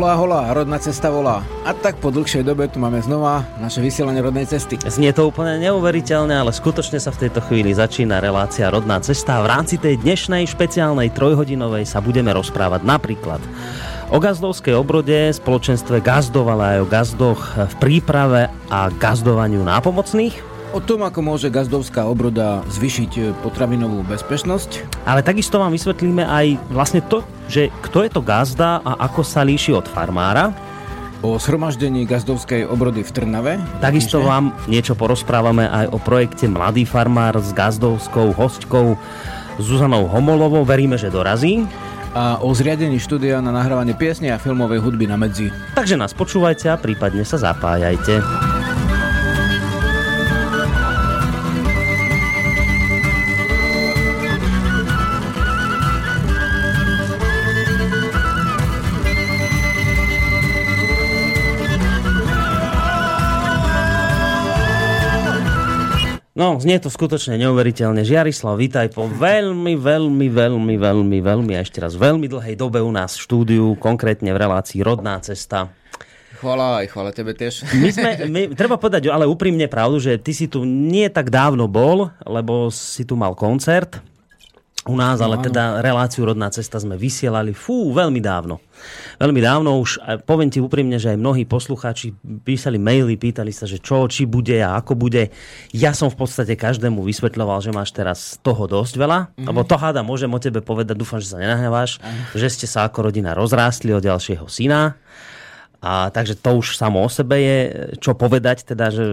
Hola, hola, rodná cesta volá. A tak po dlhšej dobe tu máme znova naše vysielanie rodnej cesty. Znie to úplne neuveriteľne, ale skutočne sa v tejto chvíli začína relácia Rodná cesta. V rámci tej dnešnej špeciálnej trojhodinovej sa budeme rozprávať napríklad o gazdovskej obrode, spoločenstve gazdov, ale aj o gazdoch v príprave a gazdovaniu nápomocných. O tom, ako môže gazdovská obroda zvyšiť potravinovú bezpečnosť. Ale takisto vám vysvetlíme aj vlastne to, že kto je to gazda a ako sa líši od farmára. O shromaždení gazdovskej obrody v Trnave. Takisto vám niečo porozprávame aj o projekte Mladý farmár s gazdovskou hostkou Zuzanou Homolovou. Veríme, že dorazí a o zriadení štúdia na nahrávanie piesne a filmovej hudby na medzi. Takže nás počúvajte a prípadne sa zapájajte. Znie to skutočne neuveriteľne. Žiarislav, vítaj po veľmi, veľmi, veľmi, veľmi, veľmi, a ešte raz veľmi dlhej dobe u nás v štúdiu, konkrétne v relácii Rodná cesta. Chvala aj chvala tebe tiež. My sme, my, treba povedať ale úprimne pravdu, že ty si tu nie tak dávno bol, lebo si tu mal koncert u nás, no, ale teda reláciu Rodná cesta sme vysielali, fú, veľmi dávno. Veľmi dávno už, poviem ti úprimne, že aj mnohí poslucháči písali maily, pýtali sa, že čo, či bude a ako bude. Ja som v podstate každému vysvetľoval, že máš teraz toho dosť veľa, mm-hmm. lebo to háda môžem o tebe povedať, dúfam, že sa nenahneváš, že ste sa ako rodina rozrástli od ďalšieho syna a takže to už samo o sebe je, čo povedať, teda, že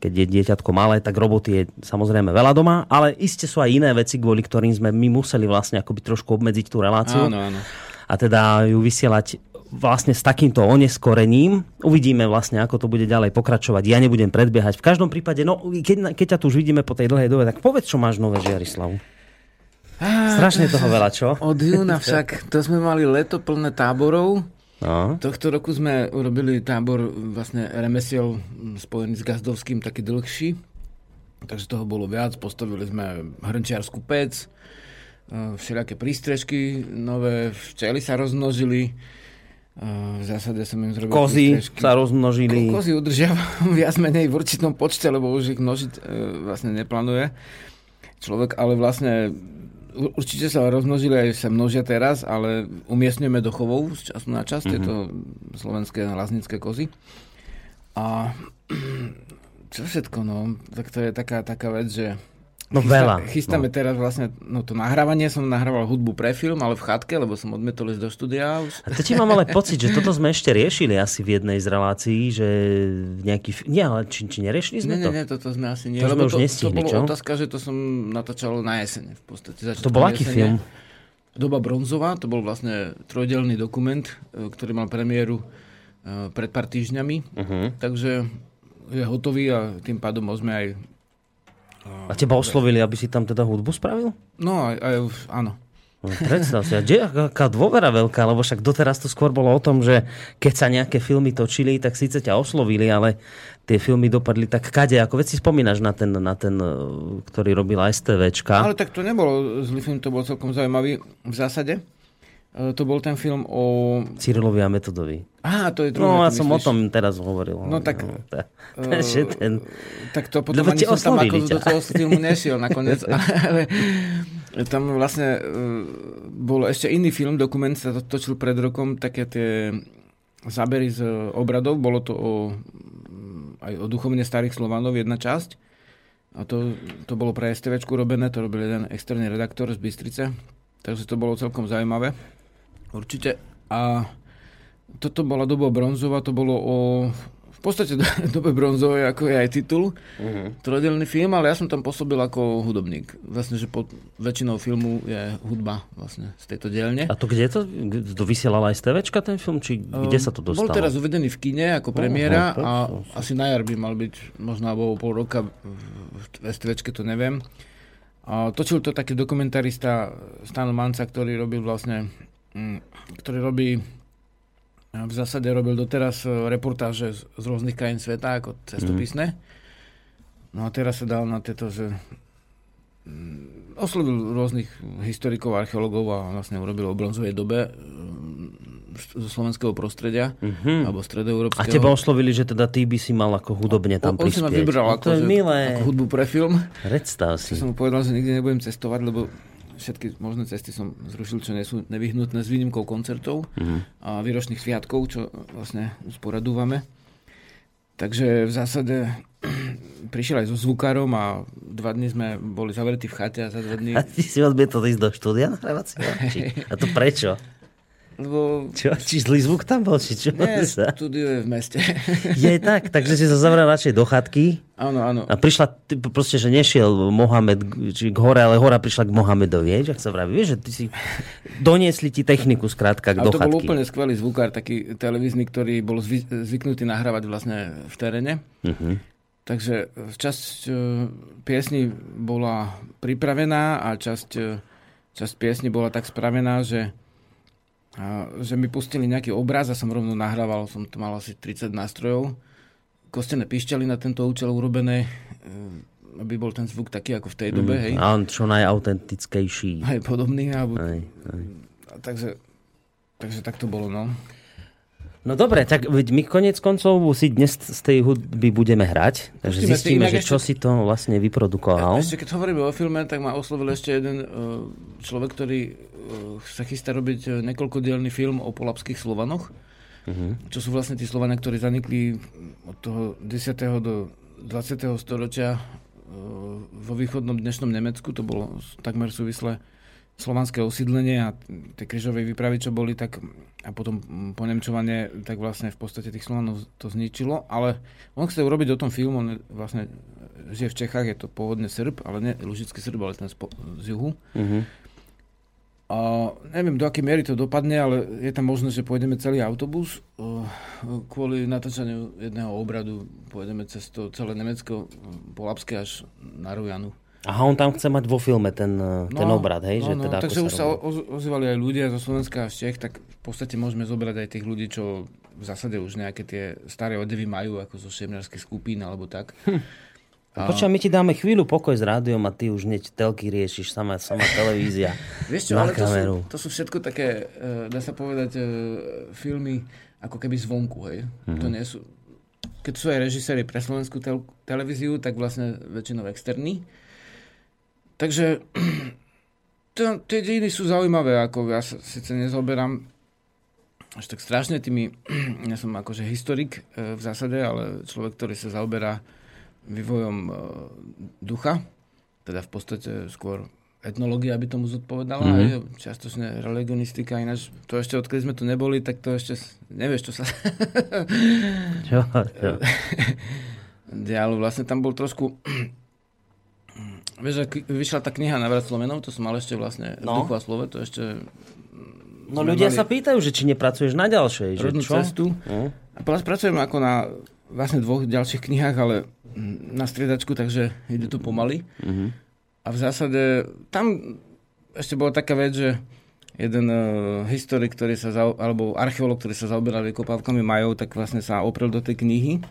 keď je dieťatko malé, tak roboty je samozrejme veľa doma, ale iste sú aj iné veci, kvôli ktorým sme my museli vlastne akoby trošku obmedziť tú reláciu. Áno, áno. A teda ju vysielať vlastne s takýmto oneskorením. Uvidíme vlastne, ako to bude ďalej pokračovať. Ja nebudem predbiehať. V každom prípade, no, keď, keď ťa tu už vidíme po tej dlhej dobe, tak povedz, čo máš nové, Žiarislavu. Strašne toho veľa, čo? Od júna však, to sme mali leto plné táborov No. Tohto roku sme urobili tábor vlastne remesiel spojený s Gazdovským taký dlhší, takže toho bolo viac. Postavili sme hrnčiarskú pec, e, všelijaké prístrežky nové, včely sa rozmnožili, e, v zásade som im zrobil Kozy prístrežky. sa rozmnožili. Ko- kozy udržiavam viac menej v určitom počte, lebo už ich množiť e, vlastne neplánuje človek, ale vlastne určite sa rozmnožili aj sa množia teraz, ale umiestňujeme do chovov z času na čas, mm-hmm. tieto slovenské laznické kozy. A čo všetko, no, tak to je taká, taká vec, že No Chystá, veľa. Chystáme no. teraz vlastne, no to nahrávanie, som nahrával hudbu pre film, ale v chatke, lebo som odmetol ísť do štúdia. Už. A to ti mám ale pocit, že toto sme ešte riešili asi v jednej z relácií, že nejaký... Nie, ale či, či neriešili sme nie, to? Nie, nie, toto sme asi nie. To lebo sme už to, nestihli, to čo? otázka, že to som natáčal na jesene v podstate. To bol aký film? Doba bronzová, to bol vlastne trojdelný dokument, e, ktorý mal premiéru e, pred pár týždňami. Uh-huh. Takže je hotový a tým pádom môžeme aj a teba oslovili, aby si tam teda hudbu spravil? No, aj, aj áno. No, predstav si, a kde, aká dôvera veľká, lebo však doteraz to skôr bolo o tom, že keď sa nejaké filmy točili, tak síce ťa oslovili, ale tie filmy dopadli tak kade, ako veď si spomínaš na ten, na ten e, ktorý robil STVčka. Ale tak to nebolo zlý film, to bol celkom zaujímavý v zásade. E, to bol ten film o... Cyrilovi a Metodovi. Á, to je druhé. No, ja som o tom teraz hovoril. No tak... No, tá, uh, ten... Tak to potom ani som tam ako ťa. do toho filmu nešiel nakoniec. ale tam vlastne uh, bol ešte iný film, dokument sa to točil pred rokom, také tie zábery z obradov. Bolo to o, aj o duchovne starých Slovanov, jedna časť. A to, to bolo pre STVčku robené, to robil jeden externý redaktor z Bystrice. Takže to bolo celkom zaujímavé. Určite. A toto bola doba bronzová, to bolo o v podstate dobe bronzovej, ako je aj titul. Uh-huh. Trojdelný film, ale ja som tam pôsobil ako hudobník. Vlastne, že pod väčšinou filmu je hudba vlastne z tejto dielne. A to kde to? To vysielala aj STVčka ten film? Či kde sa to dostalo? Bol teraz uvedený v kine ako premiéra uh-huh, a asi na jar by mal byť možno alebo pol roka v STVčke, to neviem. A točil to taký dokumentarista Stan Manca, ktorý robil vlastne ktorý robí v zásade robil doteraz e, reportáže z, rôznych krajín sveta ako cestopisné. Mm. No a teraz sa dal na tieto, že mm, oslovil rôznych historikov, archeológov a vlastne urobil o bronzovej dobe mm, zo slovenského prostredia, uh-huh. alebo stredoeurópskeho. A teba oslovili, že teda ty by si mal ako hudobne tam on, prispieť. On si ma vybral no, ako, je že, milé. ako hudbu pre film. Predstav si. som mu povedal, že nikdy nebudem cestovať, lebo všetky možné cesty som zrušil, čo nie sú nevyhnutné s výnimkou koncertov uh-huh. a výročných sviatkov, čo vlastne sporadúvame. Takže v zásade prišiel aj so zvukárom a dva dní sme boli zavretí v chate a za dva dní... A ty si odmietol ísť do štúdia nahrávacieho? A to prečo? Lebo... Čo? Či zlý zvuk tam bol? Či čo? Nie, štúdio je v meste. Je tak, takže si sa zavrel radšej do chatky. Áno, áno. A prišla, ty, proste, že nešiel Mohamed či k hore, ale hora prišla k Mohamedovi, vieš, ak sa vraví. Vieš, že ty si doniesli ti techniku skrátka k do to chatky. bol úplne skvelý zvukár, taký televízny, ktorý bol zvy, zvyknutý nahrávať vlastne v teréne. Uh-huh. Takže časť uh, piesni bola pripravená a časť, uh, časť piesni bola tak spravená, že a že mi pustili nejaký obraz a som rovno nahrával, som to mal asi 30 nástrojov, kostené pišťaly na tento účel urobené, e, aby bol ten zvuk taký ako v tej dobe, mm, hej. A on čo najautentickejší. Aj podobný. Alebo... Aj, aj. Takže, takže tak to bolo, no. No dobre, tak my konec koncov si dnes z tej hudby budeme hrať, takže Pustíme zistíme, že čo ešte, si to vlastne vyprodukoval. Ešte keď hovoríme o filme, tak ma oslovil ešte jeden uh, človek, ktorý uh, sa chystá robiť niekoľkodielný film o polapských Slovanoch, uh-huh. čo sú vlastne tí Slovania, ktorí zanikli od toho 10. do 20. storočia uh, vo východnom dnešnom Nemecku, to bolo takmer súvislé slovanské osídlenie a tie križové výpravy, čo boli, tak a potom ponemčovanie, tak vlastne v podstate tých Slovanov to zničilo, ale on chce urobiť o tom film, on vlastne žije v Čechách, je to pôvodne Srb, ale nie Lužický Srb, ale ten z juhu. Uh-huh. A neviem, do akej miery to dopadne, ale je tam možnosť, že pôjdeme celý autobus. Kvôli natáčaniu jedného obradu pôjdeme cez to celé Nemecko, Polapské až na Rujanu. Aha, on tam chce mať vo filme ten, eh, ten no, obrad, hej? No, že no, teda takže už sa ozývali aj ľudia zo Slovenska a z Čech, tak v podstate môžeme zobrať aj tých ľudí, čo v zásade už nejaké tie staré odevy majú, ako zo šemnárskych skupín alebo tak. Hm. A... Počkaj, my ti dáme chvíľu pokoj s rádiom a ty už hneď telky riešiš, sama, sama televízia. Vieš čo, ale to sú, to sú všetko také, uh, dá sa povedať, uh, filmy ako keby zvonku, hej. Mm-hmm. To nie sú, keď sú aj režiséri pre slovenskú tel- televíziu, tak vlastne väčšinou externí. Takže tie dejiny sú zaujímavé, ako ja sa síce nezoberám až tak strašne tými, ja som akože historik e, v zásade, ale človek, ktorý sa zaoberá vývojom e, ducha, teda v podstate skôr etnológia by tomu zodpovedala, mm-hmm. častočne religionistika, ináč to ešte odkedy sme tu neboli, tak to ešte nevieš, čo sa čo, čo? dialo. Vlastne tam bol trošku Vieš, vyšla tá kniha Navrat Slovenov, to som mal ešte vlastne no. v duchu a slove, to ešte... No ľudia mali... sa pýtajú, že či nepracuješ na ďalšej, že čo? cestu. No. A pracujem ako na vlastne dvoch ďalších knihách, ale na striedačku, takže ide to pomaly. Uh-huh. A v zásade tam ešte bola taká vec, že jeden uh, historik, ktorý sa, za, alebo archeolog, ktorý sa zaoberal vykopávkami majov, tak vlastne sa oprel do tej knihy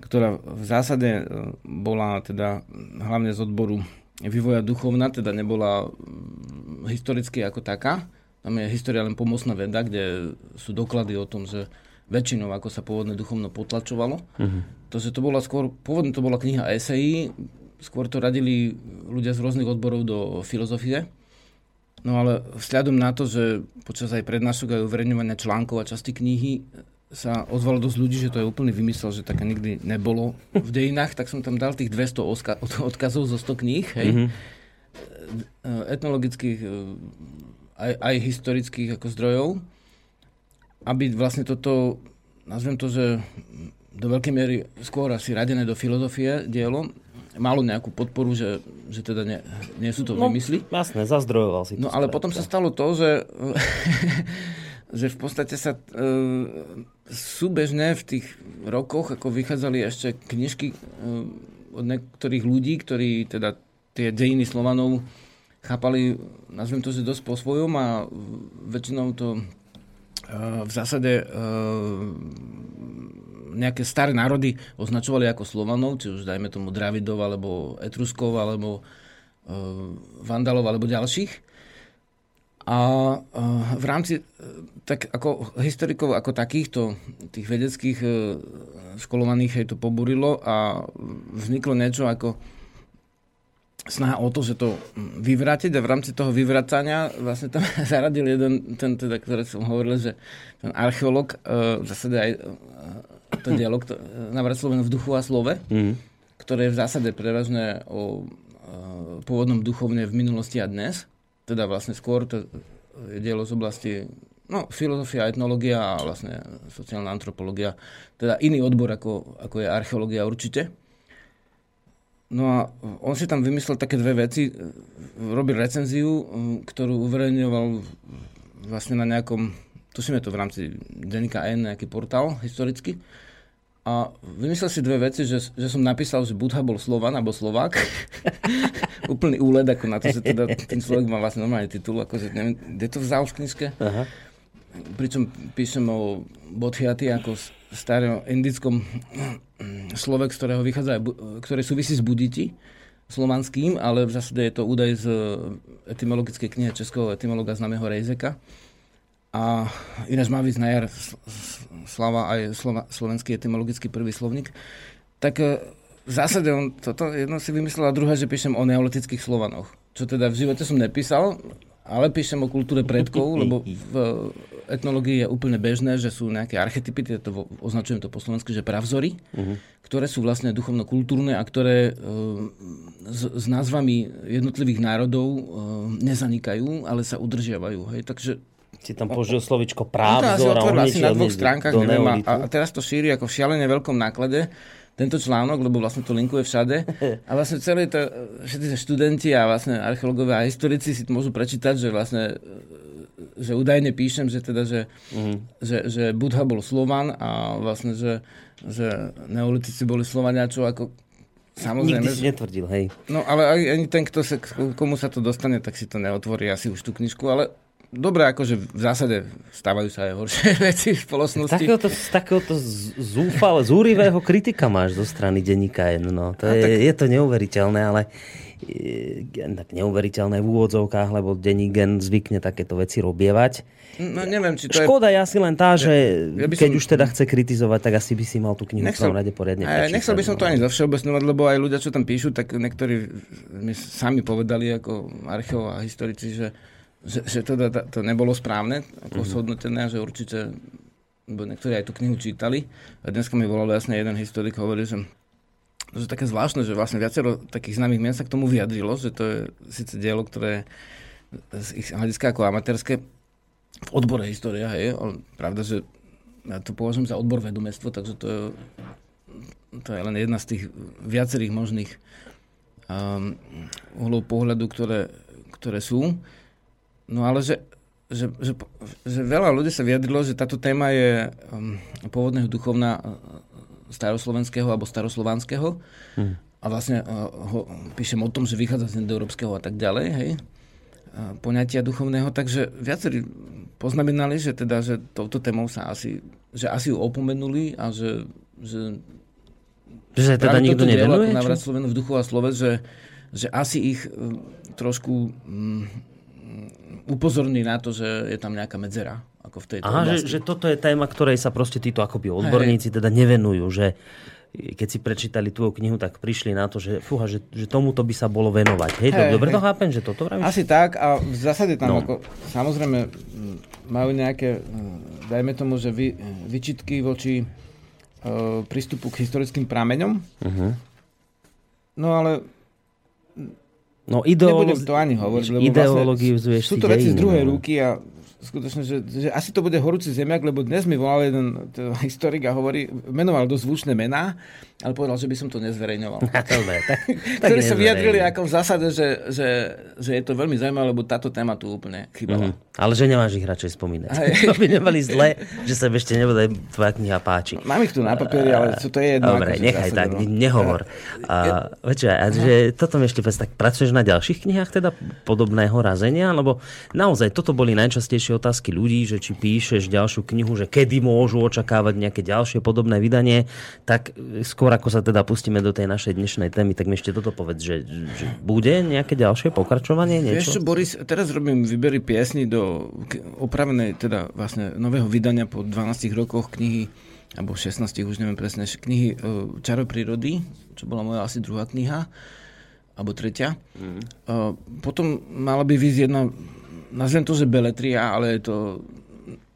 ktorá v zásade e, bola teda hlavne z odboru vývoja duchovna, teda nebola mm, historicky ako taká. Tam je história len pomocná veda, kde sú doklady o tom, že väčšinou ako sa pôvodné duchovno potlačovalo. Uh-huh. To, že to bola skôr, pôvodne to bola kniha esejí, skôr to radili ľudia z rôznych odborov do filozofie. No ale vzhľadom na to, že počas aj prednášok aj uverejňovania článkov a časti knihy sa ozvalo dosť ľudí, že to je úplný vymysel, že také nikdy nebolo v dejinách, tak som tam dal tých 200 oska- odkazov zo 100 kníh, hej, mm-hmm. etnologických, e, aj, aj historických ako zdrojov, aby vlastne toto, nazvem to, že do veľkej miery skôr asi radené do filozofie dielo, malo nejakú podporu, že, že teda nie, nie sú to no, vymysly. Jasné, zazdrojoval si to. No ale potom sa stalo to, že že v podstate sa e, súbežne v tých rokoch, ako vychádzali ešte knižky e, od niektorých ľudí, ktorí teda tie dejiny Slovanov chápali, nazvem to, že dosť po svojom a väčšinou to e, v zásade e, nejaké staré národy označovali ako Slovanov, či už dajme tomu Dravidov, alebo Etruskov, alebo Vandalov, alebo ďalších A v rámci tak ako historikov ako takýchto, tých vedeckých školovaných hej, to poburilo a vzniklo niečo ako snaha o to, že to vyvrátiť a v rámci toho vyvracania vlastne tam zaradil jeden, ten teda, ktorý som hovoril, že ten archeológ v zásade aj to dialog navrat v duchu a slove, mm. ktoré je v zásade prevažné o pôvodnom duchovne v minulosti a dnes. Teda vlastne skôr to je dielo z oblasti no, filozofia, etnológia a vlastne sociálna antropológia. Teda iný odbor, ako, ako je archeológia určite. No a on si tam vymyslel také dve veci. Robil recenziu, ktorú uverejňoval vlastne na nejakom, je to v rámci denníka N, nejaký portál historický. A vymyslel si dve veci, že, že som napísal, že Budha bol Slovan alebo Slovák. Úplný úled ako na to, že teda ten človek má vlastne normálny titul, akože neviem, kde to vzal v knižke. Aha. Pričom píšem o Bodhiati ako starého indickom slove, z ktorého vychádza, ktoré súvisí s buditi slovanským, ale v zásade je to údaj z etymologickej knihy českého etymologa známeho Rejzeka a ináč má víc na jar Slava aj Slova, slovenský etymologický prvý slovník, tak e, v zásade on toto jedno si vymyslel a druhé, že píšem o neolitických Slovanoch. Čo teda v živote som nepísal, ale píšem o kultúre predkov, lebo v etnológii je úplne bežné, že sú nejaké archetypy, to označujem to po slovensky, že pravzory, uh-huh. ktoré sú vlastne duchovno-kultúrne a ktoré e, s, s názvami jednotlivých národov e, nezanikajú, ale sa udržiavajú. Hej? Takže si tam použil slovičko právzor no, a asi na dvoch stránkach, neviem, a, a teraz to šíri ako v šialene veľkom náklade tento článok, lebo vlastne to linkuje všade. A vlastne celé to, všetci študenti a vlastne archeológovia a historici si to môžu prečítať, že vlastne že údajne píšem, že teda, že, mm. že, že Budha bol Slovan a vlastne, že, že neolitici boli Slovania, čo ako Samozrejme. Nikdy si netvrdil, hej. No ale ani ten, kto sa, komu sa to dostane, tak si to neotvorí asi už tú knižku, ale dobre, akože v zásade stávajú sa aj horšie veci v spoločnosti. Takéhoto, takéhoto zúfal, zúrivého kritika máš zo strany denníka N. No. To je, tak... je to neuveriteľné, ale tak neuveriteľné v úvodzovkách, lebo denní gen zvykne takéto veci robievať. No neviem, či to Škoda je asi len tá, že ja, ja keď som... už teda chce kritizovať, tak asi by si mal tú knihu nechcel, v poriadne prečítať. Nechcel by som to no. ani zavšeobecňovať, lebo aj ľudia, čo tam píšu, tak niektorí mi sami povedali ako archeov a historici, že že, že teda to nebolo správne, ako mm-hmm. zhodnotené, že určite, bo niektorí aj tú knihu čítali. A dneska mi volal jasne jeden historik, hovorí, že to je také zvláštne, že vlastne viacero takých známych mien sa k tomu vyjadrilo, že to je síce dielo, ktoré z ich hľadiska ako amatérske v odbore história, hej, ale pravda, že ja to považujem za odbor vedomestvo, takže to je, to je len jedna z tých viacerých možných um, uhlov pohľadu, ktoré, ktoré sú. No ale že, že, že, že veľa ľudí sa vyjadrilo, že táto téma je um, pôvodného duchovna uh, staroslovenského alebo staroslovanského. Hmm. A vlastne uh, ho, píšem o tom, že vychádza z indoeurópskeho a tak ďalej, hej, uh, poňatia duchovného. Takže viacerí poznamenali, že teda, že touto témou sa asi, že asi ju opomenuli a že, že že teda nikto nevenuje? Navrat Slovenu v duchu a slove, že, že asi ich uh, trošku um, upozorní na to, že je tam nejaká medzera. Ako v tejto Aha, že, že toto je téma, ktorej sa proste títo akoby odborníci hey. teda nevenujú, že keď si prečítali tú knihu, tak prišli na to, že, fúha, že, že tomuto by sa bolo venovať. Hej, hey, dobre hey. to chápem, že toto vravíš? Asi tak a v zásade tam no. ako, samozrejme majú nejaké, dajme tomu, že vy, vyčitky voči uh, prístupu k historickým prameňom. Uh-huh. No ale No ideolo... Nebudem to ani hovoriť, lebo vlastne sú to veci z druhej no. ruky a skutočne, že, že asi to bude horúci zemiak, lebo dnes mi volal jeden historik a hovorí, menoval dosť zvučné mená, ale povedal, že by som to nezverejňoval. Dobre, tak, Ktorí sa vyjadrili ako v zásade, že, že, že je to veľmi zaujímavé, lebo táto téma tu úplne chýbala. Mm. Ale že nemáš ich radšej spomínať. To by nemali zle, že sa ešte nebude tvoja kniha páči. Mám ich tu na papieri, ale čo to je jedno. Dobre, akože nechaj tak, no. nehovor. A, veď, a že toto mi ešte tak pracuješ na ďalších knihách teda podobného razenia? Lebo naozaj toto boli najčastejšie otázky ľudí, že či píšeš ďalšiu knihu, že kedy môžu očakávať nejaké ďalšie podobné vydanie, tak skôr ako sa teda pustíme do tej našej dnešnej témy, tak mi ešte toto povedz, že, že bude nejaké ďalšie pokračovanie? Niečo? Vieš čo, Boris, teraz robím výbery piesni do opravenej, teda vlastne nového vydania po 12 rokoch knihy, alebo 16, už neviem presne, knihy e, Čaro prírody, čo bola moja asi druhá kniha, alebo tretia. Mm. Potom mala by vyjsť jedna, nazvem to, že beletria, ale je to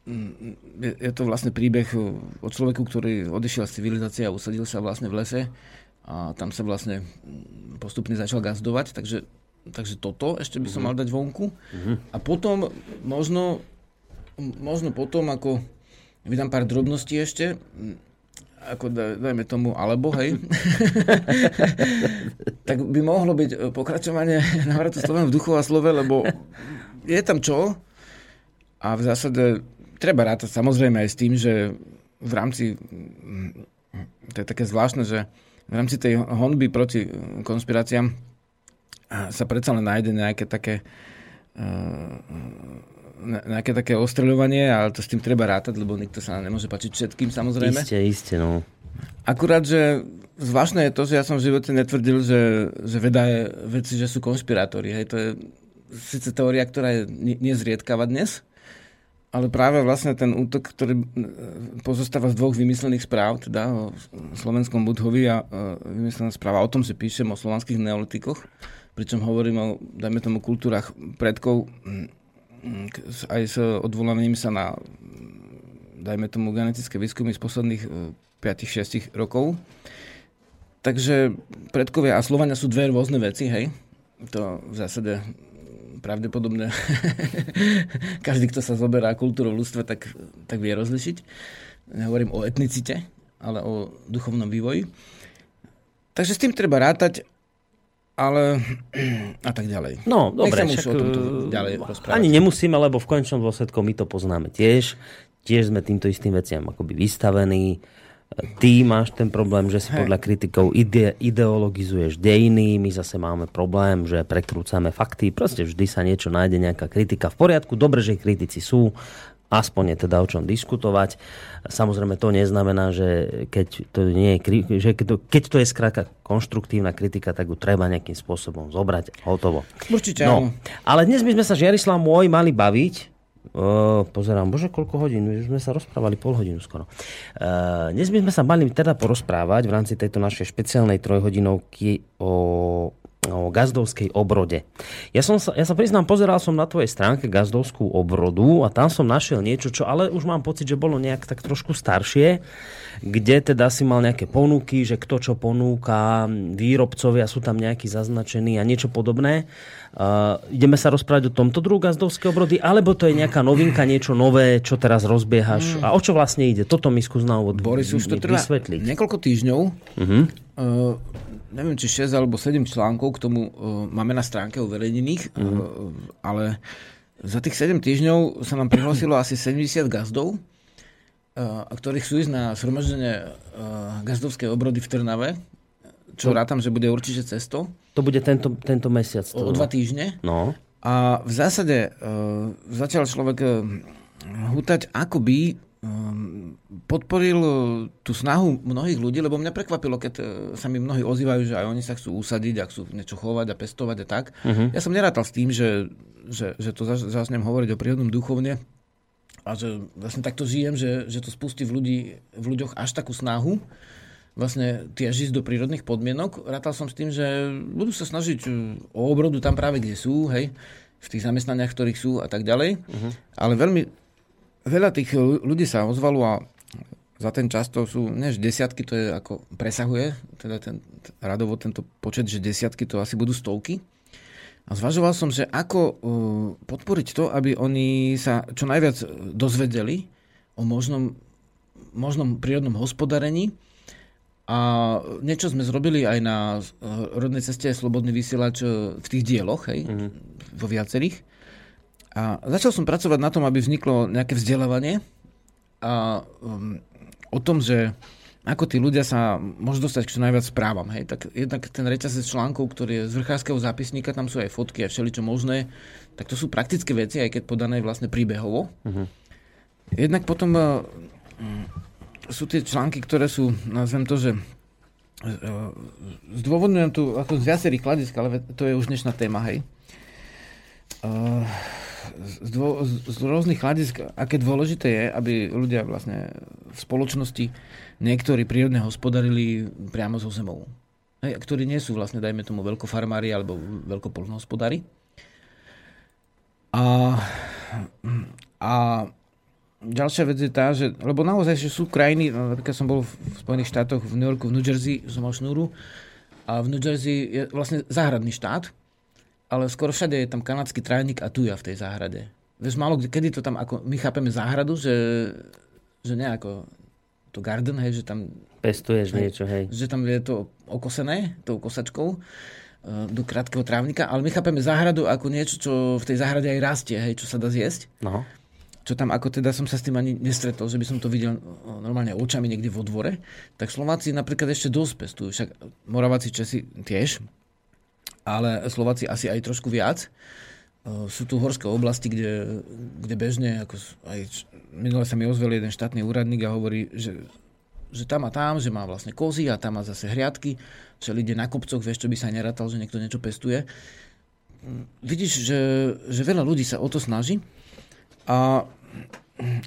je, to vlastne príbeh o človeku, ktorý odišiel z civilizácie a usadil sa vlastne v lese a tam sa vlastne postupne začal gazdovať, takže Takže toto ešte by som mm-hmm. mal dať vonku. Mm-hmm. A potom možno, možno potom, ako vydám pár drobností ešte, ako dajme tomu alebo, hej, tak by mohlo byť pokračovanie návratu Sloven v duchu a slove, lebo je tam čo a v zásade treba rátať samozrejme aj s tým, že v rámci, to je také zvláštne, že v rámci tej honby proti konspiráciám sa predsa len nájde nejaké také eh, nejaké také ostreľovanie, ale to s tým treba rátať, lebo nikto sa nemôže pačiť všetkým samozrejme. Isté, isté, no. Akurát, že zvláštne je to, že ja som v živote netvrdil, že, že veda je veci, že sú konšpirátori. Hej, to je síce teória, ktorá je nezriedkava dnes, ale práve vlastne ten útok, ktorý pozostáva z dvoch vymyslených správ, teda o slovenskom Budhovi a vymyslená správa o tom, že píšem o slovanských neolitikoch, pričom hovorím o, dajme tomu, kultúrach predkov mm, aj s odvolaním sa na, dajme tomu, genetické výskumy z posledných 5-6 e, rokov. Takže predkovia a Slovania sú dve rôzne veci, hej. To v zásade pravdepodobne každý, kto sa zoberá kultúrou ľudstva, tak, tak vie rozlišiť. Nehovorím o etnicite, ale o duchovnom vývoji. Takže s tým treba rátať ale a tak ďalej. No, dobre, však, o tomto e, ďalej rozprávať. Ani nemusíme, lebo v končnom dôsledku my to poznáme tiež. Tiež sme týmto istým veciam akoby vystavení. Ty máš ten problém, že si Hej. podľa kritikov ide, ideologizuješ dejiny, my zase máme problém, že prekrúcame fakty, proste vždy sa niečo nájde, nejaká kritika v poriadku, dobre, že kritici sú, aspoň je teda o čom diskutovať. Samozrejme to neznamená, že keď to, nie je, že keď to, keď to je skrátka konštruktívna kritika, tak ju treba nejakým spôsobom zobrať hotovo. Určite no, Ale dnes by sme sa Žiarislav môj mali baviť Pozerám, bože, koľko hodín, už sme sa rozprávali pol hodinu skoro. Uh, dnes by sme sa mali teda porozprávať v rámci tejto našej špeciálnej trojhodinovky o o gazdovskej obrode. Ja, som sa, ja sa priznám, pozeral som na tvojej stránke gazdovskú obrodu a tam som našiel niečo, čo ale už mám pocit, že bolo nejak tak trošku staršie, kde teda si mal nejaké ponuky, že kto čo ponúka, výrobcovia sú tam nejakí zaznačení a niečo podobné. Uh, ideme sa rozprávať o tomto druhu gazdovskej obrody, alebo to je nejaká novinka, niečo nové, čo teraz rozbiehaš? Mm. A o čo vlastne ide? Toto mi skús na úvod Boris, už to trvá vysvetliť. niekoľko týždňov. Uh-huh. Uh, neviem, či 6 alebo 7 článkov k tomu uh, máme na stránke uverejnených, mm. uh, ale za tých 7 týždňov sa nám prihlásilo asi 70 gazdov, ktorí chcú ísť na sromaždenie uh, gazdovskej obrody v Trnave, čo to... rátam, že bude určite cesto. To bude tento, tento mesiac. To, o dva týždne. No. A v zásade uh, začal človek uh, hútať, ako by podporil e, tú snahu mnohých ľudí, lebo mňa prekvapilo, keď e, sa mi mnohí ozývajú, že aj oni sa chcú usadiť a chcú niečo chovať a pestovať a tak. Uh-huh. Ja som nerátal s tým, že, že, že to začnem hovoriť o prírodnom duchovne a že vlastne takto žijem, že, že to spustí v, ľudí, v ľuďoch až takú snahu vlastne tie žiť do prírodných podmienok. Rátal som s tým, že budú sa snažiť e, o obrodu tam práve, kde sú, hej, v tých zamestnaniach, ktorých sú a tak ďalej. Uh-huh. Ale veľmi veľa tých ľudí sa ozvalo a za ten čas to sú, než desiatky, to je ako presahuje, teda ten, radovo tento počet, že desiatky to asi budú stovky. A zvažoval som, že ako uh, podporiť to, aby oni sa čo najviac dozvedeli o možnom, možnom prírodnom hospodárení. A niečo sme zrobili aj na uh, rodnej ceste Slobodný vysielač uh, v tých dieloch, hej, mm-hmm. vo viacerých A začal som pracovať na tom, aby vzniklo nejaké vzdelávanie a um, o tom, že ako tí ľudia sa môžu dostať k čo najviac správam. Hej? Tak jednak ten reťazec článkov, ktorý je z vrchárskeho zápisníka, tam sú aj fotky a všeličo možné, tak to sú praktické veci, aj keď podané vlastne príbehovo. Uh-huh. Jednak potom uh, sú tie články, ktoré sú, nazvem to, že uh, zdôvodňujem tu ako z viacerých hľadisk, ale to je už dnešná téma, hej. Uh, z, dvo, z rôznych hľadisk, aké dôležité je, aby ľudia vlastne v spoločnosti niektorí prírodne hospodarili priamo zo zemou. Hej, ktorí nie sú vlastne, dajme tomu, veľkofarmári alebo veľkopolnohospodári. A, a ďalšia vec je tá, že, lebo naozaj, že sú krajiny, no, napríklad som bol v Spojených štátoch, v New Yorku, v New Jersey, som mal šnúru, a v New Jersey je vlastne záhradný štát, ale skoro všade je tam kanadský trajník a tuja v tej záhrade. Vieš, málo kedy to tam, ako my chápeme záhradu, že, že nejako to garden, hej, že tam... Pestuješ hej, niečo, hej. Že tam je to okosené tou kosačkou eh, do krátkeho trávnika, ale my chápeme záhradu ako niečo, čo v tej záhrade aj rastie, hej, čo sa dá zjesť. No. Čo tam ako teda som sa s tým ani nestretol, že by som to videl eh, normálne očami niekde vo dvore. Tak Slováci napríklad ešte dosť pestujú, však Moraváci Česi tiež, ale Slováci asi aj trošku viac. Eh, sú tu horské oblasti, kde, kde bežne, ako aj minule sa mi ozvel jeden štátny úradník a hovorí, že, že tam a tam, že má vlastne kozy a tam má zase hriadky, že ide na kopcoch, vieš, čo by sa aj nerátal, že niekto niečo pestuje. Vidíš, že, že veľa ľudí sa o to snaží a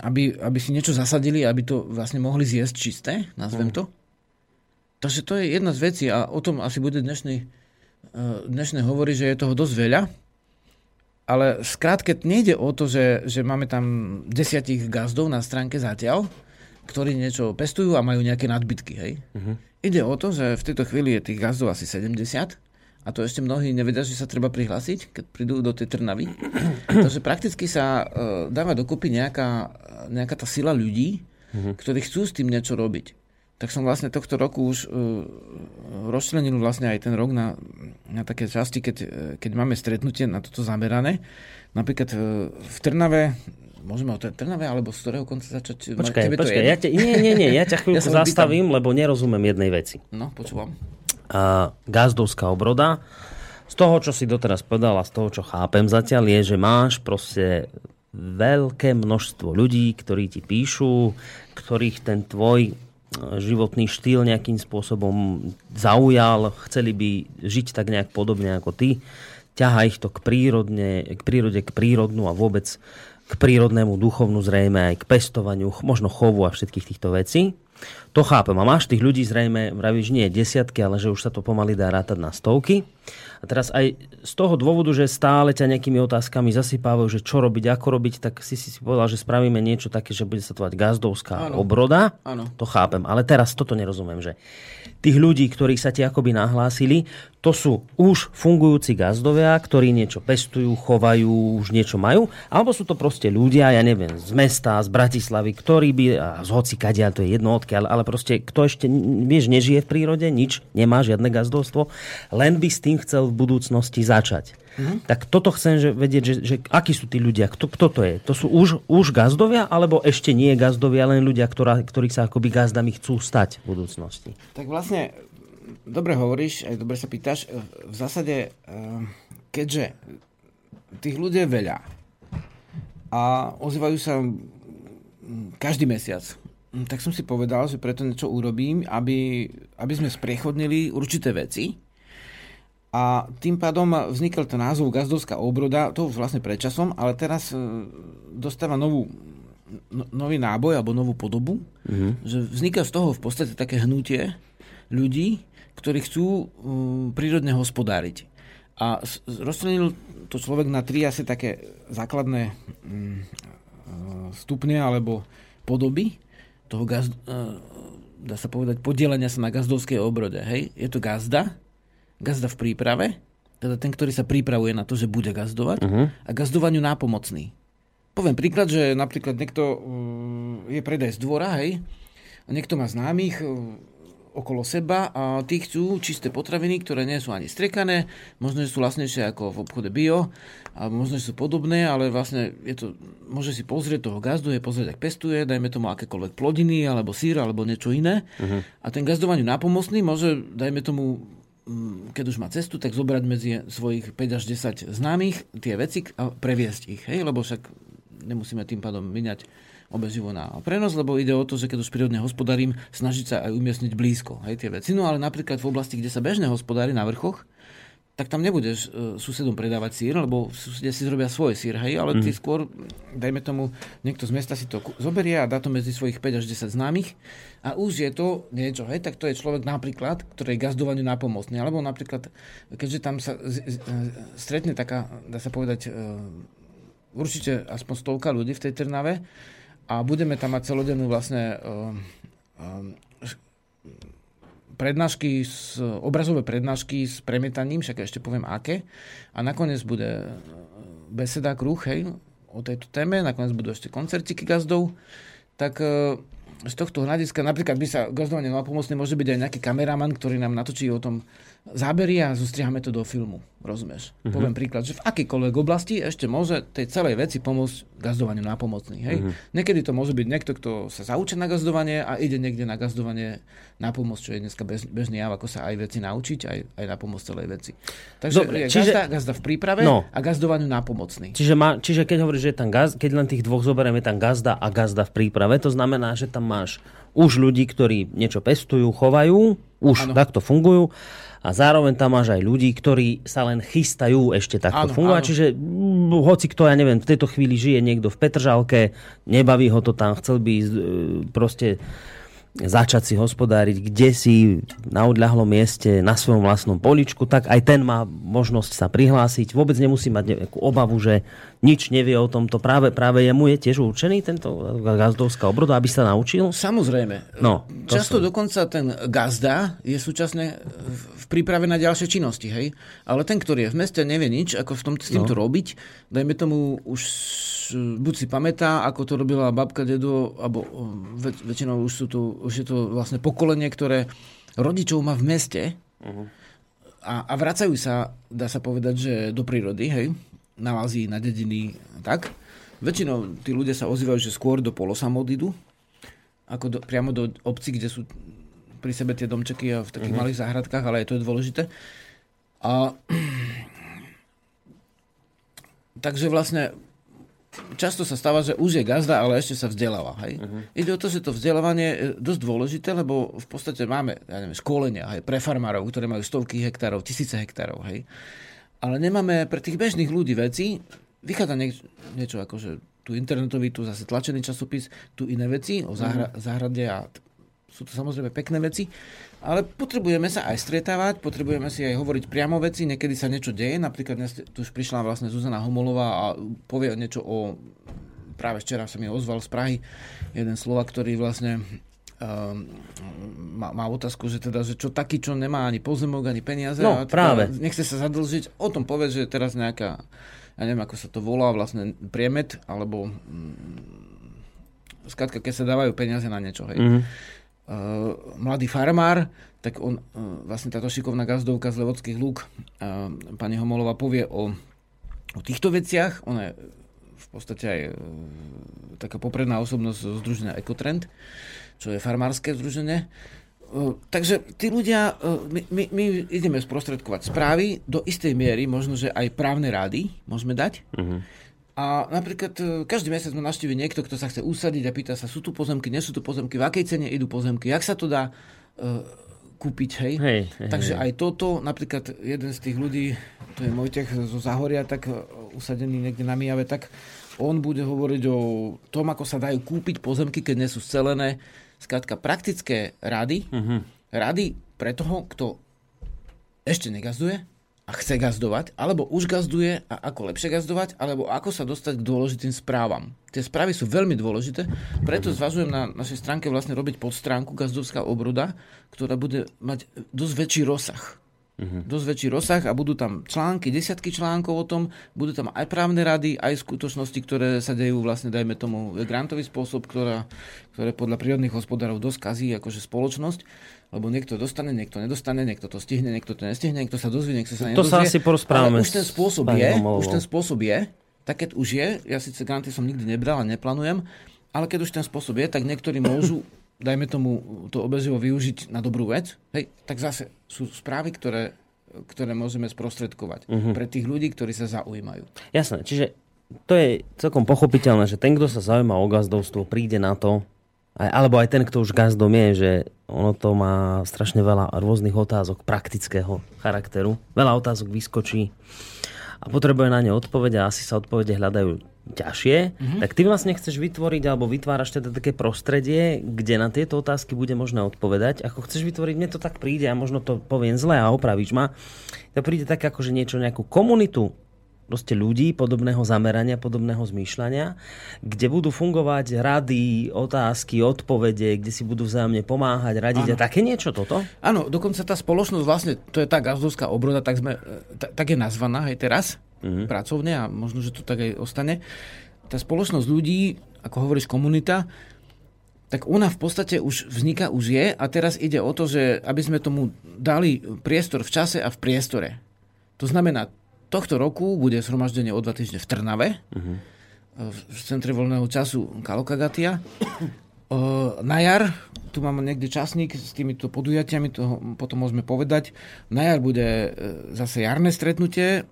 aby, aby si niečo zasadili, aby to vlastne mohli zjesť čisté, nazvem mm. to. Takže to je jedna z vecí a o tom asi bude dnešný, eh, dnešné hovorí, že je toho dosť veľa ale skrátke nejde o to, že, že máme tam desiatich gazdov na stránke zatiaľ, ktorí niečo pestujú a majú nejaké nadbytky. Hej? Uh-huh. Ide o to, že v tejto chvíli je tých gazdov asi 70 a to ešte mnohí nevedia, že sa treba prihlásiť, keď prídu do tej Trnavy. Takže prakticky sa uh, dáva dokopy nejaká, nejaká tá sila ľudí, uh-huh. ktorí chcú s tým niečo robiť tak som vlastne tohto roku už uh, rozčlenil vlastne aj ten rok na, na také časti, keď, keď máme stretnutie na toto zamerané. Napríklad uh, v Trnave, môžeme o Trnave, alebo z ktorého konca začať? Počkaj, Tebe počkaj, ja te, nie, nie, nie, ja ťa chvíľku ja zastavím, lebo nerozumiem jednej veci. No, počúvam. Uh, gazdovská obroda. Z toho, čo si doteraz povedal a z toho, čo chápem zatiaľ, je, že máš proste veľké množstvo ľudí, ktorí ti píšu, ktorých ten tvoj životný štýl nejakým spôsobom zaujal, chceli by žiť tak nejak podobne ako ty, ťaha ich to k, prírodne, k prírode, k prírodnú a vôbec k prírodnému duchovnu zrejme aj k pestovaniu, možno chovu a všetkých týchto vecí. To chápem. A máš tých ľudí zrejme, vravíš, nie desiatky, ale že už sa to pomaly dá rátať na stovky. A teraz aj z toho dôvodu, že stále ťa nejakými otázkami zasypávajú, že čo robiť, ako robiť, tak si si povedal, že spravíme niečo také, že bude sa to gazdovská ano. obroda. Ano. To chápem. Ale teraz toto nerozumiem, že tých ľudí, ktorí sa ti akoby nahlásili, to sú už fungujúci gazdovia, ktorí niečo pestujú, chovajú, už niečo majú, alebo sú to proste ľudia, ja neviem, z mesta, z Bratislavy, ktorí by, a z hoci kadia, to je jedno odkiaľ, ale proste kto ešte, vieš, nežije v prírode, nič, nemá žiadne gazdovstvo, len by s tým chcel v budúcnosti začať. Mm-hmm. Tak toto chcem že vedieť, že, že akí sú tí ľudia, kto, kto to je? To sú už, už gazdovia, alebo ešte nie gazdovia, len ľudia, ktorá, ktorých sa akoby gazdami chcú stať v budúcnosti? Tak vlastne, dobre hovoríš, aj dobre sa pýtaš. V zásade, eh, keďže tých ľudí je veľa a ozývajú sa každý mesiac, tak som si povedal, že preto niečo urobím, aby, aby sme spriechodnili určité veci, a tým pádom vznikol ten názov Gazdovská obroda, to už vlastne predčasom, ale teraz e, dostáva novú, no, nový náboj alebo novú podobu, mm-hmm. že vzniká z toho v podstate také hnutie ľudí, ktorí chcú um, prírodne hospodáriť. A rozčlenil to človek na tri asi také základné um, stupne alebo podoby toho gazd, uh, dá sa povedať, podielania sa na gazdovskej obrode. Hej? Je to gazda, gazda v príprave, teda ten, ktorý sa pripravuje na to, že bude gazdovať uh-huh. a gazdovaniu nápomocný. Poviem príklad, že napríklad niekto uh, je predaj z dvora, hej, a niekto má známych, okolo seba a tí chcú čisté potraviny, ktoré nie sú ani striekané, možno, že sú vlastnejšie ako v obchode bio, a možno, že sú podobné, ale vlastne je to, môže si pozrieť toho gazdu, je pozrieť, ak pestuje, dajme tomu akékoľvek plodiny, alebo sír, alebo niečo iné. Uh-huh. A ten gazdovaniu nápomocný môže, dajme tomu, mm, keď už má cestu, tak zobrať medzi svojich 5 až 10 známych tie veci a previesť ich, hej? lebo však nemusíme tým pádom vyňať obeživo na prenos, lebo ide o to, že keď už prírodne hospodárím, snažiť sa aj umiestniť blízko hej, tie veci. No ale napríklad v oblasti, kde sa bežne hospodári na vrchoch, tak tam nebudeš uh, susedom predávať sír, lebo susedia si zrobia svoj sír, hej, ale mm. ty skôr, dajme tomu, niekto z mesta si to zoberie a dá to medzi svojich 5 až 10 známych a už je to niečo, hej, tak to je človek napríklad, ktorý je gazdovaniu nápomocný, alebo napríklad, keďže tam sa z, z, stretne taká, dá sa povedať, uh, určite aspoň stovka ľudí v tej Trnave, a budeme tam mať celodennú vlastne uh, uh, prednášky, s, obrazové prednášky s premietaním, však ešte poviem aké. A nakoniec bude beseda kruh, hej, o tejto téme, nakoniec budú ešte koncertiky gazdov. Tak z tohto hľadiska napríklad by sa gazdovanie pomocný môže byť aj nejaký kameraman, ktorý nám natočí o tom zábery a zostriahame to do filmu. Rozumieš? Uh-huh. Poviem príklad, že v akýkoľvek oblasti ešte môže tej celej veci pomôcť gazdovaniu nápomocný. Hej? Uh-huh. Niekedy to môže byť niekto, kto sa zaučí na gazdovanie a ide niekde na gazdovanie na pomoc, čo je dneska bez, bežný jav, ako sa aj veci naučiť, aj, aj na pomoc celej veci. Takže Dobre, je čiže, gazda, gazda v príprave no, a gazdovaniu nápomocný. Čiže, má, čiže keď hovoríš, že je tam gaz, keď len tých dvoch zoberieme, tam gazda a gazda v príprave, to znamená, že tam máš už ľudí, ktorí niečo pestujú, chovajú, už ano. takto fungujú a zároveň tam máš aj ľudí, ktorí sa len chystajú ešte takto áno, fungovať. Áno. Čiže hoci kto, ja neviem, v tejto chvíli žije niekto v Petržalke, nebaví ho to tam, chcel by ísť, e, proste začať si hospodáriť kde si na odľahlom mieste, na svojom vlastnom poličku, tak aj ten má možnosť sa prihlásiť. Vôbec nemusí mať nejakú obavu, že nič nevie o tomto. Práve, práve jemu je tiež určený tento gazdovská obroda, aby sa naučil? Samozrejme. No, Často som... dokonca ten gazda je súčasne v príprave na ďalšie činnosti, hej? Ale ten, ktorý je v meste, nevie nič, ako v tom, s týmto no. robiť. Dajme tomu už buď si pamätá, ako to robila babka, dedo, alebo väč- väčšinou už, sú tu, už je to vlastne pokolenie, ktoré rodičov má v meste uh-huh. a, a vracajú sa, dá sa povedať, že do prírody, hej, na Lázii, na dediny, tak. Väčšinou tí ľudia sa ozývajú, že skôr do polosamodidu, ako do, priamo do obcí, kde sú pri sebe tie domčeky a v takých uh-huh. malých záhradkách, ale aj to je dôležité. A takže vlastne často sa stáva, že už je gazda, ale ešte sa vzdeláva. Hej? Uh-huh. Ide o to, že to vzdelávanie je dosť dôležité, lebo v podstate máme ja neviem, školenia hej, pre farmárov, ktoré majú stovky hektárov, tisíce hektárov. Hej? Ale nemáme pre tých bežných ľudí veci, vychádza niečo, niečo ako, že tu internetový, tu zase tlačený časopis, tu iné veci o záhra, uh-huh. záhrade a sú to samozrejme pekné veci, ale potrebujeme sa aj stretávať, potrebujeme si aj hovoriť priamo veci, niekedy sa niečo deje, napríklad dnes tu už prišla vlastne Zuzana Homolová a povie niečo o, práve včera sa mi ozval z Prahy jeden slova, ktorý vlastne Um, má, má otázku, že teda, že čo taký, čo nemá ani pozemok, ani peniaze. No, a teda práve. Nechce sa zadlžiť. O tom povie, že teraz nejaká, ja neviem, ako sa to volá, vlastne priemet, alebo mm, skrátka, keď sa dávajú peniaze na niečo, hej. Mm-hmm mladý farmár, tak on, uh, vlastne táto šikovná gazdovka z Levodských lúk, uh, pani Homolová povie o, o týchto veciach. Ona je v podstate aj taká popredná osobnosť združenia Ecotrend, čo je farmárske združenie. Takže tí ľudia, my, my, my ideme sprostredkovať správy, do istej miery možno, že aj právne rády môžeme dať. Uh-huh a napríklad e, každý mesiac ma navštívi niekto, kto sa chce usadiť a pýta sa, sú tu pozemky, nie sú tu pozemky, v akej cene idú pozemky, jak sa to dá uh, kúpiť, hej? hej, hej Takže hej. aj toto, napríklad jeden z tých ľudí, to je Mojtech zo Zahoria, tak e, usadený niekde na Mijave, tak on bude hovoriť o tom, ako sa dajú kúpiť pozemky, keď nie sú scelené. Skrátka, praktické rady, uh-huh. rady pre toho, kto ešte negazduje, a chce gazdovať, alebo už gazduje a ako lepšie gazdovať, alebo ako sa dostať k dôležitým správam. Tie správy sú veľmi dôležité, preto zvažujem na našej stránke vlastne robiť podstránku gazdovská obroda, ktorá bude mať dosť väčší rozsah. Uh-huh. Dosť väčší rozsah a budú tam články, desiatky článkov o tom, budú tam aj právne rady, aj skutočnosti, ktoré sa dejú vlastne, dajme tomu, grantový spôsob, ktorá, ktoré podľa prírodných hospodárov dosť kazí akože spoločnosť lebo niekto dostane, niekto nedostane, niekto to stihne, niekto to nestihne, niekto sa dozvie, niekto sa nedozvie. To sa asi porozprávame. Už ten spôsob je, už ten spôsob je, tak keď už je, ja síce granty som nikdy nebral a neplánujem, ale keď už ten spôsob je, tak niektorí môžu dajme tomu to obezivo využiť na dobrú vec, hej, tak zase sú správy, ktoré, ktoré môžeme sprostredkovať uh-huh. pre tých ľudí, ktorí sa zaujímajú. Jasné, čiže to je celkom pochopiteľné, že ten, kto sa zaujíma o gazdovstvo, príde na to, alebo aj ten, kto už gazdom je, že ono to má strašne veľa rôznych otázok praktického charakteru. Veľa otázok vyskočí a potrebuje na ne odpovede a asi sa odpovede hľadajú ťažšie, mm-hmm. tak ty vlastne chceš vytvoriť alebo vytváraš teda také prostredie, kde na tieto otázky bude možné odpovedať. Ako chceš vytvoriť, mne to tak príde a možno to poviem zle a opravíš ma, to príde tak ako, že niečo, nejakú komunitu proste ľudí podobného zamerania, podobného zmýšľania, kde budú fungovať rady, otázky, odpovede, kde si budú vzájomne pomáhať, radiť ano. a také niečo toto? Áno, dokonca tá spoločnosť vlastne, to je tá gazdovská obroda, tak, sme, tak je nazvaná aj teraz mm-hmm. pracovne a možno, že to tak aj ostane. Tá spoločnosť ľudí, ako hovoríš komunita, tak ona v podstate už vzniká, už je a teraz ide o to, že aby sme tomu dali priestor v čase a v priestore. To znamená, tohto roku bude zhromaždenie o dva týždne v Trnave, uh-huh. v centre voľného času Kalokagatia. Na jar, tu mám niekde časník s týmito podujatiami, to potom môžeme povedať. Na jar bude e, zase jarné stretnutie,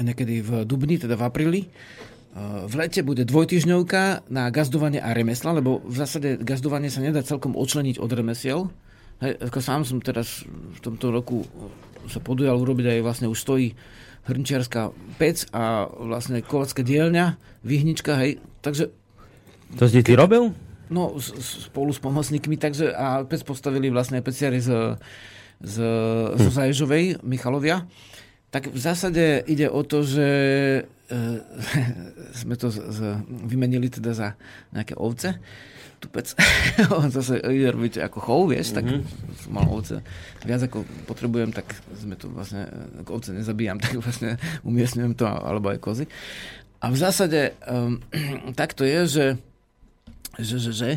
niekedy v Dubni, teda v apríli. V lete bude dvojtyžňovka na gazdovanie a remesla, lebo v zásade gazdovanie sa nedá celkom odčleniť od remesiel. Hej, ako sám som teraz v tomto roku sa podujal urobiť aj vlastne už stojí hrnčiarská pec a vlastne kovacká dielňa, výhnička, hej. Takže... To si ty robil? No, spolu s pomocníkmi, takže a pec postavili vlastne peciari z, z, hm. zo Zaježovej, Michalovia tak v zásade ide o to, že e, sme to z, z, vymenili teda za nejaké ovce. Tupec. On zase ide robiť ako chov, vieš, mm-hmm. tak mhm. som mal ovce. Viac ako potrebujem, tak sme to vlastne, ako ovce nezabíjam, tak vlastne umiestňujem to, alebo aj kozy. A v zásade um, tak to je, že že, že, že,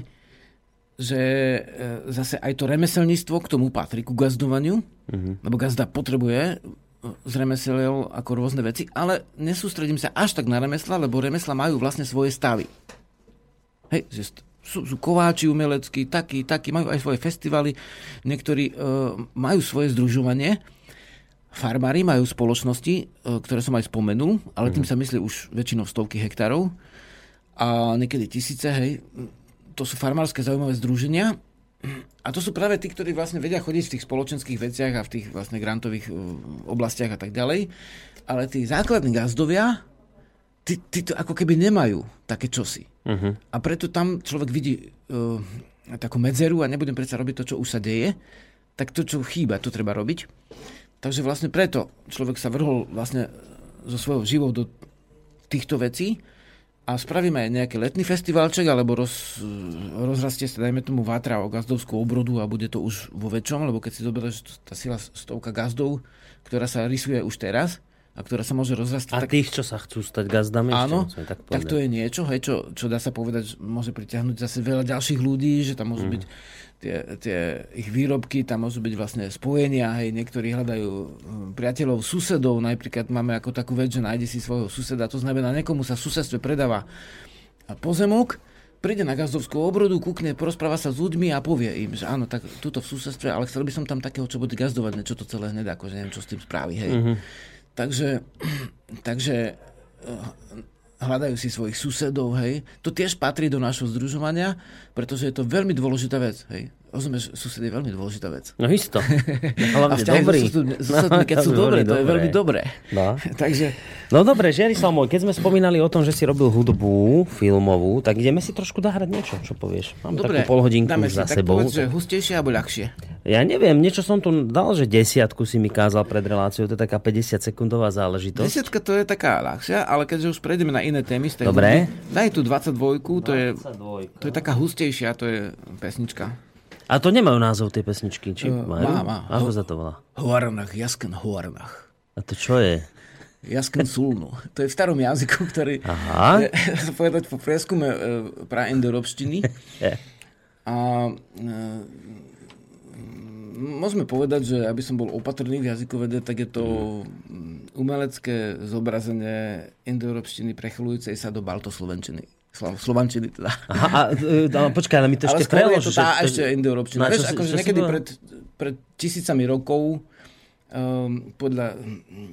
že e, zase aj to remeselníctvo k tomu patrí, ku gazdovaniu, mm-hmm. lebo gazda potrebuje z remesiel ako rôzne veci, ale nesústredím sa až tak na remesla, lebo remesla majú vlastne svoje stavy. Hej, že sú, sú kováči umeleckí, takí, takí, majú aj svoje festivaly, niektorí uh, majú svoje združovanie, farmári majú spoločnosti, uh, ktoré som aj spomenul, ale tým mhm. sa myslí už väčšinou stovky hektárov a niekedy tisíce, hej. To sú farmárske zaujímavé združenia a to sú práve tí, ktorí vlastne vedia chodiť v tých spoločenských veciach a v tých vlastne grantových uh, oblastiach a tak ďalej. Ale tí základní gazdovia, tí, tí to ako keby nemajú také čosi. Uh-huh. A preto tam človek vidí uh, takú medzeru a nebudem predsa robiť to, čo už sa deje, tak to, čo chýba, to treba robiť. Takže vlastne preto človek sa vrhol vlastne zo svojho živou do týchto vecí a spravíme aj nejaký letný festivalček, alebo roz, rozrastie sa, dajme tomu, vátra o gazdovskú obrodu a bude to už vo väčšom, lebo keď si zoberieš tá sila stovka gazdov, ktorá sa rysuje už teraz, a ktorá sa môže rozrastať. A tak... tých, čo sa chcú stať gazdami? Áno, ešte, tak, tak to je niečo, hej, čo, čo dá sa povedať, môže pritiahnuť zase veľa ďalších ľudí, že tam môžu mm. byť tie, tie ich výrobky, tam môžu byť vlastne spojenia, hej, niektorí hľadajú hm, priateľov, susedov, napríklad máme ako takú vec, že nájde si svojho suseda, to znamená, niekomu sa v susedstve predáva pozemok, príde na gazdovskú obrodu, kúkne, porozpráva sa s ľuďmi a povie im, že áno, tak túto v susedstve, ale chcel by som tam takého, čo bude gazdovať, čo to celé hned, akože neviem, čo s tým spraví, hej. Mm-hmm. Takže, takže eh, hľadajú si svojich susedov, hej. To tiež patrí do nášho združovania, pretože je to veľmi dôležitá vec, hej. Rozumieš, sused je veľmi dôležitá vec. No isto. Hlavne dobrý. So susedmi, keď sú dobré, to je veľmi dobré. No. Takže... No dobre, Žiarislav môj, keď sme spomínali o tom, že si robil hudbu filmovú, tak ideme si trošku zahrať niečo, čo povieš. Mám dobre, takú polhodinku dáme za si, sebou. Tak povedz, že hustejšie alebo ľahšie. Ja neviem, niečo som tu dal, že desiatku si mi kázal pred reláciou, to je taká 50 sekundová záležitosť. Desiatka to je taká ľahšia, ale keďže už prejdeme na iné témy, Dobre. Hudby, daj tu 22, to 22. je, to je taká hustejšia, to je pesnička. A to nemajú názov tie pesničky, či uh, majú? Má, má. Ako sa to volá? Hoarnach, Jasken Hoarnach. A to čo je? Jasken Sulnu. To je v starom jazyku, ktorý... Aha. Je, povedať po prieskume e, pra indoeurópštiny. A e, môžeme povedať, že aby som bol opatrný v jazykovede, tak je to umelecké zobrazenie indoeurópštiny prechylujúcej sa do baltoslovenčiny. Slovančiny teda. Aha, a, e, a, počkaj, ale mi to ešte prelož. Ale to tá ešte indoeurópčina. Vieš, akože niekedy pred, pred tisícami rokov um, podľa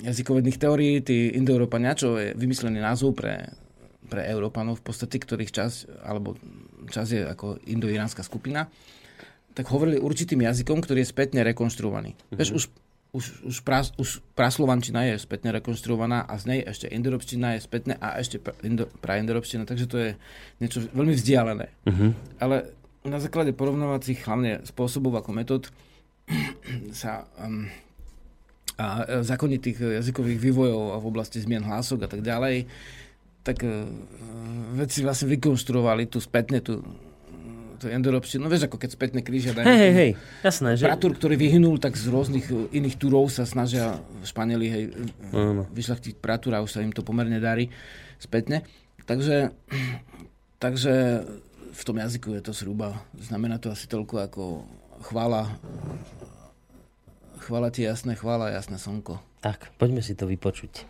jazykovedných teórií tí indoeurópania, čo je vymyslený názov pre, pre Európanov v podstate, ktorých čas, alebo čas je ako indoiránska skupina, tak hovorili určitým jazykom, ktorý je spätne rekonštruovaný. Mm-hmm. Vieš, už už, už, pras, už praslovančina je spätne rekonštruovaná a z nej ešte indoeurópština je spätne a ešte indo, praindoeurópština, takže to je niečo veľmi vzdialené. Uh-huh. Ale na základe porovnávacích hlavne spôsobov ako metód sa um, a zákonitých jazykových vývojov v oblasti zmien hlások a tak ďalej, tak uh, vedci vlastne vykonštruovali tú spätne tú to je endoropština. No vieš, ako keď spätne krížia dajú. Hej, hej, hej, jasné. Že... Pratúr, ktorý vyhynul, tak z rôznych e, iných túrov sa snažia Španieli, hej, no. vyšľachtiť pratúr a už sa im to pomerne darí spätne. Takže, takže v tom jazyku je to zhruba, znamená to asi toľko ako chvála chvála ti jasné, chvála jasné slnko. Tak, poďme si to vypočuť.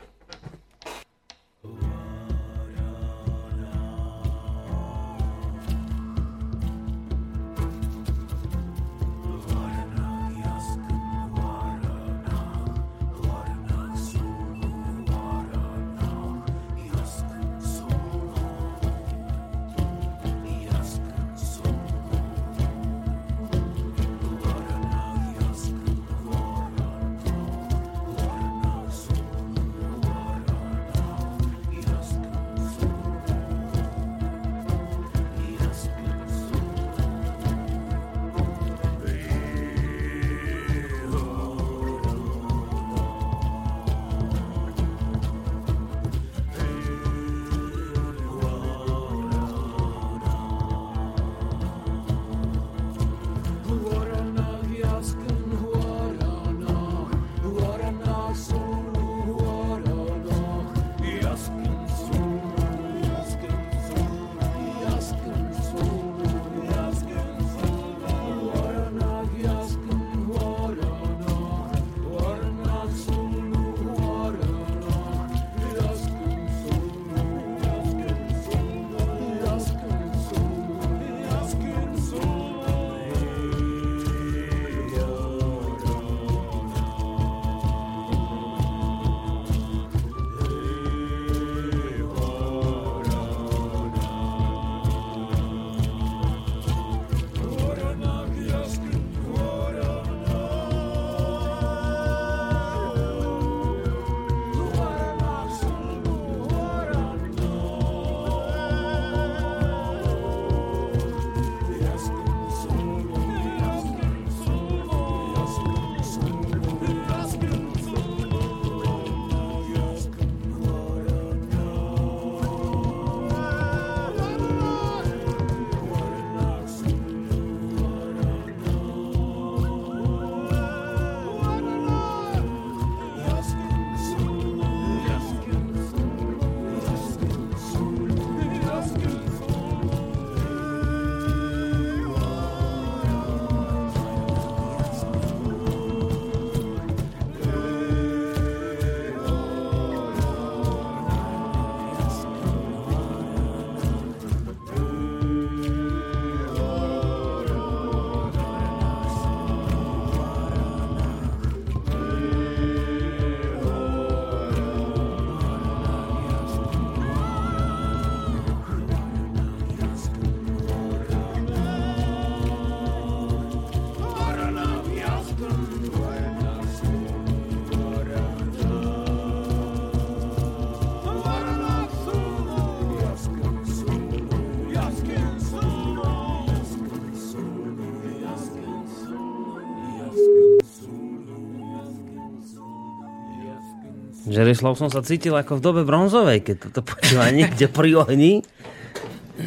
Žerislav som sa cítil ako v dobe bronzovej, keď toto počúva niekde pri ohni.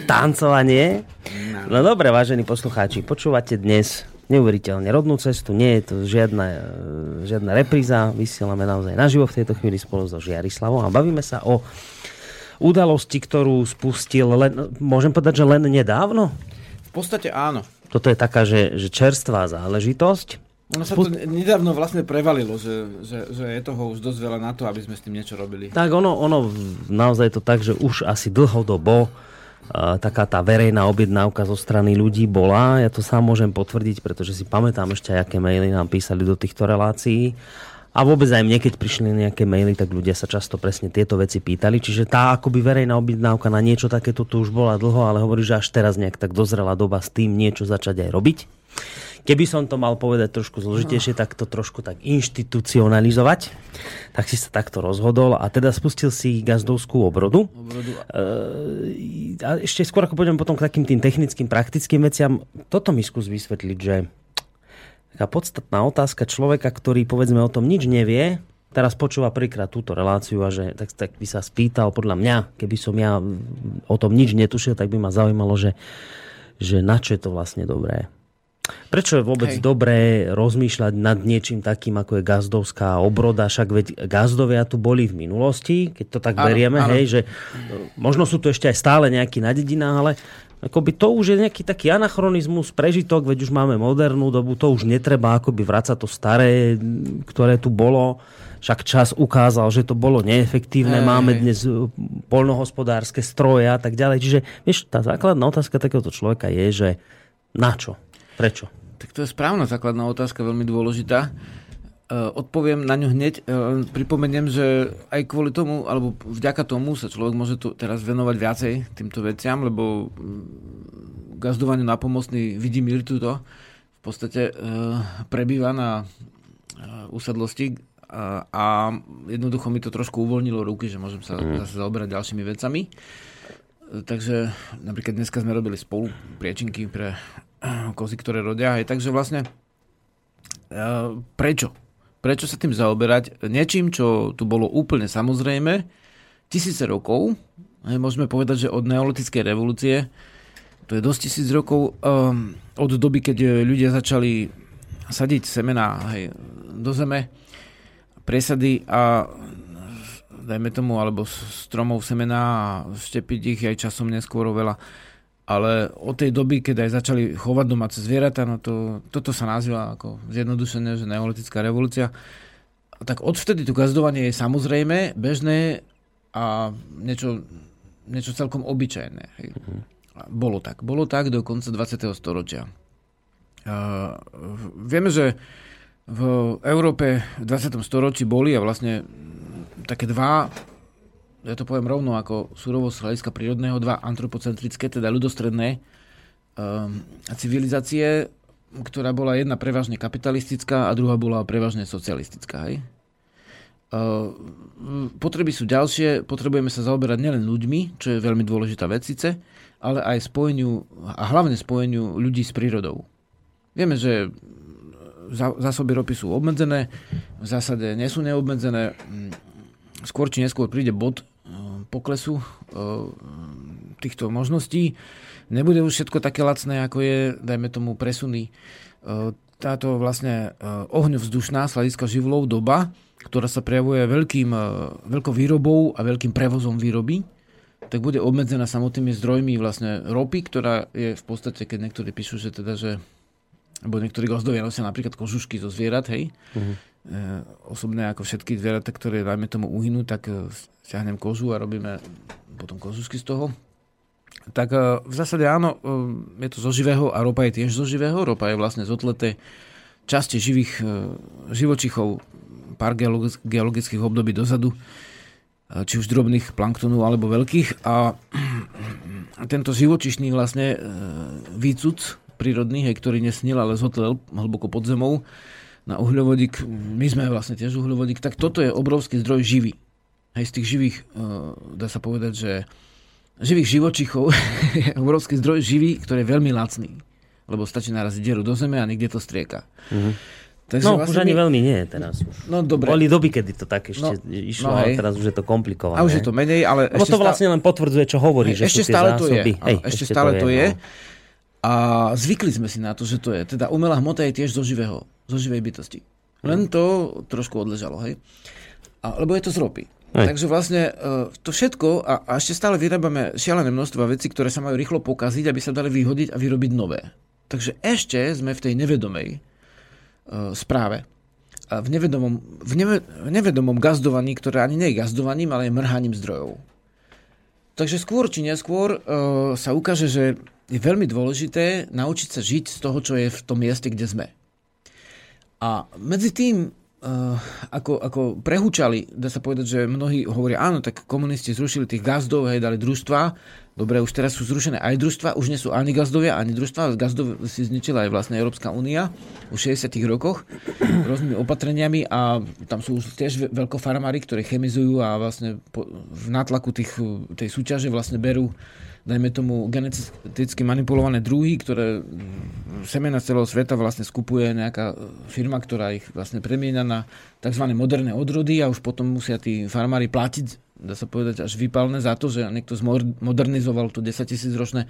tancovanie. No dobre, vážení poslucháči, počúvate dnes neuveriteľne rodnú cestu, nie je to žiadna, žiadna repríza, vysielame naozaj naživo v tejto chvíli spolu so Žiarislavom a bavíme sa o udalosti, ktorú spustil len, môžem povedať, že len nedávno? V podstate áno. Toto je taká, že, že čerstvá záležitosť. Ono sa to nedávno vlastne prevalilo, že, že, že je toho už dosť veľa na to, aby sme s tým niečo robili. Tak ono, ono naozaj to tak, že už asi dlhodobo taká tá verejná objednávka zo strany ľudí bola. Ja to sám môžem potvrdiť, pretože si pamätám ešte, aké maily nám písali do týchto relácií. A vôbec aj mne, keď prišli nejaké maily, tak ľudia sa často presne tieto veci pýtali. Čiže tá akoby verejná objednávka na niečo takéto tu už bola dlho, ale hovorí, že až teraz nejak tak dozrela doba s tým niečo začať aj robiť. Keby som to mal povedať trošku zložitejšie, tak to trošku tak inštitucionalizovať. Tak si sa takto rozhodol a teda spustil si gazdovskú obrodu. obrodu. E, a ešte skôr ako pôjdem potom k takým tým technickým, praktickým veciam, toto mi skús vysvetliť, že taká podstatná otázka človeka, ktorý povedzme o tom nič nevie, teraz počúva prvýkrát túto reláciu a že tak, tak by sa spýtal podľa mňa, keby som ja o tom nič netušil, tak by ma zaujímalo, že, že na čo je to vlastne dobré. Prečo je vôbec hej. dobré rozmýšľať nad niečím takým, ako je gazdovská obroda, však veď gazdovia tu boli v minulosti, keď to tak áno, berieme, áno. hej, že e, možno sú tu ešte aj stále nejakí na dedinách, ale akoby to už je nejaký taký anachronizmus, prežitok, veď už máme modernú dobu, to už netreba akoby vrácať to staré, ktoré tu bolo. Však čas ukázal, že to bolo neefektívne, hey, máme dnes e, polnohospodárske stroje a tak ďalej. Čiže vieš, tá základná otázka takéhoto človeka je, že na čo? Prečo? Tak to je správna základná otázka, veľmi dôležitá. Uh, odpoviem na ňu hneď. Uh, pripomeniem, že aj kvôli tomu, alebo vďaka tomu sa človek môže tu teraz venovať viacej týmto veciam, lebo mm, gazdovaniu na pomocný vidí Mirtuto v podstate uh, prebýva na usadlosti a, jednoducho mi to trošku uvoľnilo ruky, že môžem sa mm. zase zaoberať ďalšími vecami. Takže napríklad dneska sme robili spolu priečinky pre kozy, ktoré rodia. Aj takže vlastne prečo? Prečo sa tým zaoberať? Niečím, čo tu bolo úplne samozrejme, tisíce rokov, môžeme povedať, že od neolitickej revolúcie, to je dosť tisíc rokov, um, od doby, keď ľudia začali sadiť semená hej, do zeme, presady a dajme tomu, alebo stromov semená a štepiť ich aj časom neskôr veľa ale od tej doby, keď aj začali chovať domáce zvieratá, no to, toto sa nazýva ako zjednodušené, že neolitická revolúcia, tak odvtedy to gazdovanie je samozrejme bežné a niečo, niečo celkom obyčajné. Uh-huh. Bolo tak. Bolo tak do konca 20. storočia. Uh, vieme, že v Európe v 20. storočí boli a vlastne také dva ja to poviem rovno ako surovo z hľadiska prírodného, dva antropocentrické, teda ľudostredné um, civilizácie, ktorá bola jedna prevažne kapitalistická a druhá bola prevažne socialistická. Hej? Uh, potreby sú ďalšie, potrebujeme sa zaoberať nielen ľuďmi, čo je veľmi dôležitá vec síce, ale aj spojeniu, a hlavne spojeniu ľudí s prírodou. Vieme, že zásoby ropy sú obmedzené, v zásade nie sú neobmedzené. Skôr či neskôr príde bod, poklesu týchto možností. Nebude už všetko také lacné, ako je, dajme tomu, presuny. Táto vlastne ohňovzdušná sladiska živlov doba, ktorá sa prejavuje veľkým, veľkou výrobou a veľkým prevozom výroby, tak bude obmedzená samotnými zdrojmi vlastne ropy, ktorá je v podstate, keď niektorí píšu, že teda, že alebo niektorí gazdovia nosia napríklad kožušky zo zvierat, hej, uh-huh. E, osobné ako všetky zvieratá, ktoré dajme tomu uhynú, tak e, stiahnem kožu a robíme potom kožušky z toho. Tak e, v zásade áno, je to zo živého a ropa je tiež zo živého. Ropa je vlastne zotleté časti živých živočichov pár geologických období dozadu, či už drobných planktonov alebo veľkých. A tento živočišný vlastne výcuc prírodný, hej, ktorý nesnil, ale zhotlel hlboko pod zemou na uhľovodík. My sme vlastne tiež uhľovodík. Tak toto je obrovský zdroj živý. Hej, z tých živých, eh, dá sa povedať, že živých živočichov je obrovský zdroj živý, ktorý je veľmi lacný. Lebo stačí naraziť dieru do zeme a niekde to strieka. Uh-huh. Takže no, vlastne už ani veľmi nie teraz. Už. No, dobre. Boli doby, kedy to tak ešte no, išlo, no, ale teraz už je to komplikované. A už je to menej, ale... Lebo to vlastne len potvrdzuje, čo hovorí, hej, že ešte sú stále zásoby. To je. Hej, ešte, ešte stále to je. No. A zvykli sme si na to, že to je. Teda umelá hmota je tiež zo živého, zo živej bytosti. Len to trošku odležalo, hej. A, lebo je to z ropy. Hej. Takže vlastne uh, to všetko, a, a ešte stále vyrábame šialené množstvo vecí, ktoré sa majú rýchlo pokaziť, aby sa dali vyhodiť a vyrobiť nové. Takže ešte sme v tej nevedomej uh, správe v nevedomom, v, neve, v nevedomom gazdovaní, ktoré ani nie je gazdovaním, ale je mrhaním zdrojov. Takže skôr či neskôr uh, sa ukáže, že je veľmi dôležité naučiť sa žiť z toho, čo je v tom mieste, kde sme. A medzi tým, uh, ako, ako prehúčali, dá sa povedať, že mnohí hovoria, áno, tak komunisti zrušili tých gazdov, hej, dali družstva, Dobre, už teraz sú zrušené aj družstva, už nie sú ani gazdovia, ani družstva. Gazdov si zničila aj vlastne Európska únia v 60 rokoch rôznymi opatreniami a tam sú už tiež veľkofarmári, ktorí chemizujú a vlastne po, v nátlaku tých, tej súťaže vlastne berú dajme tomu geneticky manipulované druhy, ktoré semena celého sveta vlastne skupuje nejaká firma, ktorá ich vlastne premieňa na tzv. moderné odrody a už potom musia tí farmári platiť dá sa povedať, až vypálne za to, že niekto zmodernizoval to 10 tisíc ročné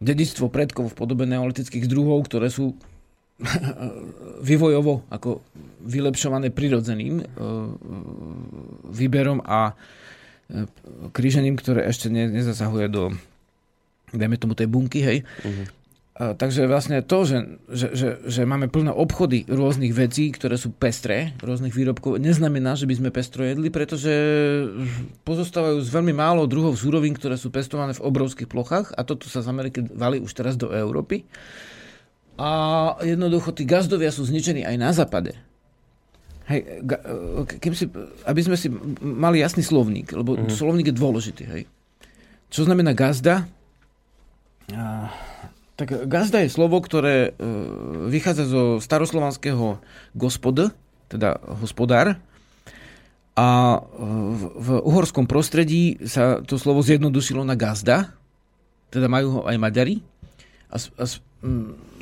dedictvo predkov v podobe neolitických druhov, ktoré sú vývojovo ako vylepšované prirodzeným e, výberom a e, krížením, ktoré ešte nezasahuje do dajme tomu tej bunky, hej. Uh-huh. Takže vlastne to, že, že, že, že máme plné obchody rôznych vecí, ktoré sú pestré, rôznych výrobkov, neznamená, že by sme pestro jedli, pretože pozostávajú z veľmi málo druhov súrovín, ktoré sú pestované v obrovských plochách a toto sa z Ameriky valí už teraz do Európy. A jednoducho tí gazdovia sú zničení aj na západe. Hej, keby si, aby sme si mali jasný slovník, lebo mm. slovník je dôležitý. Hej. Čo znamená gazda? Tak gazda je slovo, ktoré e, vychádza zo staroslovanského gospod, teda hospodár. A v, v uhorskom prostredí sa to slovo zjednodušilo na gazda, teda majú ho aj Maďari. A, a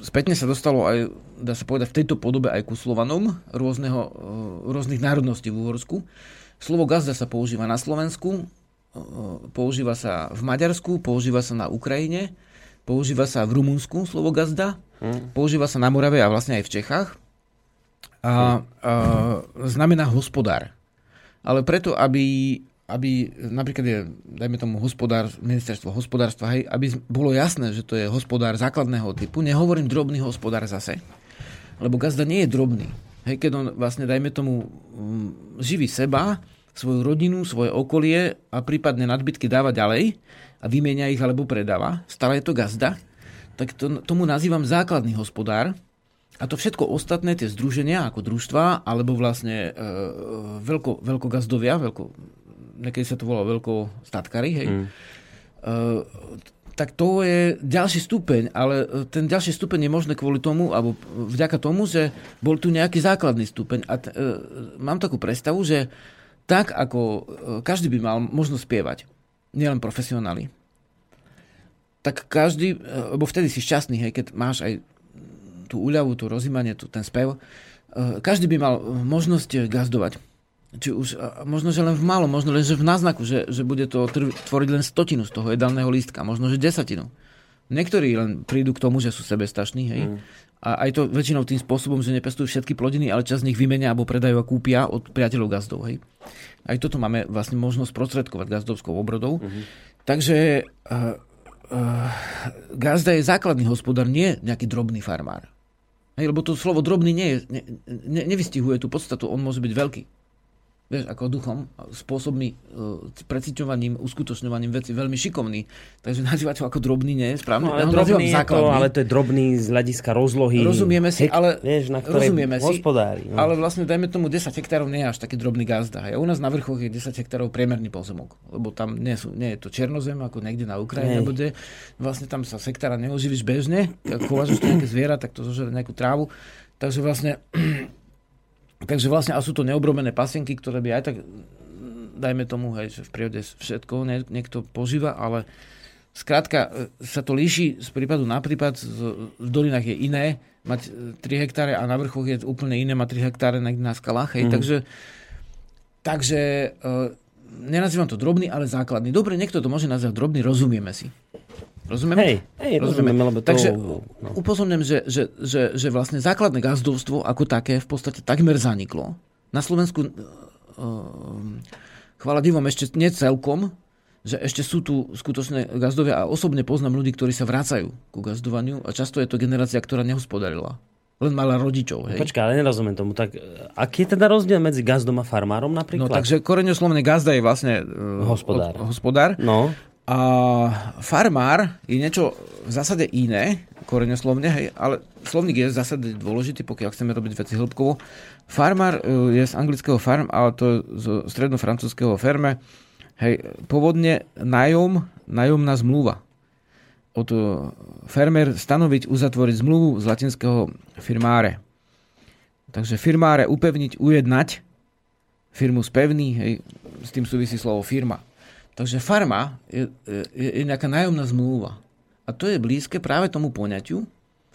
spätne sa dostalo aj, dá sa povedať, v tejto podobe aj ku Slovanom rôzneho, e, rôznych národností v Uhorsku. Slovo gazda sa používa na Slovensku, e, používa sa v Maďarsku, používa sa na Ukrajine, Používa sa v Rumunsku slovo gazda, hmm. používa sa na Morave a vlastne aj v Čechách. A, a znamená hospodár. Ale preto, aby, aby napríklad je, dajme tomu hospodár, ministerstvo hospodárstva, hej, aby bolo jasné, že to je hospodár základného typu, nehovorím drobný hospodár zase, lebo gazda nie je drobný. Hej, keď on vlastne, dajme tomu, mm, živí seba, svoju rodinu, svoje okolie a prípadne nadbytky dáva ďalej, a vymenia ich alebo predáva, stále je to gazda, tak to, tomu nazývam základný hospodár. A to všetko ostatné, tie združenia ako družstva, alebo vlastne e, veľko, veľkogazdovia, veľko, niekedy sa to volá veľko statkári, hej, mm. e, tak to je ďalší stupeň, ale ten ďalší stupeň je možné kvôli tomu, alebo vďaka tomu, že bol tu nejaký základný stupeň. A t, e, mám takú predstavu, že tak ako e, každý by mal možnosť spievať, nielen profesionáli. Tak každý, eh, lebo vtedy si šťastný, hej, keď máš aj tú úľavu, tú rozímanie, tú, ten spev, eh, každý by mal možnosť gazdovať. Či už, možno, že len v málo, možno len, že v náznaku, že, že bude to tvoriť len stotinu z toho jedálneho lístka, možno, že desatinu. Niektorí len prídu k tomu, že sú sebestační, hej. Mm. A aj to väčšinou tým spôsobom, že nepestujú všetky plodiny, ale čas z nich vymenia alebo predajú a kúpia od priateľov gazdov, hej. Aj toto máme vlastne možnosť prostredkovať gazdovskou obrodou. Mm-hmm. Takže uh, uh, gazda je základný hospodár, nie nejaký drobný farmár. Hej, lebo to slovo drobný nie je, ne, ne, nevystihuje tú podstatu, on môže byť veľký vieš, ako duchom, spôsobmi, e, preciťovaním, uskutočňovaním veci veľmi šikovný. Takže nazývať ho ako drobný nie je správne. No, ale, ja drobný je to, ale to je drobný z hľadiska rozlohy. Rozumieme si, hek, ale, vieš, na rozumieme hospodári. Si, no. Ale vlastne, dajme tomu, 10 hektárov nie je až taký drobný gazda. A u nás na vrchoch je 10 hektárov priemerný pozemok. Lebo tam nie, sú, nie je to černozem, ako niekde na Ukrajine, bude. Vlastne tam sa sektára neuživíš bežne. Ak chováš nejaké zviera, tak to zožere nejakú trávu. Takže vlastne Takže vlastne, a sú to neobrobené pasienky, ktoré by aj tak, dajme tomu, hej, že v prírode všetko nie, niekto požíva, ale Skrátka, sa to líši z prípadu na prípad, v dolinách je iné, mať 3 hektáre a na vrchoch je úplne iné, mať 3 hektáre na, na skalách. Hej. Mm. Takže, takže nenazývam to drobný, ale základný. Dobre, niekto to môže nazvať drobný, rozumieme si. Rozumieme? Hej, hej rozumieme. rozumieme lebo to... Takže no. upozorňujem, že, že, že, že vlastne základné gazdovstvo ako také v podstate takmer zaniklo. Na Slovensku, uh, chvála divom, ešte nie celkom, že ešte sú tu skutočné gazdovia a osobne poznám ľudí, ktorí sa vracajú ku gazdovaniu a často je to generácia, ktorá nehospodarila len mala rodičov. Hej. Počkaj, ale nerozumiem tomu. Tak, aký je teda rozdiel medzi gazdom a farmárom napríklad? No takže koreňoslovne gazda je vlastne uh, hospodár. Od, hospodár. No. A farmár je niečo v zásade iné, koreňoslovne, hej, ale slovník je v zásade dôležitý, pokiaľ chceme robiť veci hĺbkovo. Farmár uh, je z anglického farm, ale to je z strednofrancúzského ferme. Hej, pôvodne nájom, nájomná zmluva od eh, fermer stanoviť, uzatvoriť zmluvu z latinského firmáre. Takže firmáre upevniť, ujednať, firmu spevný, hej, s tým súvisí slovo firma. Takže farma je, je, je nejaká nájomná zmluva. A to je blízke práve tomu poňaťu,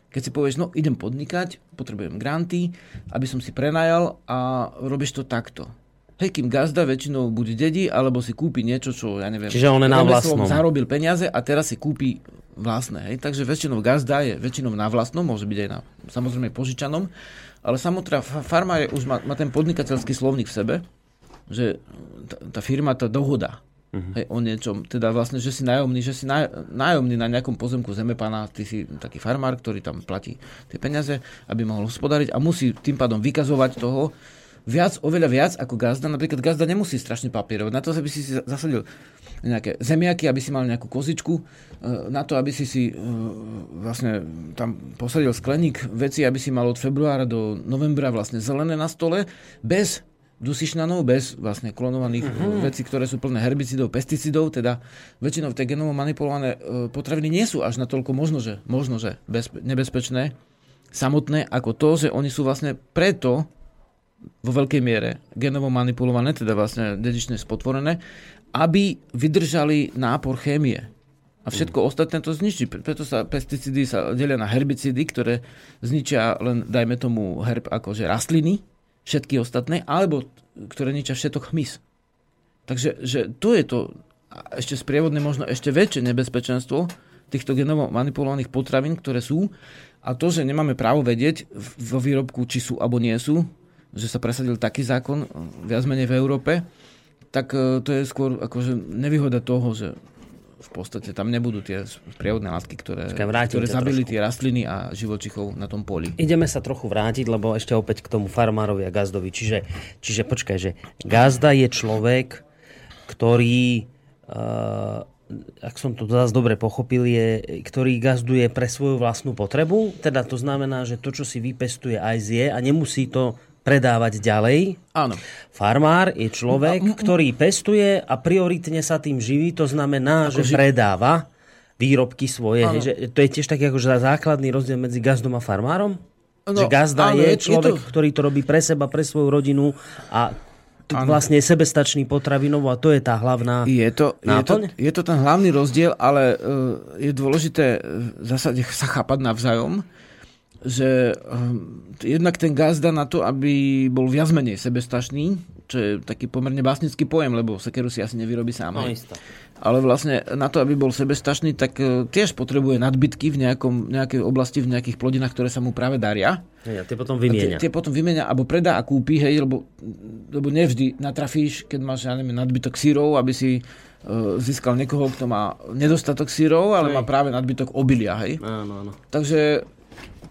keď si povieš, no idem podnikať, potrebujem granty, aby som si prenajal a robíš to takto. Hej, kým gazda väčšinou buď dedí, alebo si kúpi niečo, čo, ja neviem, Čiže on je na vlastnom. zarobil peniaze a teraz si kúpi vlastné. Hej? Takže väčšinou gazda je väčšinou na vlastnom, môže byť aj na samozrejme požičanom, ale samotná farma je, už má, má ten podnikateľský slovník v sebe, že tá, tá firma, tá dohoda uh-huh. hej, o niečom, teda vlastne, že si nájomný, že si nájomný na nejakom pozemku zemepana, ty si taký farmár, ktorý tam platí tie peniaze, aby mohol hospodariť a musí tým pádom vykazovať toho, viac, oveľa viac ako gazda. Napríklad gazda nemusí strašne papierovať. Na to, aby si si zasadil nejaké zemiaky, aby si mal nejakú kozičku, e, na to, aby si si e, vlastne tam posadil skleník veci, aby si mal od februára do novembra vlastne zelené na stole, bez dusišnanov, bez vlastne klonovaných uh-huh. vecí, ktoré sú plné herbicidov, pesticidov, teda väčšinou tie genovo manipulované potraviny nie sú až natoľko možno, že, možno, že bezpe- nebezpečné samotné ako to, že oni sú vlastne preto vo veľkej miere genovo manipulované, teda vlastne dedične spotvorené, aby vydržali nápor chémie. A všetko mm. ostatné to zničí. Preto sa pesticídy sa delia na herbicídy, ktoré zničia len, dajme tomu, herb akože rastliny, všetky ostatné, alebo ktoré ničia všetok hmyz. Takže že to je to ešte sprievodné, možno ešte väčšie nebezpečenstvo týchto genovo manipulovaných potravín, ktoré sú. A to, že nemáme právo vedieť vo výrobku, či sú alebo nie sú, že sa presadil taký zákon eh, viac menej v Európe, tak eh, to je skôr akože nevýhoda toho, že v podstate tam nebudú tie sprievodné látky, ktoré, ktoré zabili trošku. tie rastliny a živočichov na tom poli. Ideme sa trochu vrátiť, lebo ešte opäť k tomu farmárovi a gazdovi. Čiže, čiže počkaj, že gazda je človek, ktorý uh, ak som to zase dobre pochopil, je, ktorý gazduje pre svoju vlastnú potrebu. Teda to znamená, že to, čo si vypestuje, aj zje a nemusí to predávať ďalej. Áno. Farmár je človek, ktorý pestuje a prioritne sa tým živí, to znamená, Ako že ži- predáva výrobky svoje. Hej, že to je tiež taký akože základný rozdiel medzi gazdom a farmárom? No, že gazda áno, je človek, je to... ktorý to robí pre seba, pre svoju rodinu a t- vlastne je sebestačný potravinový a to je tá hlavná je to, je to, je to ten hlavný rozdiel, ale uh, je dôležité v zásade sa chápať navzájom že um, jednak ten gazda na to, aby bol viac menej sebestačný, čo je taký pomerne básnický pojem, lebo sekeru si asi nevyrobí sám. No, Ale vlastne na to, aby bol sebestačný, tak uh, tiež potrebuje nadbytky v nejakom, nejakej oblasti, v nejakých plodinách, ktoré sa mu práve daria. Ja, tie potom vymieňa. Tie, tie potom vymieňa, alebo predá a kúpi, hej, lebo, lebo nevždy natrafíš, keď máš, ja neviem, nadbytok sírov, aby si uh, získal niekoho, kto má nedostatok sírov, ale hej. má práve nadbytok obilia, hej. Áno, áno. Takže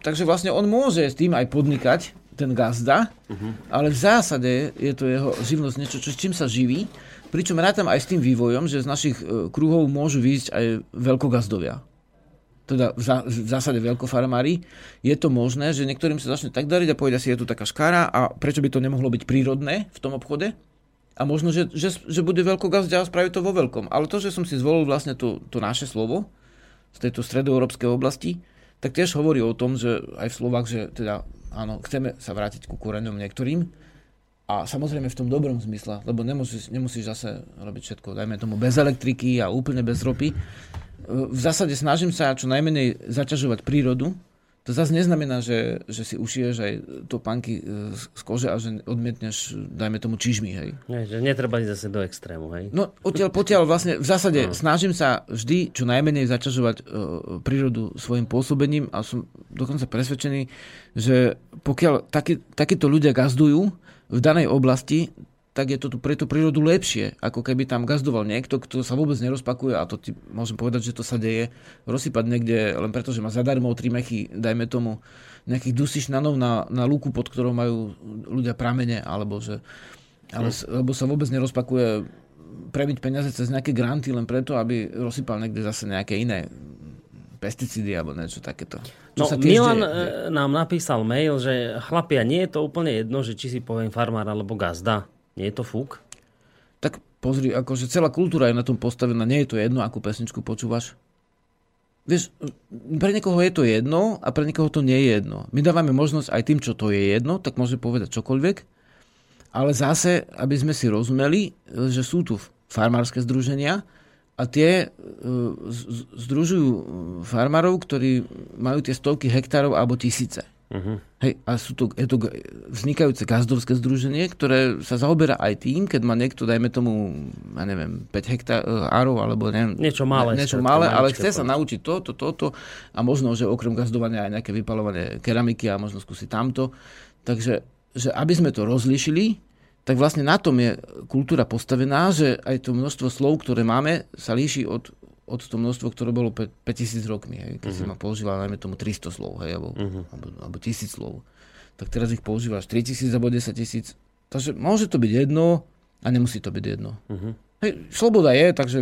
Takže vlastne on môže s tým aj podnikať, ten gazda, uh-huh. ale v zásade je to jeho živnosť niečo, čo, s čím sa živí. Pričom rátam aj s tým vývojom, že z našich e, kruhov môžu výjsť aj veľkogazdovia. Teda v, zá, v zásade veľkofarmári. Je to možné, že niektorým sa začne tak dariť a povedia si, je tu taká škára a prečo by to nemohlo byť prírodné v tom obchode? A možno, že, že, že bude veľkogazdia a spraví to vo veľkom. Ale to, že som si zvolil vlastne to, to naše slovo z tejto stredoeurópskej oblasti, tak tiež hovorí o tom, že aj v Slovách, že teda áno, chceme sa vrátiť ku koreňom niektorým a samozrejme v tom dobrom zmysle, lebo nemusíš, nemusíš zase robiť všetko, dajme tomu bez elektriky a úplne bez ropy, v zásade snažím sa čo najmenej zaťažovať prírodu, to zase neznamená, že, že si ušiješ aj topánky e, z kože a že odmietneš, dajme tomu, čižmy, hej. Nie, že netreba ísť zase do extrému, hej. No, odtiaľ potiaľ vlastne, v zásade no. snažím sa vždy čo najmenej zaťažovať uh, prírodu svojim pôsobením a som dokonca presvedčený, že pokiaľ taký, takíto ľudia gazdujú v danej oblasti, tak je to tu pre tú prírodu lepšie, ako keby tam gazdoval niekto, kto sa vôbec nerozpakuje, a to ti môžem povedať, že to sa deje, rozsypať niekde len preto, že má zadarmo tri mechy, dajme tomu, nejakých dusišnanov na, na lúku, pod ktorou majú ľudia pramene, alebo že ale, hm. lebo sa vôbec nerozpakuje prebiť peniaze cez nejaké granty len preto, aby rozsypal niekde zase nejaké iné pesticídy alebo niečo takéto. Čo no, sa Milan deje? nám napísal mail, že chlapia, nie je to úplne jedno, že či si poviem farmár alebo gazda. Nie je to fúk? Tak pozri, akože celá kultúra je na tom postavená. Nie je to jedno, akú pesničku počúvaš. Vieš, pre niekoho je to jedno a pre niekoho to nie je jedno. My dávame možnosť aj tým, čo to je jedno, tak môže povedať čokoľvek, ale zase, aby sme si rozumeli, že sú tu farmárske združenia a tie uh, združujú farmárov, ktorí majú tie stovky hektárov alebo tisíce. Uh-huh. Hej, a sú to, je to vznikajúce gazdovské združenie, ktoré sa zaoberá aj tým, keď má niekto, dajme tomu, ja neviem, 5 hektárov, alebo neviem, niečo malé, ne, niečo malé ale chce sa naučiť toto, toto a možno, že okrem gazdovania aj nejaké vypalovanie keramiky a možno skúsiť tamto. Takže, že aby sme to rozlišili, tak vlastne na tom je kultúra postavená, že aj to množstvo slov, ktoré máme, sa líši od, od to množstvo, ktoré bolo 5000 rokmi. Hej. Keď uh-huh. si mhm. ma používal, najmä tomu 300 slov, hej, alebo, uh-huh. alebo, alebo 1000 slov. Tak teraz ich používaš 3000 alebo 10 tisíc. Takže môže to byť jedno a nemusí to byť jedno. Uh-huh. Hej, sloboda je, takže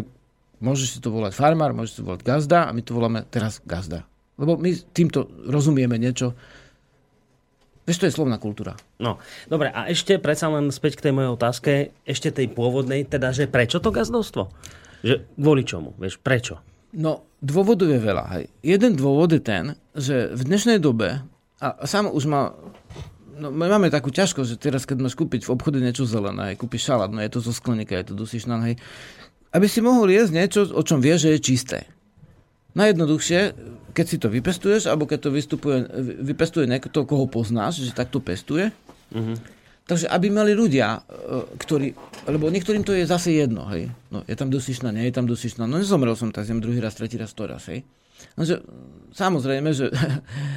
môžeš si to volať farmár, môžeš si to volať gazda a my to voláme teraz gazda. Lebo my týmto rozumieme niečo, Vieš, to je slovná kultúra. No, dobre, a ešte predsa len späť k tej mojej otázke, ešte tej pôvodnej, teda, že prečo to gazdovstvo? Že kvôli čomu? Vieš, prečo? No, dôvodov je veľa. Hej. Jeden dôvod je ten, že v dnešnej dobe, a sám už má No, my máme takú ťažkosť, že teraz, keď máš kúpiť v obchode niečo zelené, hej, kúpiš šalát, no je to zo skleníka, je to dusišná, hej, aby si mohol jesť niečo, o čom vieš, že je čisté. Najjednoduchšie, keď si to vypestuješ, alebo keď to vystupuje, vypestuje niekto, koho poznáš, že takto pestuje, mm-hmm Takže aby mali ľudia, e, ktorí, lebo niektorým to je zase jedno, hej. No, je tam dusišná, nie je tam dusišná. No nezomrel som tak, zem druhý raz, tretí raz, to raz, hej. No, že, samozrejme, že,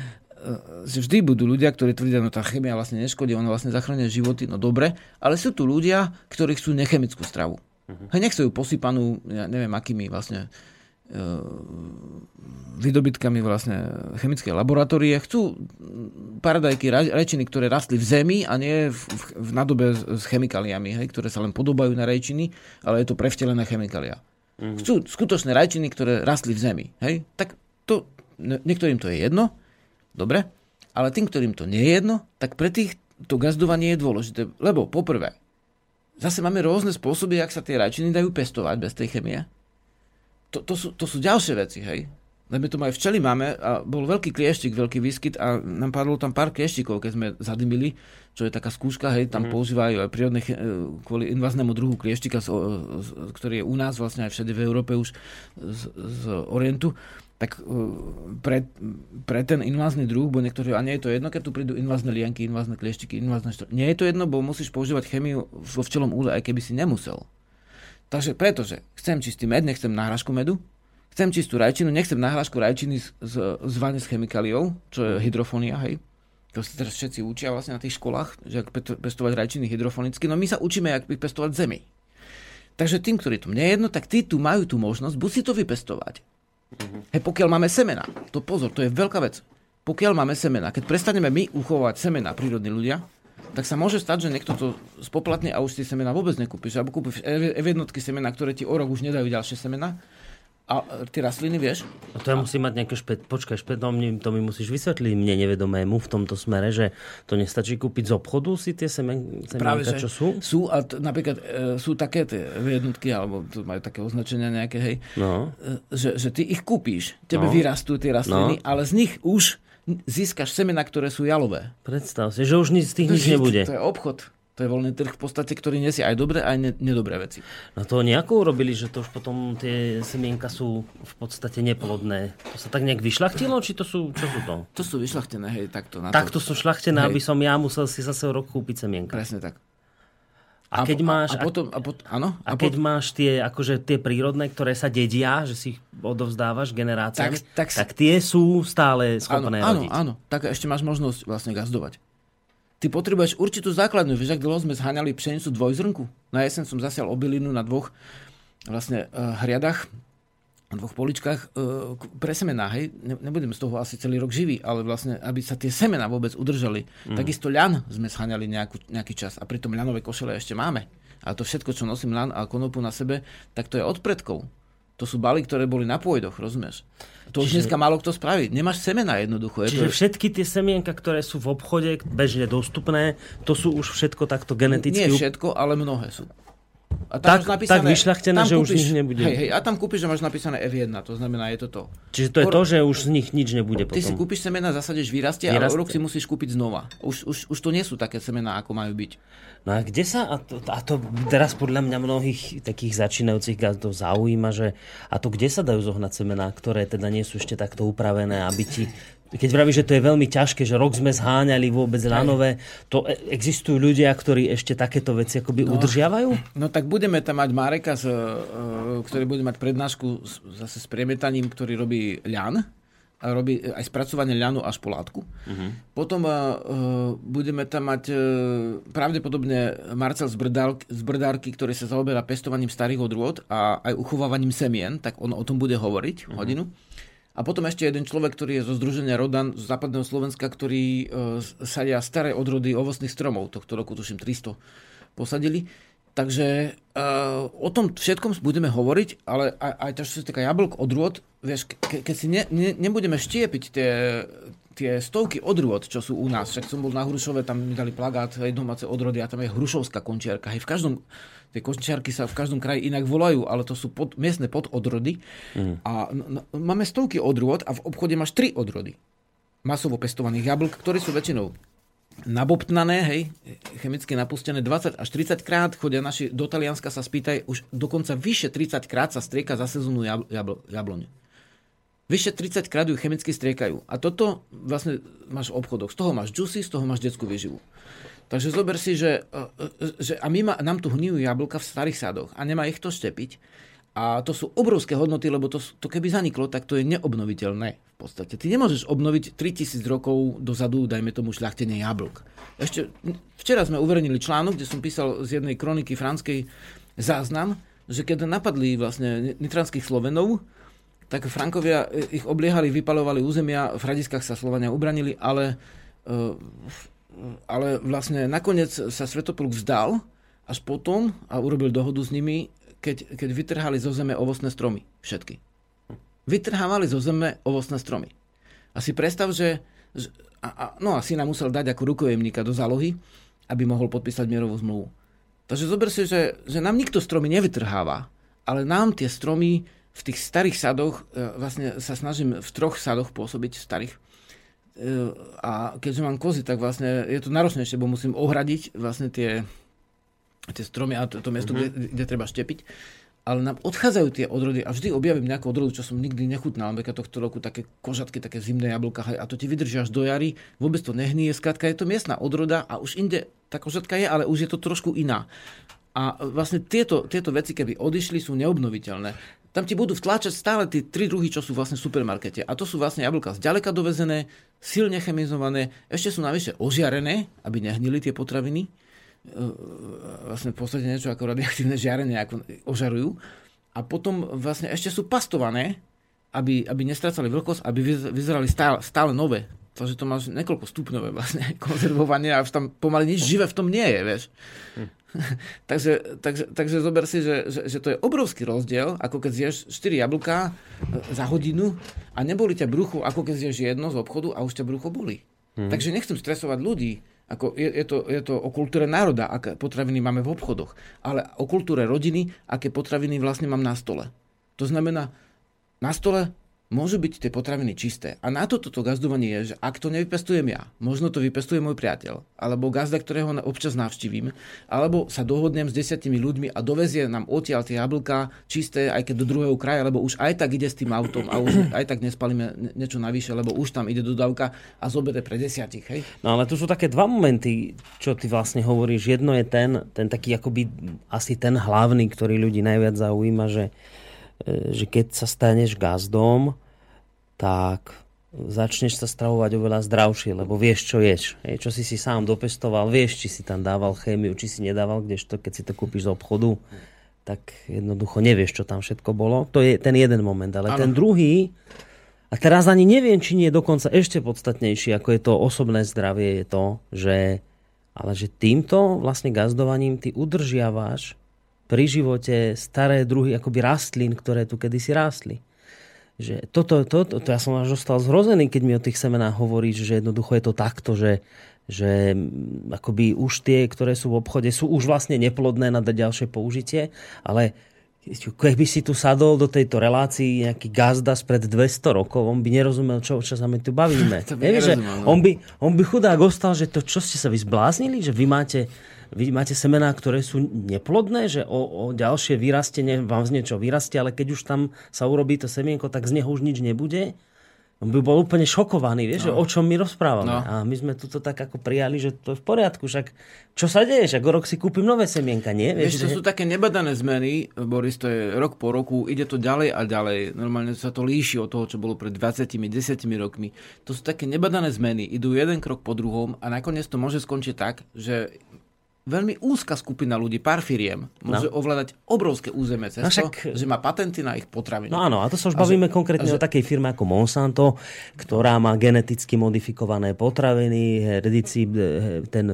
že vždy budú ľudia, ktorí tvrdia, no tá chemia vlastne neškodí, ona vlastne zachráňuje životy, no dobre, ale sú tu ľudia, ktorí chcú nechemickú stravu. Uh-huh. Hej, nechcú ju posypanú, ja neviem, akými vlastne E, vydobytkami vlastne chemické laboratórie. Chcú paradajky, rajčiny, ktoré rastli v zemi a nie v, v, v nadobe s, s chemikáliami, hej, ktoré sa len podobajú na rajčiny, ale je to prevtelená chemikália. Mm. Chcú skutočné rajčiny, ktoré rastli v zemi. Hej? Tak to, niektorým to je jedno, dobre, ale tým, ktorým to nie je jedno, tak pre tých to gazdovanie je dôležité. Lebo poprvé, zase máme rôzne spôsoby, ak sa tie rajčiny dajú pestovať bez tej chemie to, to, sú, to sú ďalšie veci, hej. Lebo to aj včeli máme a bol veľký klieštik, veľký výskyt a nám padlo tam pár klieštikov, keď sme zadymili, čo je taká skúška, hej, tam mm. používajú aj prírodné, kvôli invaznému druhu klieštika, ktorý je u nás vlastne aj všade v Európe už z, z Orientu, tak e, pre, pre ten invázny druh, bo niektorí, a nie je to jedno, keď tu prídu invázne lianky, invázne klieštiky, invázne štr... Nie je to jedno, bo musíš používať chemiu vo včelom úle, aj keby si nemusel. Takže pretože chcem čistý med, nechcem náhražku medu, chcem čistú rajčinu, nechcem náhražku rajčiny z, z, z vane s chemikáliou, čo je hydrofonia, hej. To sa teraz všetci učia vlastne na tých školách, že ak pestovať rajčiny hydrofonicky, no my sa učíme, jak pestovať zemi. Takže tým, ktorí tu nie je jedno, tak tí tu majú tú možnosť, buď si to vypestovať. Mm-hmm. Hej, pokiaľ máme semena, to pozor, to je veľká vec. Pokiaľ máme semena, keď prestaneme my uchovať semena, prírodní ľudia, tak sa môže stať, že niekto to spoplatne a už tie semena vôbec nekúpiš. Alebo kúpiš jednotky semena, ktoré ti o rok už nedajú ďalšie semena. A tie rastliny, vieš? A to ja musím mať nejaké špec... Počkaj, špec... to mi, to mi musíš vysvetliť mne nevedomému v tomto smere, že to nestačí kúpiť z obchodu si tie semen... Práve, čo sú? Sú a t- napríklad e, sú také tie jednotky, alebo to majú také označenia nejaké, hej, no. e, že, že ty ich kúpíš, tebe no. vyrastú tie rastliny, no. ale z nich už získaš semena, ktoré sú jalové. Predstav si, že už z tých nič nebude. To je obchod. To je voľný trh v podstate, ktorý nesie aj dobré, aj ne, nedobré veci. No to nejako urobili, že to už potom tie semienka sú v podstate neplodné. To sa tak nejak vyšlachtilo, či to sú, čo sú to? To sú vyšlachtené, hej, takto. Na takto to. sú šlachtené, hej. aby som ja musel si zase rok kúpiť semienka. Presne tak. A, keď máš, a, potom, a, pot, áno, a, a keď pot... máš tie, akože tie prírodné, ktoré sa dedia, že si ich odovzdávaš generáciám, tak, tak, tak tie sú stále schopné áno, rodiť. Áno, áno, tak ešte máš možnosť vlastne gazdovať. Ty potrebuješ určitú základnú. Vieš, ak dlho sme zháňali pšenicu dvojzrnku? Na jeseň som zasial obilinu na dvoch vlastne uh, hriadach, na dvoch poličkách uh, pre semená. Hej? Ne, nebudem z toho asi celý rok živý, ale vlastne, aby sa tie semena vôbec udržali. Mm. Takisto ľan sme zháňali nejakú, nejaký čas a pritom ľanové košele ešte máme. A to všetko, čo nosím ľan a konopu na sebe, tak to je od predkov. To sú baly, ktoré boli na pôjdoch, rozumieš? To už dneska málo kto spraví. Nemáš semena jednoducho. Je čiže to... všetky tie semienka, ktoré sú v obchode bežne dostupné, to sú už všetko takto geneticky... Nie všetko, ale mnohé sú. A tam tak, napísané, tak vyšľachtené, že kúpiš, už nič nebude. Hej, hej, a tam kúpiš, že máš napísané F1, to znamená, je to to. Čiže to je to, že už z nich nič nebude potom. Ty si kúpiš semena, zasadeš, vyrastie, vyrastie. ale o rok si musíš kúpiť znova. Už, už, už to nie sú také semená, ako majú byť. No a kde sa, a to, a to teraz podľa mňa mnohých takých začínajúcich gazdov zaujíma, že a to kde sa dajú zohnať semená, ktoré teda nie sú ešte takto upravené, aby ti keď vravíš, že to je veľmi ťažké, že rok sme zháňali vôbec lanové, to e, existujú ľudia, ktorí ešte takéto veci akoby no, udržiavajú? No tak budeme tam mať Mareka, z, e, ktorý bude mať prednášku zase s premietaním, ktorý robí ľan a robí aj spracovanie ľanu až po látku. Uh-huh. Potom uh, budeme tam mať uh, pravdepodobne Marcel z, Brdál, z Brdárky, ktorý sa zaoberá pestovaním starých odrôd a aj uchovávaním semien, tak on o tom bude hovoriť uh-huh. hodinu. A potom ešte jeden človek, ktorý je zo Združenia Rodan z západného Slovenska, ktorý uh, sadia staré odrody ovocných stromov. Tohto roku tuším 300 posadili. Takže uh, o tom všetkom budeme hovoriť, ale aj, aj to, čo sa týka jablk, odrôd, vieš, ke, keď si ne, ne, nebudeme štiepiť tie, tie stovky odrôd, čo sú u nás, však som bol na Hrušove, tam mi dali plagát aj domáce odrody a tam je hrušovská končiarka. Hej, v každom, tie končiarky sa v každom kraji inak volajú, ale to sú pod, miestne pododrody. Mm. A no, máme stovky odrôd a v obchode máš tri odrody masovo pestovaných jablk, ktoré sú väčšinou nabobtnané, hej, chemicky napustené 20 až 30 krát, chodia naši do Talianska sa spýtaj, už dokonca vyše 30 krát sa strieka za sezónu jabl- jabl- jabloň. Vyše 30 krát ju chemicky striekajú. A toto vlastne máš v obchodoch. Z toho máš juicy, z toho máš detskú výživu. Takže zober si, že, e, e, že a my ma, nám tu hníjú jablka v starých sádoch a nemá ich to štepiť, a to sú obrovské hodnoty, lebo to, to keby zaniklo, tak to je neobnoviteľné v podstate. Ty nemôžeš obnoviť 3000 rokov dozadu, dajme tomu, šľachtenie jablk. Ešte včera sme uverejnili článok, kde som písal z jednej kroniky franskej záznam, že keď napadli vlastne nitranských Slovenov, tak Frankovia ich obliehali, vypalovali územia, v Hradiskách sa Slovania ubranili, ale, eh, ale vlastne nakoniec sa Svetopluk vzdal až potom a urobil dohodu s nimi, keď, keď vytrhali zo zeme ovocné stromy. Všetky. Vytrhávali zo zeme ovocné stromy. A si predstav, že a, a, no a syna musel dať ako rukojemníka do zálohy, aby mohol podpísať mierovú zmluvu. Takže zober si, že, že nám nikto stromy nevytrháva, ale nám tie stromy v tých starých sadoch, e, vlastne sa snažím v troch sadoch pôsobiť, starých, e, a keďže mám kozy, tak vlastne je to náročnejšie, bo musím ohradiť vlastne tie, tie stromy a to, to miesto, mm-hmm. kde, kde treba štepiť. Ale nám odchádzajú tie odrody a vždy objavím nejakú odrodu, čo som nikdy nechutnal. Napríklad tohto roku také kožatky, také zimné jablka a to ti vydrží až do jary, vôbec to nehnie. Skrátka je to miestna odroda a už inde tá kožatka je, ale už je to trošku iná. A vlastne tieto, tieto veci, keby odišli, sú neobnoviteľné. Tam ti budú vtláčať stále tie tri druhy, čo sú vlastne v supermarkete. A to sú vlastne jablka zďaleka dovezené, silne chemizované, ešte sú navyše ožiarené, aby nehnili tie potraviny E, vlastne v podstate niečo ako radioaktívne žiarenie, ako ožarujú. A potom vlastne ešte sú pastované, aby, aby nestracali veľkosť, aby vyzerali stále, stále nové. Takže to máš niekoľko stupňové vlastne konzervovanie a tam pomaly nič živé v tom nie je, vieš. Hm. takže, takže, takže zober si, že, že, že to je obrovský rozdiel, ako keď zješ 4 jablká e, za hodinu a neboli ťa brucho, ako keď zješ jedno z obchodu a už ťa brucho boli. Hm. Takže nechcem stresovať ľudí ako je, je, to, je to o kultúre národa, aké potraviny máme v obchodoch, ale o kultúre rodiny, aké potraviny vlastne mám na stole. To znamená, na stole môžu byť tie potraviny čisté. A na to toto gazdovanie je, že ak to nevypestujem ja, možno to vypestuje môj priateľ, alebo gazda, ktorého občas navštívim, alebo sa dohodnem s desiatimi ľuďmi a dovezie nám odtiaľ tie jablka čisté, aj keď do druhého kraja, lebo už aj tak ide s tým autom a už aj tak nespalíme niečo navyše, lebo už tam ide dodávka a zobere pre desiatich. Hej? No ale tu sú také dva momenty, čo ty vlastne hovoríš. Jedno je ten, ten taký akoby asi ten hlavný, ktorý ľudí najviac zaujíma, že že keď sa staneš gazdom, tak začneš sa stravovať oveľa zdravšie, lebo vieš, čo ješ. Hej, čo si si sám dopestoval, vieš, či si tam dával chémiu, či si nedával, kdežto keď si to kúpiš z obchodu, tak jednoducho nevieš, čo tam všetko bolo. To je ten jeden moment, ale ano. ten druhý, a teraz ani neviem, či nie je dokonca ešte podstatnejší, ako je to osobné zdravie, je to, že ale že týmto vlastne gazdovaním ty udržiavaš pri živote staré druhy akoby rastlín, ktoré tu kedysi rástli. Že toto, to, to, to, ja som až zostal zhrozený, keď mi o tých semenách hovoríš, že jednoducho je to takto, že, že akoby už tie, ktoré sú v obchode, sú už vlastne neplodné na ďalšie použitie, ale keby si tu sadol do tejto relácii nejaký gazda spred 200 rokov, on by nerozumel, čo, čo sa my tu bavíme. by že no. on, by, on by chudák ostal, že to, čo ste sa vy zbláznili, že vy máte vy máte semená, ktoré sú neplodné, že o, o ďalšie vyrastenie vám z niečo vyrastie, ale keď už tam sa urobí to semienko, tak z neho už nič nebude. On by bol úplne šokovaný, vieš, no. o čom my rozprávame. No. A my sme toto tak ako prijali, že to je v poriadku. Však čo sa deje? Však rok si kúpim nové semienka, nie? Vieš, vieš to že... sú také nebadané zmeny, Boris, to je rok po roku, ide to ďalej a ďalej. Normálne sa to líši od toho, čo bolo pred 20 10 rokmi. To sú také nebadané zmeny, idú jeden krok po druhom a nakoniec to môže skončiť tak, že veľmi úzka skupina ľudí, pár firiem, môže no. ovládať obrovské územie cez no však... to, že má patenty na ich potraviny. No áno, a to sa už a bavíme že, konkrétne že... o takej firme ako Monsanto, ktorá má geneticky modifikované potraviny, herbicid, ten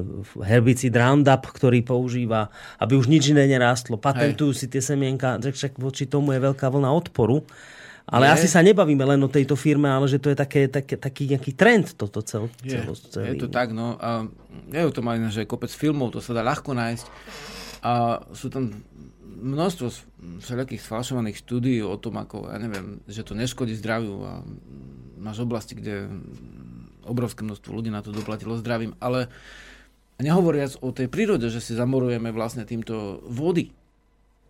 herbicid Roundup, ktorý používa, aby už nič iné nerástlo. Patentujú Hej. si tie semienka, však voči tomu je veľká vlna odporu. Ale je. asi sa nebavíme len o tejto firme, ale že to je také, také, taký nejaký trend toto cel, je. Celo, celý. Je to tak, no. A je to má že kopec filmov, to sa dá ľahko nájsť. A sú tam množstvo všelijakých sfalšovaných štúdií o tom, ako, ja neviem, že to neškodí zdraviu a máš oblasti, kde obrovské množstvo ľudí na to doplatilo zdravím, ale nehovoriac o tej prírode, že si zamorujeme vlastne týmto vody,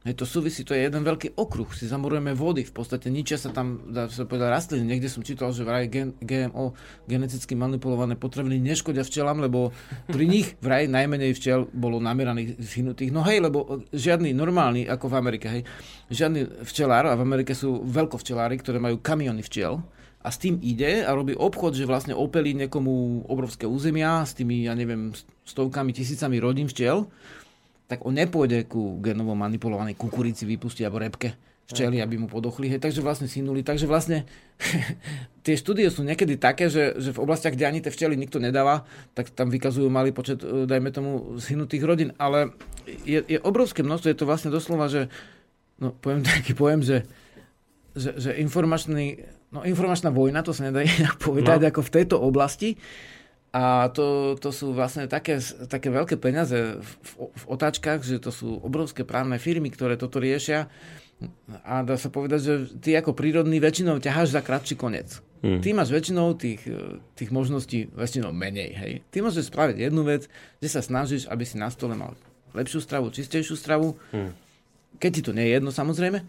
Hej, to súvisí, to je jeden veľký okruh, si zamorujeme vody, v podstate ničia sa tam, dá sa povedať, rastliny. Niekde som čítal, že vraj gen, GMO, geneticky manipulované potraviny, neškodia včelám, lebo pri nich vraj najmenej včel bolo nameraných zhynutých. No hej, lebo žiadny normálny, ako v Amerike, hej, žiadny včelár, a v Amerike sú veľkovčelári, ktoré majú kamiony včiel, a s tým ide a robí obchod, že vlastne opelí niekomu obrovské územia s tými, ja neviem, stovkami, tisícami rodín včiel tak on nepôjde ku genovo manipulovanej kukurici vypustiť alebo repke včeli, aby mu podochli. Hej, takže vlastne synuli. Takže vlastne tie štúdie sú niekedy také, že, že v oblastiach, kde ani tie včely nikto nedáva, tak tam vykazujú malý počet, e, dajme tomu, synutých rodín. Ale je, je obrovské množstvo, je to vlastne doslova, že no, poviem taký pojem, že, že, že informačný, no, informačná vojna, to sa nedá inak povedať, no. ako v tejto oblasti, a to, to sú vlastne také, také veľké peniaze v, v otáčkach, že to sú obrovské právne firmy, ktoré toto riešia. A dá sa povedať, že ty ako prírodný väčšinou ťaháš za kratší koniec. Hmm. Ty máš väčšinou tých, tých možností väčšinou menej. Hej. Ty môžeš spraviť jednu vec, že sa snažíš, aby si na stole mal lepšiu stravu, čistejšiu stravu. Hmm. Keď ti to nie je jedno, samozrejme.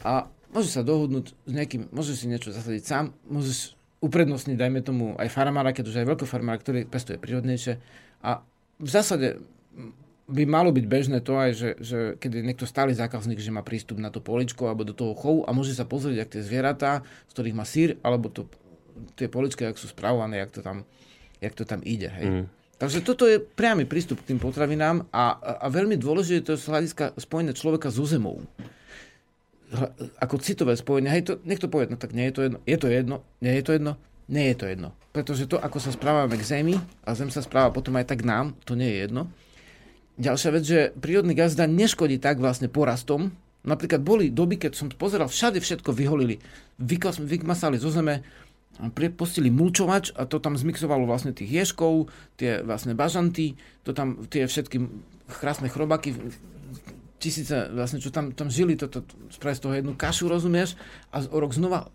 A môžeš sa dohodnúť s niekým, môžeš si niečo zasadiť sám, môžeš uprednostniť, dajme tomu, aj farmára, keď už aj veľkofarmára, ktorý pestuje prírodnejšie. A v zásade by malo byť bežné to aj, že, že keď je niekto stály zákazník, že má prístup na to poličko alebo do toho chovu a môže sa pozrieť, ak tie zvieratá, z ktorých má sír, alebo to, tie poličky, jak sú spravované, jak to tam, jak to tam ide. Hej. Mm. Takže toto je priamy prístup k tým potravinám a, a, veľmi dôležité to je z hľadiska spojenia človeka so zemou ako citové spojenie, hej, to, niekto povie, no tak nie je to jedno, je to jedno, nie je to jedno, nie je to jedno. Pretože to, ako sa správame k Zemi a Zem sa správa potom aj tak nám, to nie je jedno. Ďalšia vec, že prírodný gazda neškodí tak vlastne porastom. Napríklad boli doby, keď som pozeral, všade všetko vyholili. Vykmasali zo zeme, prepustili mulčovač a to tam zmixovalo vlastne tých ješkov, tie vlastne bažanty, to tam tie všetky krásne chrobaky tisíce, vlastne, čo tam, tam žili, toto, spraviť z toho jednu kašu, rozumieš? A o rok znova.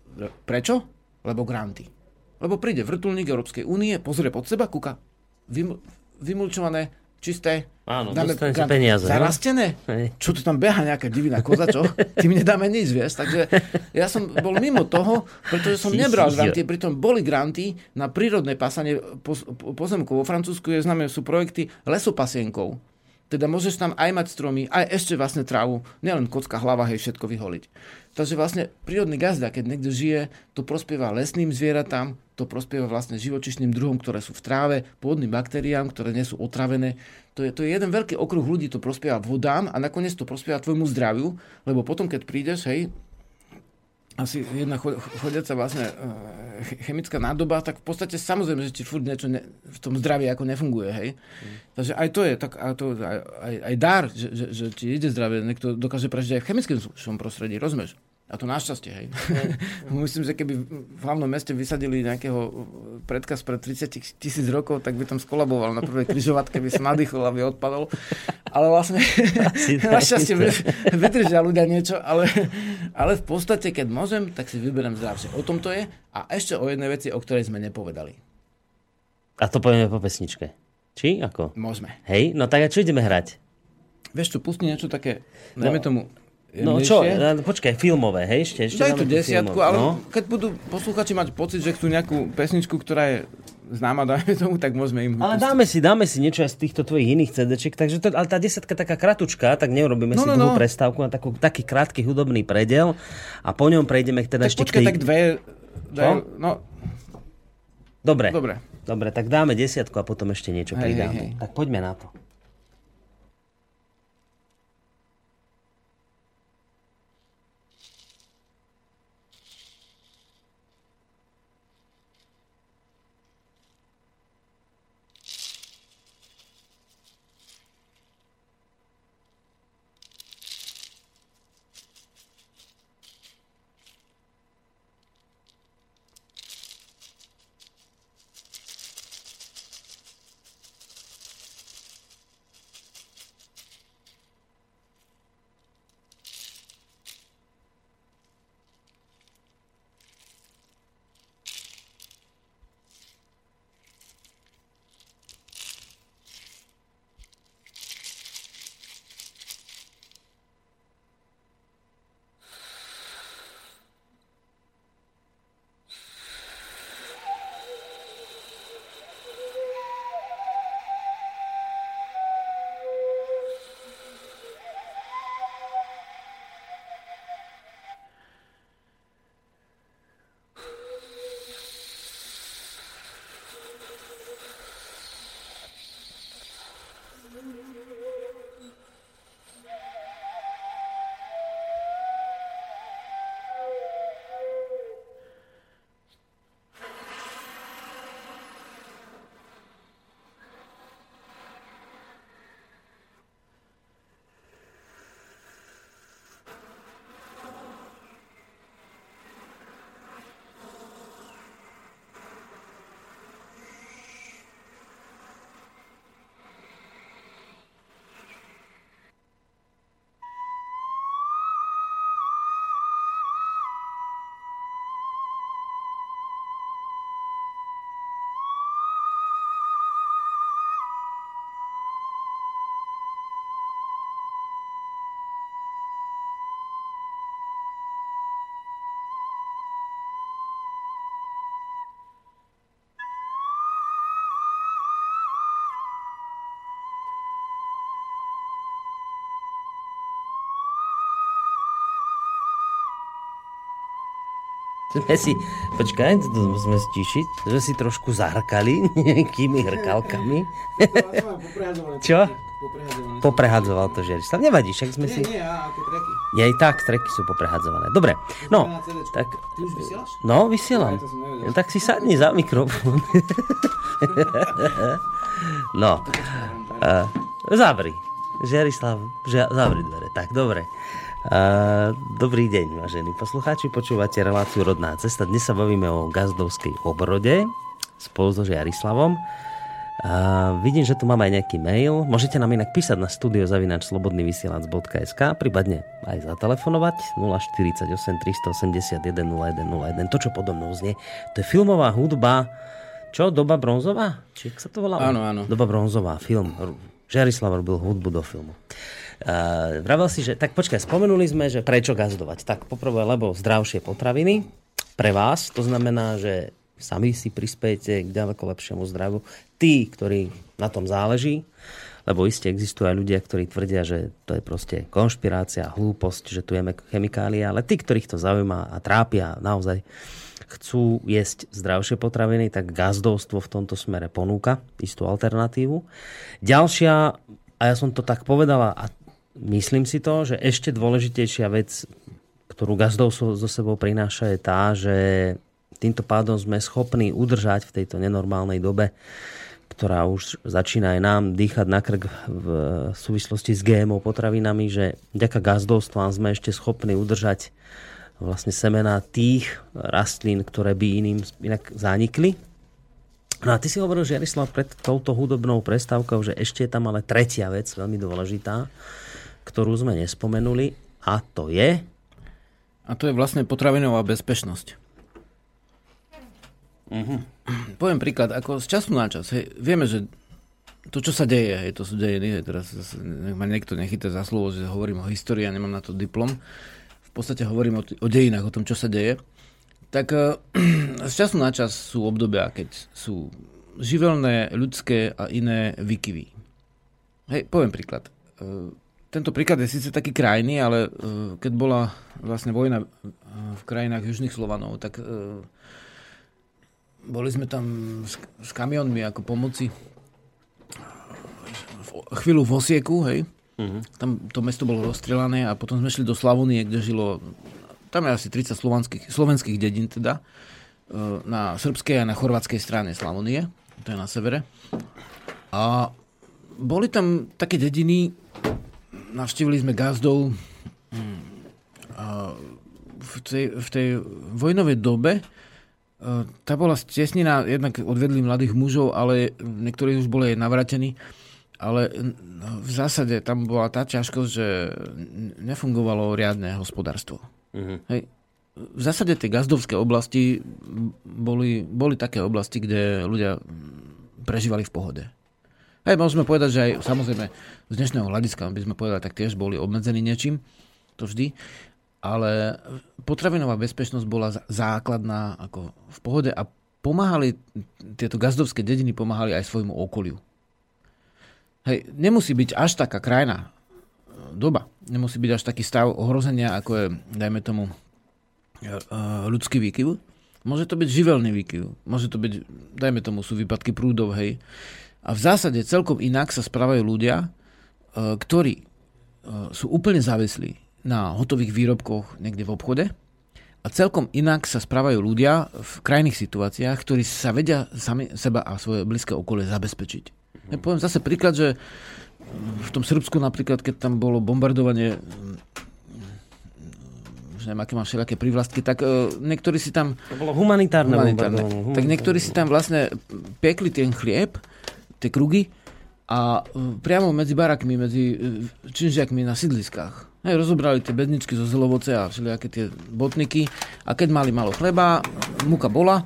Prečo? Lebo granty. Lebo príde vrtulník Európskej únie, pozrie pod seba, kúka, vym, vymulčované, čisté, Áno, dáme grant, peniaze. Zarastené? No? Čo tu tam beha nejaká diviná koza, čo? Tým nedáme nič, vieš. Takže ja som bol mimo toho, pretože som nebral granty, pritom boli granty na prírodné pasanie pozemkov. Vo Francúzsku je známe, sú projekty lesopasienkov. Teda môžeš tam aj mať stromy, aj ešte vlastne trávu, nielen kocka, hlava, hej, všetko vyholiť. Takže vlastne prírodný gazda, keď niekto žije, to prospieva lesným zvieratám, to prospieva vlastne živočišným druhom, ktoré sú v tráve, pôdnym baktériám, ktoré nie sú otravené. To je, to je jeden veľký okruh ľudí, to prospieva vodám a nakoniec to prospieva tvojmu zdraviu, lebo potom, keď prídeš, hej, asi jedna chodiaca vlastne eh, chemická nádoba, tak v podstate samozrejme, že ti furt niečo ne, v tom zdraví ako nefunguje, hej. Mm. Takže aj to je tak, aj, to, aj, aj, aj dar, že, že, že ti ide zdravie, niekto dokáže prežiť aj v chemickom prostredí, rozumieš? A to našťastie, hej. Myslím, že keby v hlavnom meste vysadili nejakého predkaz pred 30 tisíc rokov, tak by tam skolaboval na prvej križovatke, by sa nadýchol, aby odpadol. Ale vlastne našťastie vydržia ľudia niečo, ale, ale v podstate, keď môžem, tak si vyberiem zdravšie. O tom to je. A ešte o jednej veci, o ktorej sme nepovedali. A to povieme po pesničke. Či ako? Môžeme. Hej, no tak a čo ideme hrať? Vieš čo, pusti niečo také, najmä no. tomu No čo, no, počkaj, filmové, hej, ešte, ešte Daj tu desiatku, filmové. ale no. keď budú posluchači mať pocit, že chcú nejakú pesničku, ktorá je známa, dáme tomu, tak môžeme im Ale dáme si, dáme si niečo aj z týchto tvojich iných CD-čiek, takže to, ale tá desiatka taká kratučka, tak neurobíme no, si no, dlhú no. prestávku na takú, taký krátky hudobný predel a po ňom prejdeme teda tak ešte počkaj, k tej... tak dve... dve no. Dobre. Dobre. Dobre, tak dáme desiatku a potom ešte niečo hej, pridáme. Hej, hej. Tak poďme na to. Sme si, počkaj, to musíme stišiť, sme si trošku zahrkali nejakými hrkalkami. Čo? Poprehadzoval to Žerislav. Nevadí, však sme si... Nie, nie, ako treky. Ja aj tak, treky sú poprehadzované. Dobre, no. Tak, Ty už vysielaš? No, vysielam. No, tak si sadni za mikrofón. no. Zavri. Žerislav, zavri dvere. Tak, dobre. Dobrý deň, vážení poslucháči, počúvate reláciu Rodná cesta. Dnes sa bavíme o gazdovskej obrode spolu so Jarislavom. A vidím, že tu máme aj nejaký mail. Môžete nám inak písať na studiozavinačslobodnyvysielac.sk prípadne aj zatelefonovať 048 381 0101. To, čo podo mnou znie, to je filmová hudba čo, doba bronzová? Či sa to volá? Áno, áno. Doba bronzová, film. Žerislav robil hudbu do filmu. Uh, vravel si, že tak počkaj, spomenuli sme, že prečo gazdovať. Tak poprvé, lebo zdravšie potraviny pre vás, to znamená, že sami si prispiejete k ďaleko lepšiemu zdravu. Tí, ktorí na tom záleží, lebo iste existujú aj ľudia, ktorí tvrdia, že to je proste konšpirácia, hlúposť, že tu jeme chemikálie, ale tí, ktorých to zaujíma a trápia naozaj chcú jesť zdravšie potraviny, tak gazdovstvo v tomto smere ponúka istú alternatívu. Ďalšia, a ja som to tak povedala a myslím si to, že ešte dôležitejšia vec, ktorú gazdovstvo so sebou prináša, je tá, že týmto pádom sme schopní udržať v tejto nenormálnej dobe ktorá už začína aj nám dýchať na krk v súvislosti s GMO potravinami, že vďaka gazdovstvám sme ešte schopní udržať vlastne semená tých rastlín, ktoré by iným inak zanikli. No a ty si hovoril, že Jarislav, pred touto hudobnou prestávkou, že ešte je tam ale tretia vec, veľmi dôležitá, ktorú sme nespomenuli, a to je... A to je vlastne potravinová bezpečnosť. Uh-huh. Poviem príklad, ako z času na čas, hej, vieme, že to, čo sa deje, hej, to sú dejiny, hej, teraz nech ma niekto nechytá za slovo, že hovorím o histórii a nemám na to diplom, podstate hovorím o, o dejinách, o tom, čo sa deje, tak uh, z času na čas sú obdobia, keď sú živelné, ľudské a iné vykyvy. Hej, poviem príklad. Uh, tento príklad je síce taký krajný, ale uh, keď bola vlastne vojna v krajinách južných Slovanov, tak boli sme tam s, s kamionmi ako pomoci chvíľu v Osieku, hej, Uh-huh. Tam to mesto bolo rozstrelané a potom sme šli do Slavonie, kde žilo, tam je asi 30 slovanských, slovenských dedín teda, e, na srbskej a na chorvátskej strane Slavonie, to je na severe. A boli tam také dediny, navštívili sme gazdov a v tej, v tej vojnovej dobe e, tá bola stesnená, jednak odvedli mladých mužov, ale niektorí už boli aj navratení ale no, v zásade tam bola tá ťažkosť, že nefungovalo riadne hospodárstvo. Uh-huh. Hej. V zásade tie gazdovské oblasti boli, boli také oblasti, kde ľudia prežívali v pohode. Hej, môžeme povedať, že aj samozrejme z dnešného hľadiska by sme povedali, tak tiež boli obmedzení niečím, to vždy, ale potravinová bezpečnosť bola základná ako v pohode a pomáhali, tieto gazdovské dediny pomáhali aj svojmu okoliu. Hej, nemusí byť až taká krajná e, doba. Nemusí byť až taký stav ohrozenia, ako je, dajme tomu, e, e, ľudský výkyv. Môže to byť živelný výkyv. Môže to byť, dajme tomu, sú výpadky prúdov, hej. A v zásade celkom inak sa správajú ľudia, ktorí sú úplne závislí na hotových výrobkoch niekde v obchode a celkom inak sa správajú ľudia v krajných situáciách, ktorí sa vedia sami seba a svoje blízke okolie zabezpečiť. Ja poviem zase príklad, že v tom Srbsku napríklad, keď tam bolo bombardovanie už neviem, aké mám všelijaké privlastky, tak uh, niektorí si tam... To bolo humanitárne, humanitárne. Humanitárne. Tak niektorí si tam vlastne pekli ten chlieb, tie krugy a uh, priamo medzi barakmi, medzi uh, činžiakmi na sídliskách. Hej, rozobrali tie bedničky zo zelovoce a všelijaké tie botniky a keď mali malo chleba, muka bola,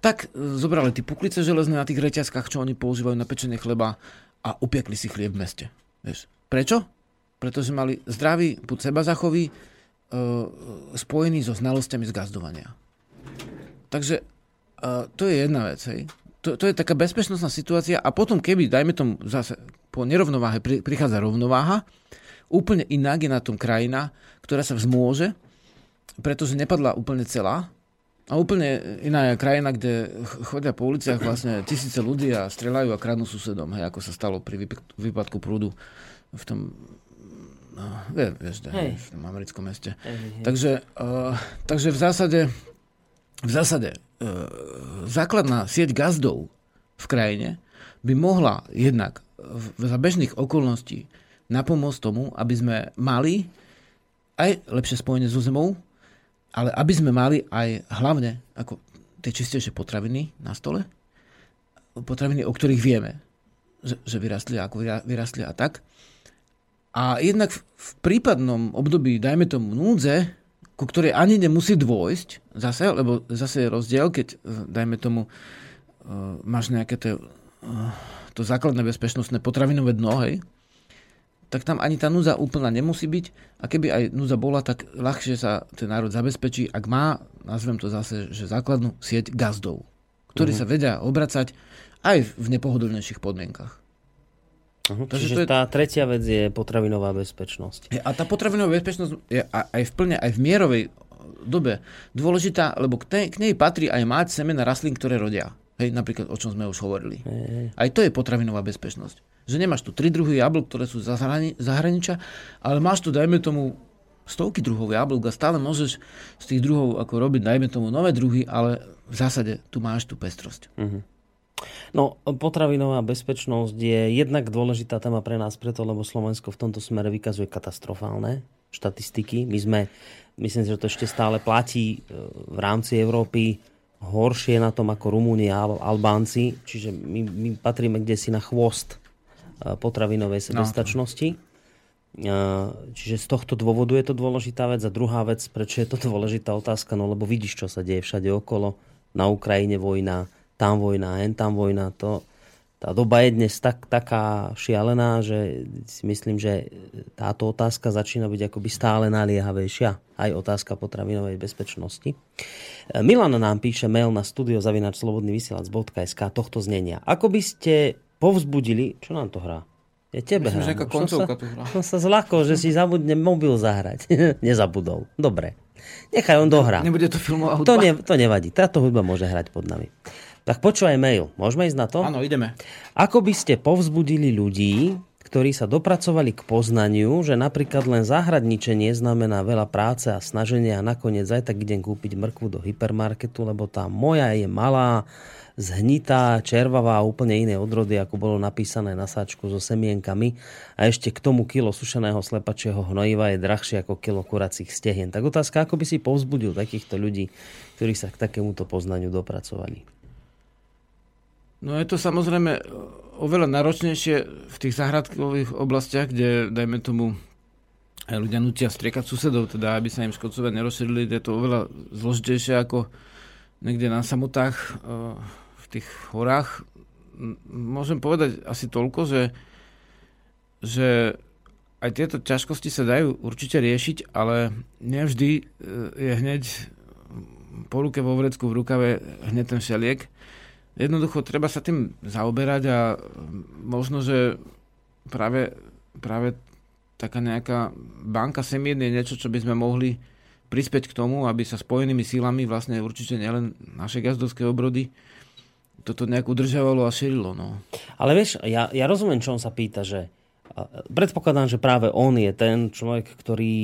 tak e, zobrali tie puklice železné na tých reťazkách, čo oni používajú na pečenie chleba a upiekli si chlieb v meste. Vieš. Prečo? Pretože mali zdravý put seba zachový e, spojený so znalosťami z gazdovania. Takže e, to je jedna vec. Hej. To, to je taká bezpečnostná situácia a potom keby, dajme tomu zase, po nerovnováhe pri, prichádza rovnováha, úplne inak je na tom krajina, ktorá sa vzmôže, pretože nepadla úplne celá, a úplne iná je krajina, kde chodia po uliciach vlastne tisíce ľudí a strelajú a kradnú susedom, hej, ako sa stalo pri výpadku prúdu v tom no, vie, vieš, hej. v tom americkom meste. Hej, hej. Takže, uh, takže v zásade v zásade uh, základná sieť gazdov v krajine by mohla jednak v, za bežných okolností napomôcť tomu, aby sme mali aj lepšie spojenie so zemou, ale aby sme mali aj hlavne ako tie čistejšie potraviny na stole, potraviny, o ktorých vieme, že, že vyrastli, ako vyrastli a tak. A jednak v, prípadnom období, dajme tomu núdze, ku ktorej ani nemusí dôjsť, zase, lebo zase je rozdiel, keď, dajme tomu, uh, máš nejaké to, uh, to základné bezpečnostné potravinové dno, hej, tak tam ani tá núza úplná nemusí byť a keby aj núza bola, tak ľahšie sa ten národ zabezpečí, ak má, nazvem to zase, že základnú sieť gazdov, ktorí uh-huh. sa vedia obracať aj v nepohodlnejších podmienkach. Uh-huh. Takže Čiže je... tá tretia vec je potravinová bezpečnosť. A tá potravinová bezpečnosť je aj v plne, aj v mierovej dobe dôležitá, lebo k nej, k nej patrí aj mať semena rastlín, ktoré rodia. Hej, napríklad, o čom sme už hovorili. Hej. Aj to je potravinová bezpečnosť. Že nemáš tu tri druhy jablk, ktoré sú zahraničia, ale máš tu, dajme tomu, stovky druhov jablk a stále môžeš z tých druhov ako robiť, dajme tomu, nové druhy, ale v zásade tu máš tú pestrosť. Uh-huh. No, potravinová bezpečnosť je jednak dôležitá téma pre nás preto, lebo Slovensko v tomto smere vykazuje katastrofálne štatistiky. My sme, myslím si, že to ešte stále platí e, v rámci Európy horšie na tom ako Rumúni a Albánci, čiže my, my patríme kde si na chvost e, potravinovej sebestačnosti. No. Čiže z tohto dôvodu je to dôležitá vec. A druhá vec, prečo je to dôležitá otázka, no lebo vidíš, čo sa deje všade okolo. Na Ukrajine vojna, tam vojna, hen tam vojna. To, tá doba je dnes tak, taká šialená, že si myslím, že táto otázka začína byť akoby stále naliehavejšia. Aj otázka potravinovej bezpečnosti. Milan nám píše mail na studiozavinačslobodnyvysielac.sk tohto znenia. Ako by ste povzbudili... Čo nám to hrá? Je tebe Myslím, hrá. že koncovka tu hrá. Som sa zlako, že si zabudne mobil zahrať. Nezabudol. Dobre. Nechaj on dohrá. Nebude to filmová hudba? To, ne, to nevadí. Táto hudba môže hrať pod nami. Tak počúvaj mail. Môžeme ísť na to? Áno, ideme. Ako by ste povzbudili ľudí, ktorí sa dopracovali k poznaniu, že napríklad len zahradničenie znamená veľa práce a snaženia a nakoniec aj tak idem kúpiť mrkvu do hypermarketu, lebo tá moja je malá, zhnitá, červavá a úplne iné odrody, ako bolo napísané na sáčku so semienkami a ešte k tomu kilo sušeného slepačieho hnojiva je drahšie ako kilo kuracích stehien. Tak otázka, ako by si povzbudil takýchto ľudí, ktorí sa k takémuto poznaniu dopracovali? No je to samozrejme oveľa náročnejšie v tých zahradkových oblastiach, kde, dajme tomu, ľudia nutia striekať susedov, teda aby sa im škodcovia nerozšírili, je to oveľa zložitejšie ako niekde na samotách eh, v tých horách. Môžem povedať asi toľko, že, že aj tieto ťažkosti sa dajú určite riešiť, ale nevždy eh, je hneď po ruke vo vrecku v rukave hneď ten šeliek jednoducho treba sa tým zaoberať a možno, že práve, práve taká nejaká banka semien je niečo, čo by sme mohli prispieť k tomu, aby sa spojenými sílami vlastne určite nielen naše gazdovské obrody toto nejak udržiavalo a šírilo. No. Ale vieš, ja, ja rozumiem, čo on sa pýta, že predpokladám, že práve on je ten človek, ktorý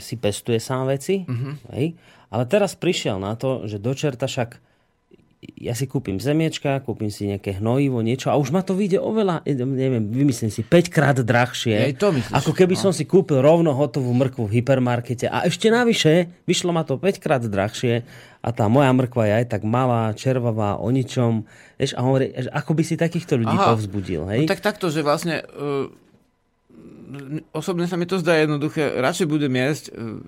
si pestuje sám veci, uh-huh. hej? ale teraz prišiel na to, že dočerta však ja si kúpim zemiečka, kúpim si nejaké hnojivo, niečo a už ma to vyjde oveľa, neviem, vymyslím si, 5 krát drahšie. Aj to myslíš, ako keby no. som si kúpil rovno hotovú mrkvu v hypermarkete a ešte navyše vyšlo ma to 5 krát drahšie a tá moja mrkva je aj tak malá, červavá, o ničom. Vieš, a hovorí, ako by si takýchto ľudí Aha, povzbudil, hej? No tak takto, že vlastne uh, osobne sa mi to zdá jednoduché. Radšej budem jesť uh,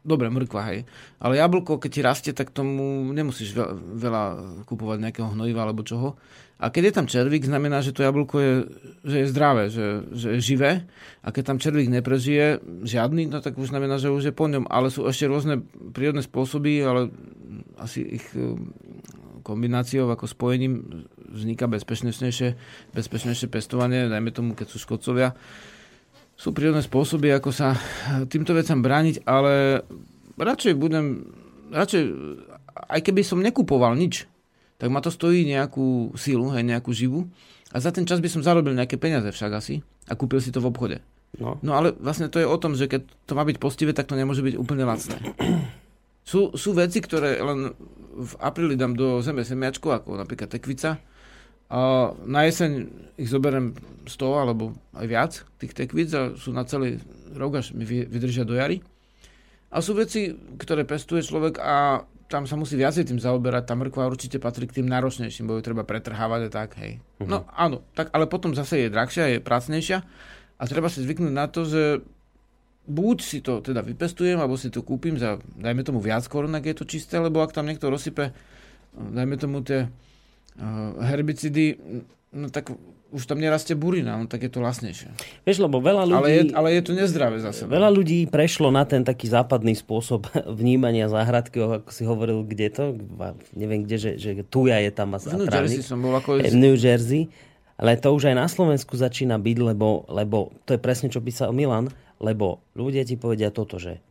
Dobre, mrkva, hej. Ale jablko, keď ti rastie, tak tomu nemusíš veľa, veľa kupovať nejakého hnojiva alebo čoho. A keď je tam červík, znamená, že to jablko je, že je zdravé, že, že je živé. A keď tam červík neprežije žiadny, no tak už znamená, že už je po ňom. Ale sú ešte rôzne prírodné spôsoby, ale asi ich e, kombináciou ako spojením vzniká bezpečnejšie, bezpečnejšie pestovanie, dajme tomu, keď sú škodcovia sú prírodné spôsoby, ako sa týmto vecam brániť, ale radšej budem, radšej, aj keby som nekupoval nič, tak ma to stojí nejakú sílu, hej, nejakú živú. A za ten čas by som zarobil nejaké peniaze však asi a kúpil si to v obchode. No. no ale vlastne to je o tom, že keď to má byť postivé, tak to nemôže byť úplne lacné. Sú, sú veci, ktoré len v apríli dám do zeme semiačku, ako napríklad tekvica, na jeseň ich zoberiem 100 alebo aj viac, tých tekvíc a sú na celý rok, až mi vydržia do jary. A sú veci, ktoré pestuje človek a tam sa musí viacej tým zaoberať, tá mrkva určite patrí k tým náročnejším, bo ju treba pretrhávať a tak, hej. Uh-huh. No áno, tak, ale potom zase je drahšia, je pracnejšia a treba si zvyknúť na to, že buď si to teda vypestujem, alebo si to kúpim za, dajme tomu viac korun, ak je to čisté, lebo ak tam niekto rozsype, dajme tomu tie herbicidy, no tak už tam nerastie burina, no tak je to vlastnejšie. Vieš, lebo veľa ľudí... Ale je, ale je to nezdravé zase. Veľa ľudí prešlo na ten taký západný spôsob vnímania záhradky, ako si hovoril, kde to, neviem kde, že, že tuja je tam asi V New Jersey som bol ako... V New Jersey. Ale to už aj na Slovensku začína byť, lebo, lebo to je presne, čo písal Milan, lebo ľudia ti povedia toto, že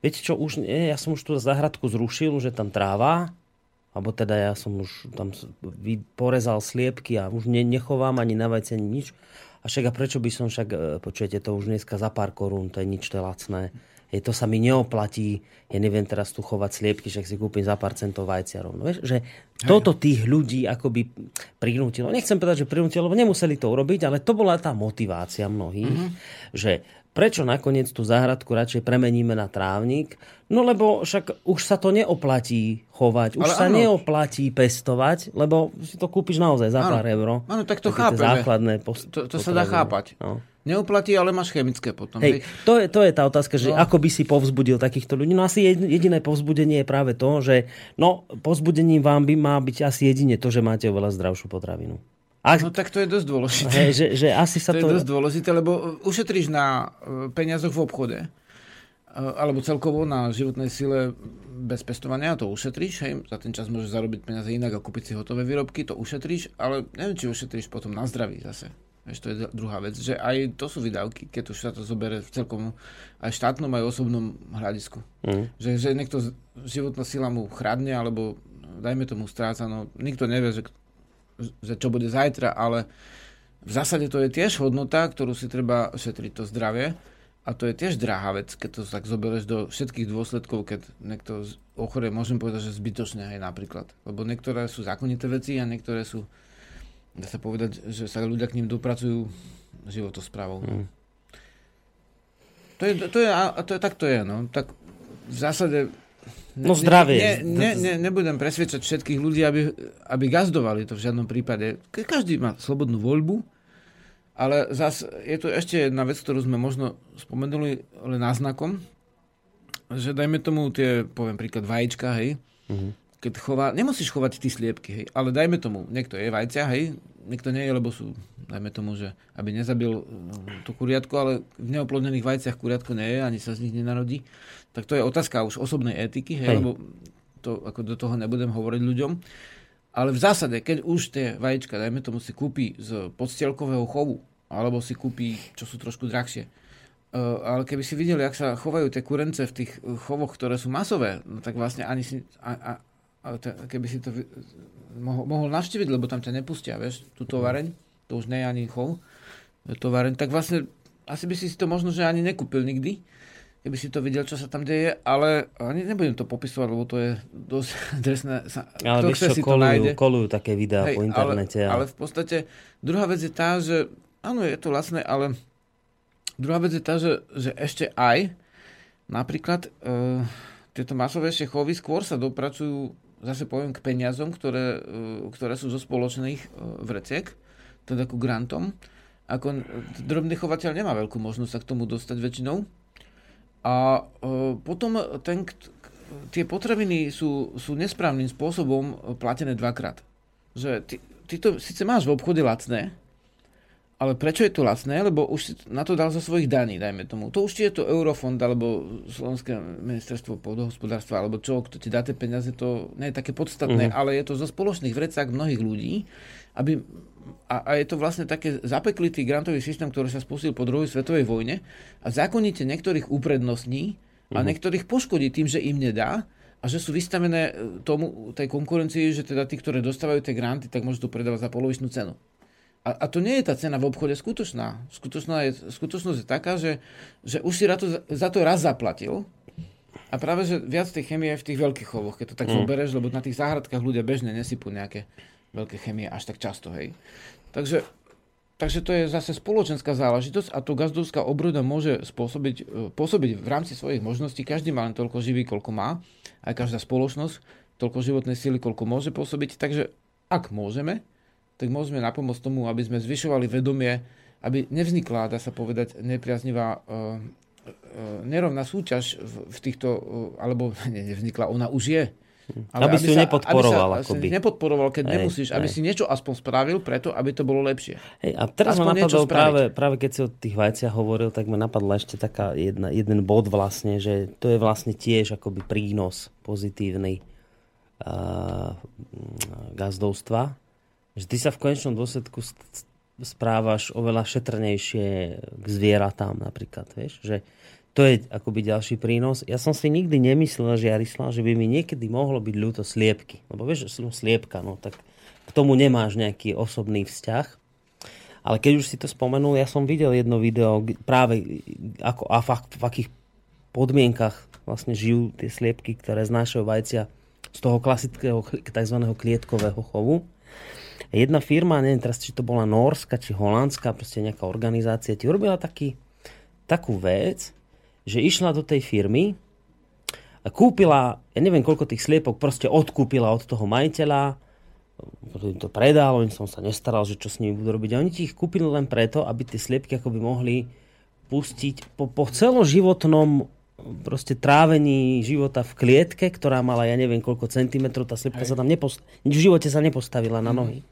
viete čo, už nie, ja som už tú záhradku zrušil, že tam tráva, alebo teda ja som už tam porezal sliepky a už ne, nechovám ani na vajce, ani nič. A však a prečo by som však, e, počujete, to už dneska za pár korún, to je nič, to je lacné. Je, to sa mi neoplatí, ja neviem teraz tu chovať sliepky, však si kúpim za pár centov vajcia rovno. Vieš, že toto tých ľudí akoby prinútilo. Nechcem povedať, že prinútilo, lebo nemuseli to urobiť, ale to bola tá motivácia mnohých, mm-hmm. že Prečo nakoniec tú záhradku radšej premeníme na trávnik? No lebo však už sa to neoplatí chovať, už Ale sa áno. neoplatí pestovať, lebo si to kúpiš naozaj za pár euro. Áno, tak to chápeme. Základné post- to, to sa dá chápať. No. Neoplatí, ale máš chemické potom. Hej, to, je, to je tá otázka, že no. ako by si povzbudil takýchto ľudí. No asi jediné povzbudenie je práve to, že no, povzbudením vám by má byť asi jedine to, že máte oveľa zdravšiu potravinu. Ak... No tak to je dosť dôležité. Hej, že, že asi sa to... to je dosť dôležité, lebo ušetríš na e, peniazoch v obchode, e, alebo celkovo na životnej sile bez pestovania, to ušetríš, hej, za ten čas môžeš zarobiť peniaze inak a kúpiť si hotové výrobky, to ušetríš, ale neviem, či ušetríš potom na zdraví zase. Vieš, to je druhá vec, že aj to sú výdavky, keď už sa to zoberie v celkom aj štátnom, aj osobnom hľadisku. Mm. Že, že niekto životná sila mu chradne, alebo dajme tomu stráca, no nikto nevie, že že čo bude zajtra, ale v zásade to je tiež hodnota, ktorú si treba šetriť to zdravie. A to je tiež drahá vec, keď to tak zoberieš do všetkých dôsledkov, keď niekto ochorie, môžem povedať, že zbytočne aj napríklad. Lebo niektoré sú zákonité veci a niektoré sú, dá sa povedať, že sa ľudia k ním dopracujú životosprávou. Mm. To je, to je, a to je, tak to je, no. Tak v zásade No zdravie. Ne, ne, ne, nebudem presvedčať všetkých ľudí, aby, aby gazdovali to v žiadnom prípade. Každý má slobodnú voľbu, ale zas je tu ešte jedna vec, ktorú sme možno spomenuli len náznakom, že dajme tomu tie, poviem príklad, vajíčka, hej, uh-huh. Keď chová, nemusíš chovať ty sliepky, hej, ale dajme tomu, niekto je vajcia, hej, niekto nie je, lebo sú, dajme tomu, že aby nezabil mm, to kuriatko, ale v neoplodnených vajciach kuriatko nie je, ani sa z nich nenarodí. Tak to je otázka už osobnej etiky, hej, hej. lebo to, ako do toho nebudem hovoriť ľuďom. Ale v zásade, keď už tie vajíčka, dajme tomu, si kúpi z podstielkového chovu, alebo si kúpi, čo sú trošku drahšie, Uh, ale keby si videli, jak sa chovajú tie kurence v tých chovoch, ktoré sú masové, no tak vlastne ani si, a, a, keby si to mohol, mohol navštíviť, lebo tam ťa nepustia, vieš, tú tovareň, to už nie je ani chov, tovareň, tak vlastne asi by si si to možno, že ani nekúpil nikdy, keby si to videl, čo sa tam deje, ale ani nebudem to popisovať, lebo to je dosť dresné. Ale vieš čo, si kolujú, kolujú také videá Hej, po internete. Ale, ale v podstate druhá vec je tá, že áno, je to vlastné, ale druhá vec je tá, že, že ešte aj napríklad uh, tieto masovejšie chovy skôr sa dopracujú zase poviem k peniazom, ktoré, e, ktoré sú zo spoločných e, vreciek, teda ku grantom. Ako drobný chovateľ nemá veľkú možnosť sa k tomu dostať väčšinou. A e, potom ten, tie potraviny sú, sú nesprávnym spôsobom platené dvakrát. Že ty, ty to síce máš v obchode lacné, ale prečo je to lacné? Lebo už si na to dal zo svojich daní, dajme tomu. To už je to Eurofond, alebo Slovenské ministerstvo pôdohospodárstva, alebo čo, kto ti dá tie peniaze, to nie je také podstatné, uh-huh. ale je to zo spoločných vrecák mnohých ľudí, aby, a, a je to vlastne také zapeklitý grantový systém, ktorý sa spustil po druhej svetovej vojne a zákonite niektorých uprednostní a uh-huh. niektorých poškodí tým, že im nedá, a že sú vystavené tomu, tej konkurencii, že teda tí, ktoré dostávajú tie granty, tak môžu to predávať za polovičnú cenu. A, a to nie je tá cena v obchode skutočná. Skutočná je, skutočnosť je taká, že, že už si to, za to raz zaplatil a práve, že viac tej chemie je v tých veľkých chovoch, keď to tak mm. zoberieš, lebo na tých záhradkách ľudia bežne nesypú nejaké veľké chemie až tak často, hej. Takže takže to je zase spoločenská záležitosť a to gazdovská obroda môže spôsobiť, e, pôsobiť v rámci svojich možností. Každý má len toľko živý, koľko má. Aj každá spoločnosť toľko životnej síly, koľko môže pôsobiť. Takže ak môžeme, tak môžeme napomôcť tomu, aby sme zvyšovali vedomie, aby nevznikla, dá sa povedať, nepriaznivá uh, uh, nerovná súťaž v, v týchto, uh, alebo ne, nevznikla, ona už je ale aby, aby si ju nepodporoval. Aby sa, akoby. nepodporoval, keď hej, nemusíš, hej. aby si niečo aspoň spravil preto, aby to bolo lepšie. Hej, a teraz aspoň ma napadlo práve, práve keď si o tých vajciach hovoril, tak ma napadla ešte taká jedna, jeden bod vlastne, že to je vlastne tiež akoby prínos pozitívny uh, gazdovstva. Že ty sa v konečnom dôsledku správaš oveľa šetrnejšie k zvieratám napríklad, vieš, že to je akoby ďalší prínos. Ja som si nikdy nemyslel, že Jarislav, že by mi niekedy mohlo byť ľúto sliepky. Lebo vieš, som sliepka, no tak k tomu nemáš nejaký osobný vzťah. Ale keď už si to spomenul, ja som videl jedno video práve ako, a v, v akých podmienkach vlastne žijú tie sliepky, ktoré znášajú vajcia z toho klasického tzv. klietkového chovu. Jedna firma, neviem teraz, či to bola Norska, či Holandská, proste nejaká organizácia, ti urobila taký, takú vec, že išla do tej firmy a kúpila, ja neviem koľko tých sliepok, proste odkúpila od toho majiteľa, im to predal, oni som sa nestaral, že čo s nimi budú robiť. A oni ti ich kúpili len preto, aby tie sliepky akoby mohli pustiť po, po celoživotnom proste trávení života v klietke, ktorá mala ja neviem koľko centimetrov, tá sliepka Hej. sa tam nepost- v živote sa nepostavila na mhm. nohy. Mm.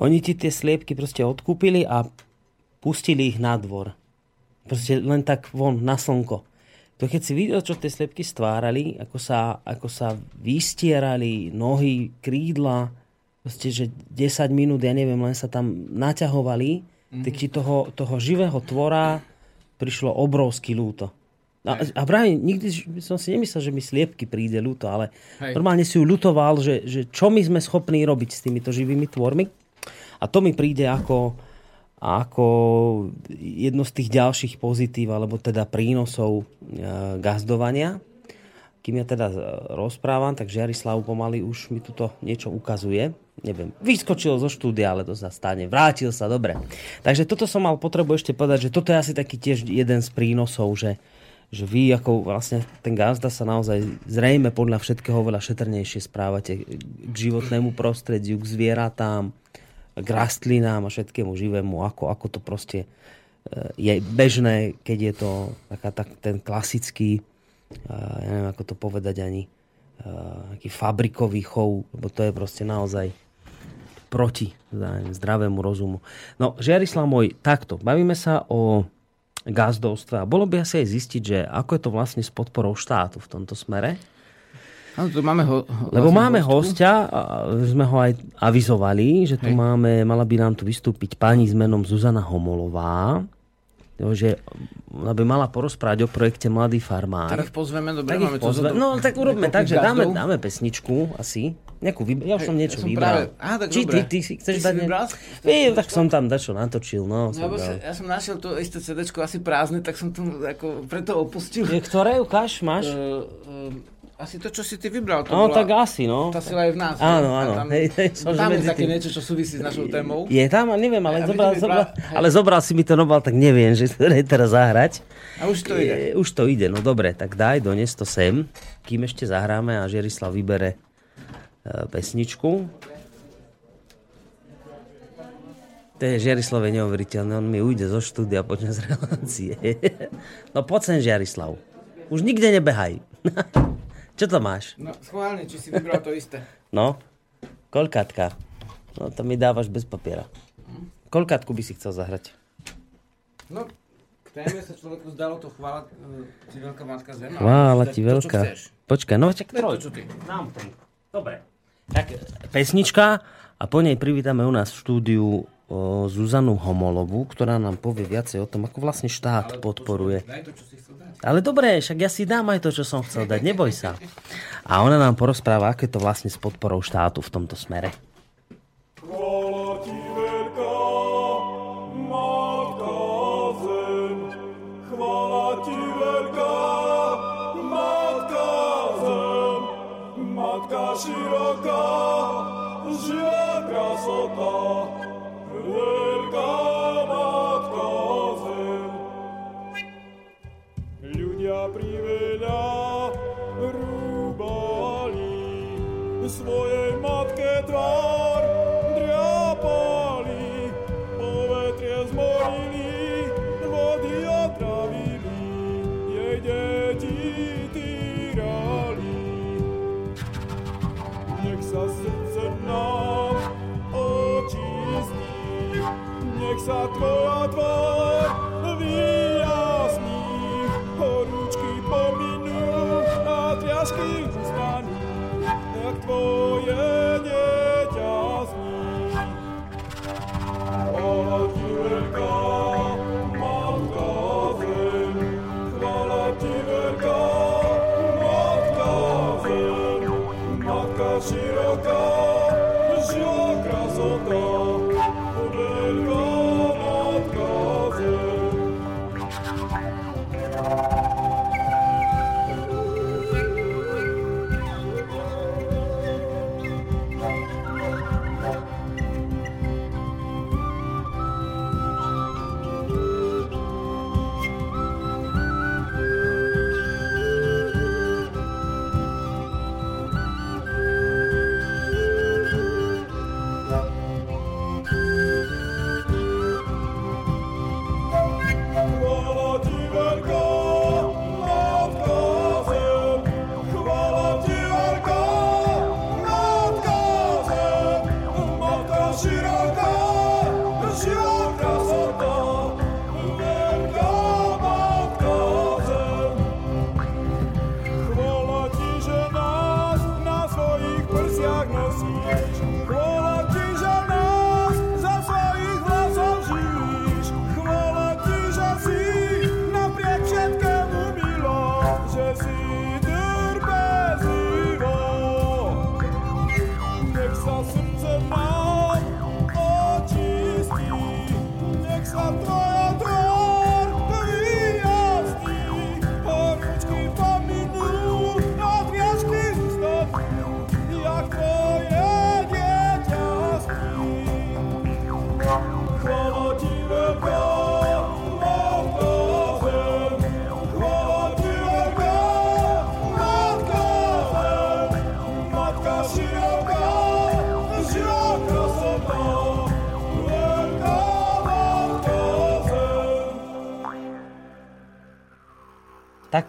Oni ti tie sliepky proste odkúpili a pustili ich na dvor. Proste len tak von, na slnko. To keď si videl, čo tie slepky stvárali, ako sa, ako sa vystierali nohy, krídla, proste, že 10 minút, ja neviem, len sa tam naťahovali, mm-hmm. tak ti toho, toho živého tvora prišlo obrovský lúto. A, a práve nikdy som si nemyslel, že mi sliepky príde ľúto, ale Hej. normálne si ju ľutoval, že, že čo my sme schopní robiť s týmito živými tvormi. A to mi príde ako, ako jedno z tých ďalších pozitív, alebo teda prínosov e, gazdovania. Kým ja teda rozprávam, tak Žiarislav pomaly už mi tuto niečo ukazuje. Neviem, vyskočil zo štúdia, ale to sa stane. Vrátil sa, dobre. Takže toto som mal potrebu ešte povedať, že toto je asi taký tiež jeden z prínosov, že, že vy ako vlastne ten gazda sa naozaj zrejme podľa všetkého veľa šetrnejšie správate k životnému prostrediu, k zvieratám, k rastlinám a všetkému živému, ako, ako to proste e, je bežné, keď je to taká, tak, ten klasický, e, ja neviem ako to povedať ani, e, taký fabrikový chov, lebo to je proste naozaj proti zdravému rozumu. No, Žiarislav môj, takto, bavíme sa o gazdovstve a bolo by asi aj zistiť, že ako je to vlastne s podporou štátu v tomto smere. Áno, tu máme ho, Lebo vlastne máme hostku. hostia, a sme ho aj avizovali, že tu Hej. máme, mala by nám tu vystúpiť pani s menom Zuzana Homolová, že ona by mala porozprávať o projekte Mladý farmár. Tak ich pozveme, dobre, tak máme pozve... No tak urobme tak, že dáme, dáme pesničku asi. Nejakú, ja už som niečo ja som vybral. Práve... Á, tak Či dobre. ty, ty si chceš ty dať... Si ne... tak som tam dačo natočil, no. no sa, ja som našiel to isté CD asi prázdne, tak som to ako preto opustil. Je, ktoré ukáž, máš? Uh, uh, asi to, čo si ty vybral. To no, bola, tak asi, no. Tá sila je v nás. Áno, áno. Tam, hej, hej, tam je také tým... niečo, čo súvisí s našou témou. Je tam, neviem, ale, zobral, zobral, ale zobral si mi to nobal, tak neviem, že to je teraz zahrať. A už to ide. Je, už to ide, no dobre, tak daj, dones to sem, kým ešte zahráme a Žerislav vybere pesničku. To je Žiarislav je neuveriteľné, on mi ujde zo štúdia počas relácie. no poď sem, Žiarislav. Už nikde nebehaj. Čo to máš? No, schválne, či si vybral to isté. No, kolkátka. No, to mi dávaš bez papiera. Kolkátku by si chcel zahrať? No, k téme sa človeku zdalo to chvála ti veľká matka zem. Chvála ti veľká. Počkaj, no čak troj. To, čo ty. Nám tri. Dobre. Tak pesnička a po nej privítame u nás v štúdiu o Zuzanu Homolovú, ktorá nám povie viacej o tom, ako vlastne štát Ale podporuje. Daj to, čo si chcel dať. Ale dobre, však ja si dám aj to, čo som chcel dať, neboj sa. A ona nám porozpráva, je to vlastne s podporou štátu v tomto smere. široká, svojej matke tvár driapali, povetrie zmorili, vody otravili, jej deti týrali. Nech sa srdce nám očistí, nech sa tvoja tvár jak tvoje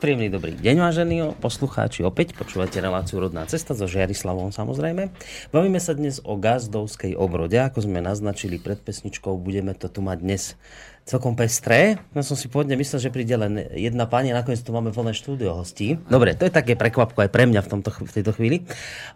príjemný dobrý deň, vážení poslucháči. Opäť počúvate reláciu Rodná cesta so Žiarislavom samozrejme. Bavíme sa dnes o gazdovskej obrode. Ako sme naznačili pred pesničkou, budeme to tu mať dnes celkom pestré. Ja som si pôvodne myslel, že príde len jedna pani, a nakoniec tu máme plné štúdio hostí. Dobre, to je také prekvapko aj pre mňa v, tomto, v tejto chvíli.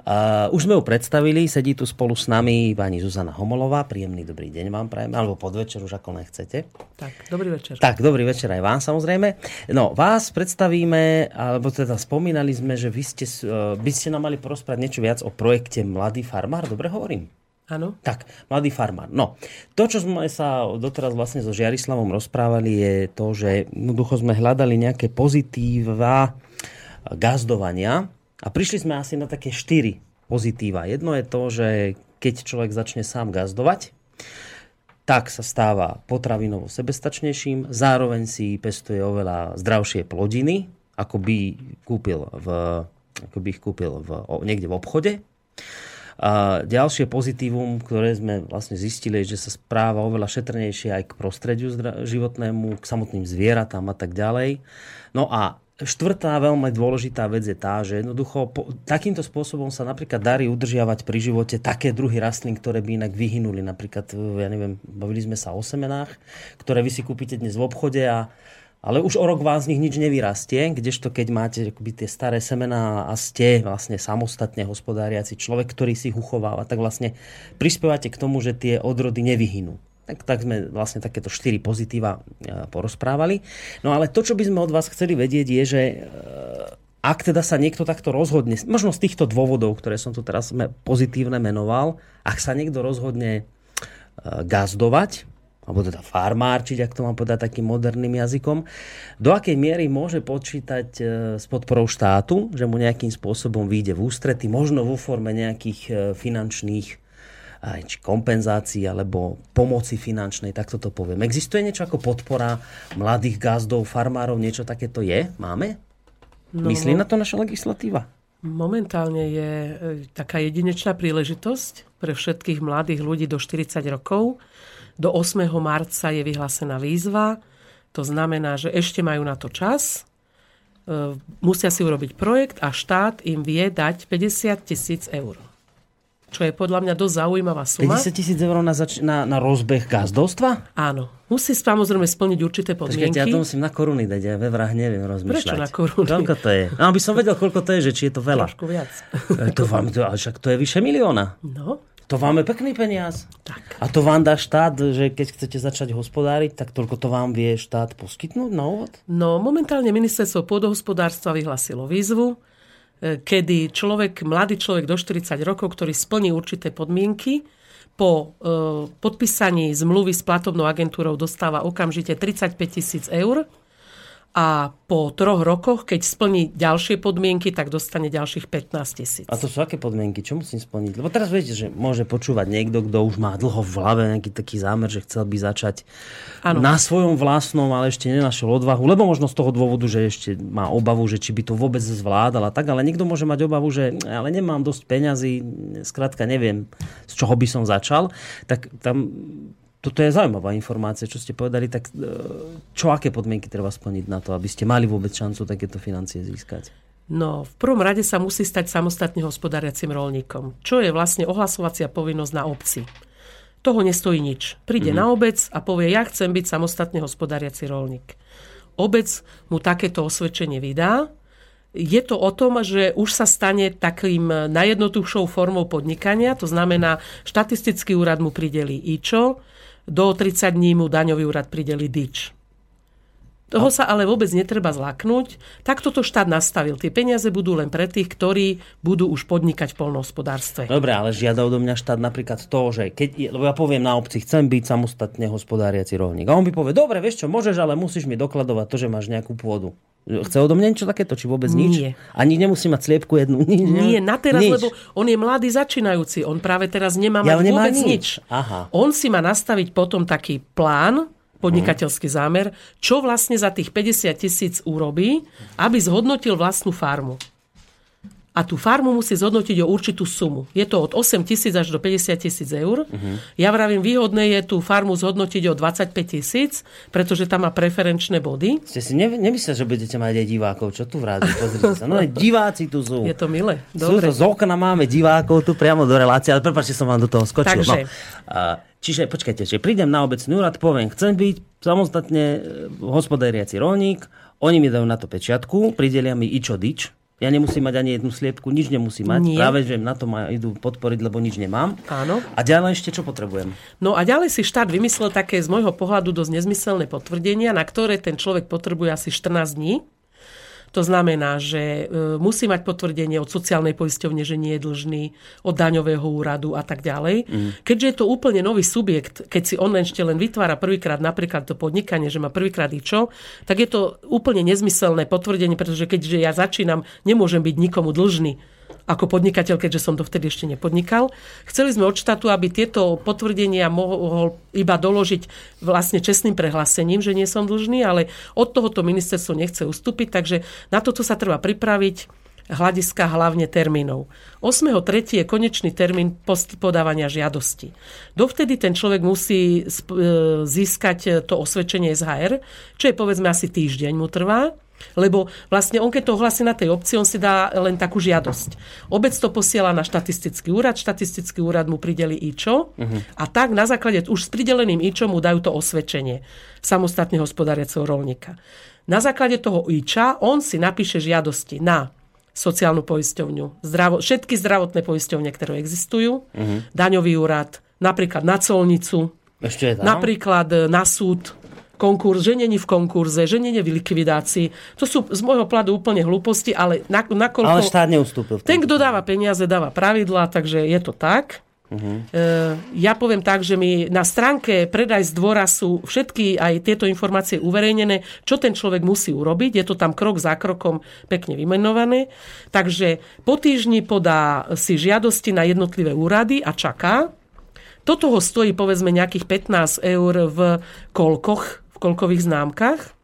Uh, už sme ju predstavili, sedí tu spolu s nami pani Zuzana Homolová. Príjemný dobrý deň vám prajem, alebo podvečer už ako nechcete. Tak, dobrý večer. Tak, dobrý večer aj vám samozrejme. No, vás predstavíme, alebo teda spomínali sme, že vy ste, uh, by ste nám mali porozprávať niečo viac o projekte Mladý farmár, dobre hovorím? Áno. Tak, mladý farmár. No, to, čo sme sa doteraz vlastne so Žiarislavom rozprávali, je to, že jednoducho sme hľadali nejaké pozitíva gazdovania a prišli sme asi na také štyri pozitíva. Jedno je to, že keď človek začne sám gazdovať, tak sa stáva potravinovo sebestačnejším, zároveň si pestuje oveľa zdravšie plodiny, ako by kúpil v, ako by ich kúpil v, niekde v obchode. A ďalšie pozitívum, ktoré sme vlastne zistili, je, že sa správa oveľa šetrnejšie aj k prostrediu životnému, k samotným zvieratám a tak ďalej. No a štvrtá veľmi dôležitá vec je tá, že jednoducho po, takýmto spôsobom sa napríklad darí udržiavať pri živote také druhy rastlín, ktoré by inak vyhynuli. Napríklad, ja neviem, bavili sme sa o semenách, ktoré vy si kúpite dnes v obchode a ale už o rok vám z nich nič nevyrastie, kdežto keď máte akoby tie staré semená a ste vlastne samostatne hospodáriaci človek, ktorý si ich uchováva, tak vlastne prispievate k tomu, že tie odrody nevyhynú. Tak, tak sme vlastne takéto štyri pozitíva e, porozprávali. No ale to, čo by sme od vás chceli vedieť, je, že e, ak teda sa niekto takto rozhodne, možno z týchto dôvodov, ktoré som tu teraz pozitívne menoval, ak sa niekto rozhodne e, gazdovať, alebo teda farmárčiť, ak to mám povedať takým moderným jazykom, do akej miery môže počítať e, s podporou štátu, že mu nejakým spôsobom vyjde v ústrety, možno vo forme nejakých e, finančných aj či kompenzácií alebo pomoci finančnej, tak toto poviem. Existuje niečo ako podpora mladých gazdov, farmárov, niečo takéto je? Máme? No, Myslí na to naša legislatíva? Momentálne je e, taká jedinečná príležitosť pre všetkých mladých ľudí do 40 rokov. Do 8. marca je vyhlásená výzva. To znamená, že ešte majú na to čas. E, musia si urobiť projekt a štát im vie dať 50 tisíc eur čo je podľa mňa dosť zaujímavá suma. 50 tisíc eur na, zač- na, na rozbeh gazdovstva? Áno. Musí samozrejme splniť určité podmienky. Počkajte, ja to musím na koruny dať, ja ve vrah neviem rozmýšľať. Prečo na koruny? Koľko to je? No, aby som vedel, koľko to je, že či je to veľa. Trošku viac. E, to vám, to, však to je vyše milióna. No, To vám je pekný peniaz. tak. A to vám dá štát, že keď chcete začať hospodáriť, tak toľko to vám vie štát poskytnúť na úvod? No, momentálne ministerstvo pôdohospodárstva vyhlasilo výzvu, e, kedy človek, mladý človek do 40 rokov, ktorý splní určité podmienky, po e, podpísaní zmluvy s platobnou agentúrou dostáva okamžite 35 tisíc eur a po troch rokoch, keď splní ďalšie podmienky, tak dostane ďalších 15 tisíc. A to sú aké podmienky? Čo musím splniť? Lebo teraz viete, že môže počúvať niekto, kto už má dlho v hlave nejaký taký zámer, že chcel by začať Áno. na svojom vlastnom, ale ešte nenašiel odvahu. Lebo možno z toho dôvodu, že ešte má obavu, že či by to vôbec zvládal a tak, ale niekto môže mať obavu, že ale nemám dosť peňazí, skrátka neviem, z čoho by som začal. Tak tam toto je zaujímavá informácia, čo ste povedali. Tak e, čo, aké podmienky treba splniť na to, aby ste mali vôbec šancu takéto financie získať? No, v prvom rade sa musí stať samostatne hospodáriacim rolníkom, čo je vlastne ohlasovacia povinnosť na obci. Toho nestojí nič. Príde mm-hmm. na obec a povie, ja chcem byť samostatne hospodáriaci rolník. Obec mu takéto osvedčenie vydá. Je to o tom, že už sa stane takým najjednoduchšou formou podnikania, to znamená, štatistický úrad mu prideli IČO, do 30 dní mu daňový úrad prideli DIČ. Toho sa ale vôbec netreba zlaknúť. Tak toto štát nastavil. Tie peniaze budú len pre tých, ktorí budú už podnikať v polnohospodárstve. Dobre, ale žiada odo mňa štát napríklad to, že keď, lebo ja poviem na obci, chcem byť samostatne hospodáriaci rolník. A on by povie, dobre, vieš čo, môžeš, ale musíš mi dokladovať to, že máš nejakú pôdu. Chce odo mňa niečo takéto, či vôbec nič? Nie. Ani nemusí mať sliepku jednu? Nič, Nie, na teraz, nič. lebo on je mladý začínajúci. On práve teraz nemá Ja, mať nemá vôbec nič. nič. Aha. On si má nastaviť potom taký plán, podnikateľský zámer, čo vlastne za tých 50 tisíc urobí, aby zhodnotil vlastnú farmu. A tú farmu musí zhodnotiť o určitú sumu. Je to od 8 tisíc až do 50 tisíc eur. Ja vravím, výhodné je tú farmu zhodnotiť o 25 tisíc, pretože tam má preferenčné body. Ste si ne, nemysleli, že budete mať aj divákov. Čo tu v rádiu? Pozrite sa. No diváci tu sú. Je to milé. Sú Dobre. to z okna máme divákov tu priamo do relácie, ale prepáčte, som vám do toho skočil. Takže. No. A, čiže počkajte, že prídem na obecný úrad, poviem, chcem byť samostatne e, hospodáriaci rolník, oni mi dajú na to pečiatku, pridelia mi ičo dič, ja nemusím mať ani jednu sliepku, nič nemusím mať. Nie. Práve, že na to ma idú podporiť, lebo nič nemám. Áno. A ďalej ešte čo potrebujem? No a ďalej si štát vymyslel také z môjho pohľadu dosť nezmyselné potvrdenia, na ktoré ten človek potrebuje asi 14 dní. To znamená, že e, musí mať potvrdenie od sociálnej poisťovne, že nie je dlžný, od daňového úradu a tak ďalej. Mm. Keďže je to úplne nový subjekt, keď si on len ešte len vytvára prvýkrát napríklad to podnikanie, že má prvýkrát čo, tak je to úplne nezmyselné potvrdenie, pretože keďže ja začínam, nemôžem byť nikomu dlžný ako podnikateľ, keďže som to vtedy ešte nepodnikal. Chceli sme od štátu, aby tieto potvrdenia mohol iba doložiť vlastne čestným prehlásením, že nie som dlžný, ale od tohoto ministerstvo nechce ustúpiť, takže na toto sa treba pripraviť hľadiska hlavne termínov. 8.3. je konečný termín podávania žiadosti. Dovtedy ten človek musí e, získať to osvedčenie SHR, čo je povedzme asi týždeň mu trvá, lebo vlastne on, keď to ohlasí na tej obci, on si dá len takú žiadosť. Obec to posiela na štatistický úrad, štatistický úrad mu prideli IČO uh-huh. a tak na základe už s prideleným IČO mu dajú to osvedčenie samostatne hospodáriaceho rolníka. Na základe toho IČA on si napíše žiadosti na sociálnu poisťovňu, zdravo, všetky zdravotné poisťovne, ktoré existujú, uh-huh. daňový úrad, napríklad na colnicu, Ešte je tam? napríklad e, na súd, konkurs, že není v konkurze, že není v likvidácii. To sú z môjho pohľadu úplne hlúposti, ale na, nakoľko... Ale štát neustúpil. Ten, kto dáva peniaze, dáva pravidla, takže je to tak. Uh-huh. Ja poviem tak, že mi na stránke predaj z dvora sú všetky aj tieto informácie uverejnené, čo ten človek musí urobiť. Je to tam krok za krokom pekne vymenované. Takže po týždni podá si žiadosti na jednotlivé úrady a čaká. Toto ho stojí povedzme nejakých 15 eur v kolkoch, v kolkových známkach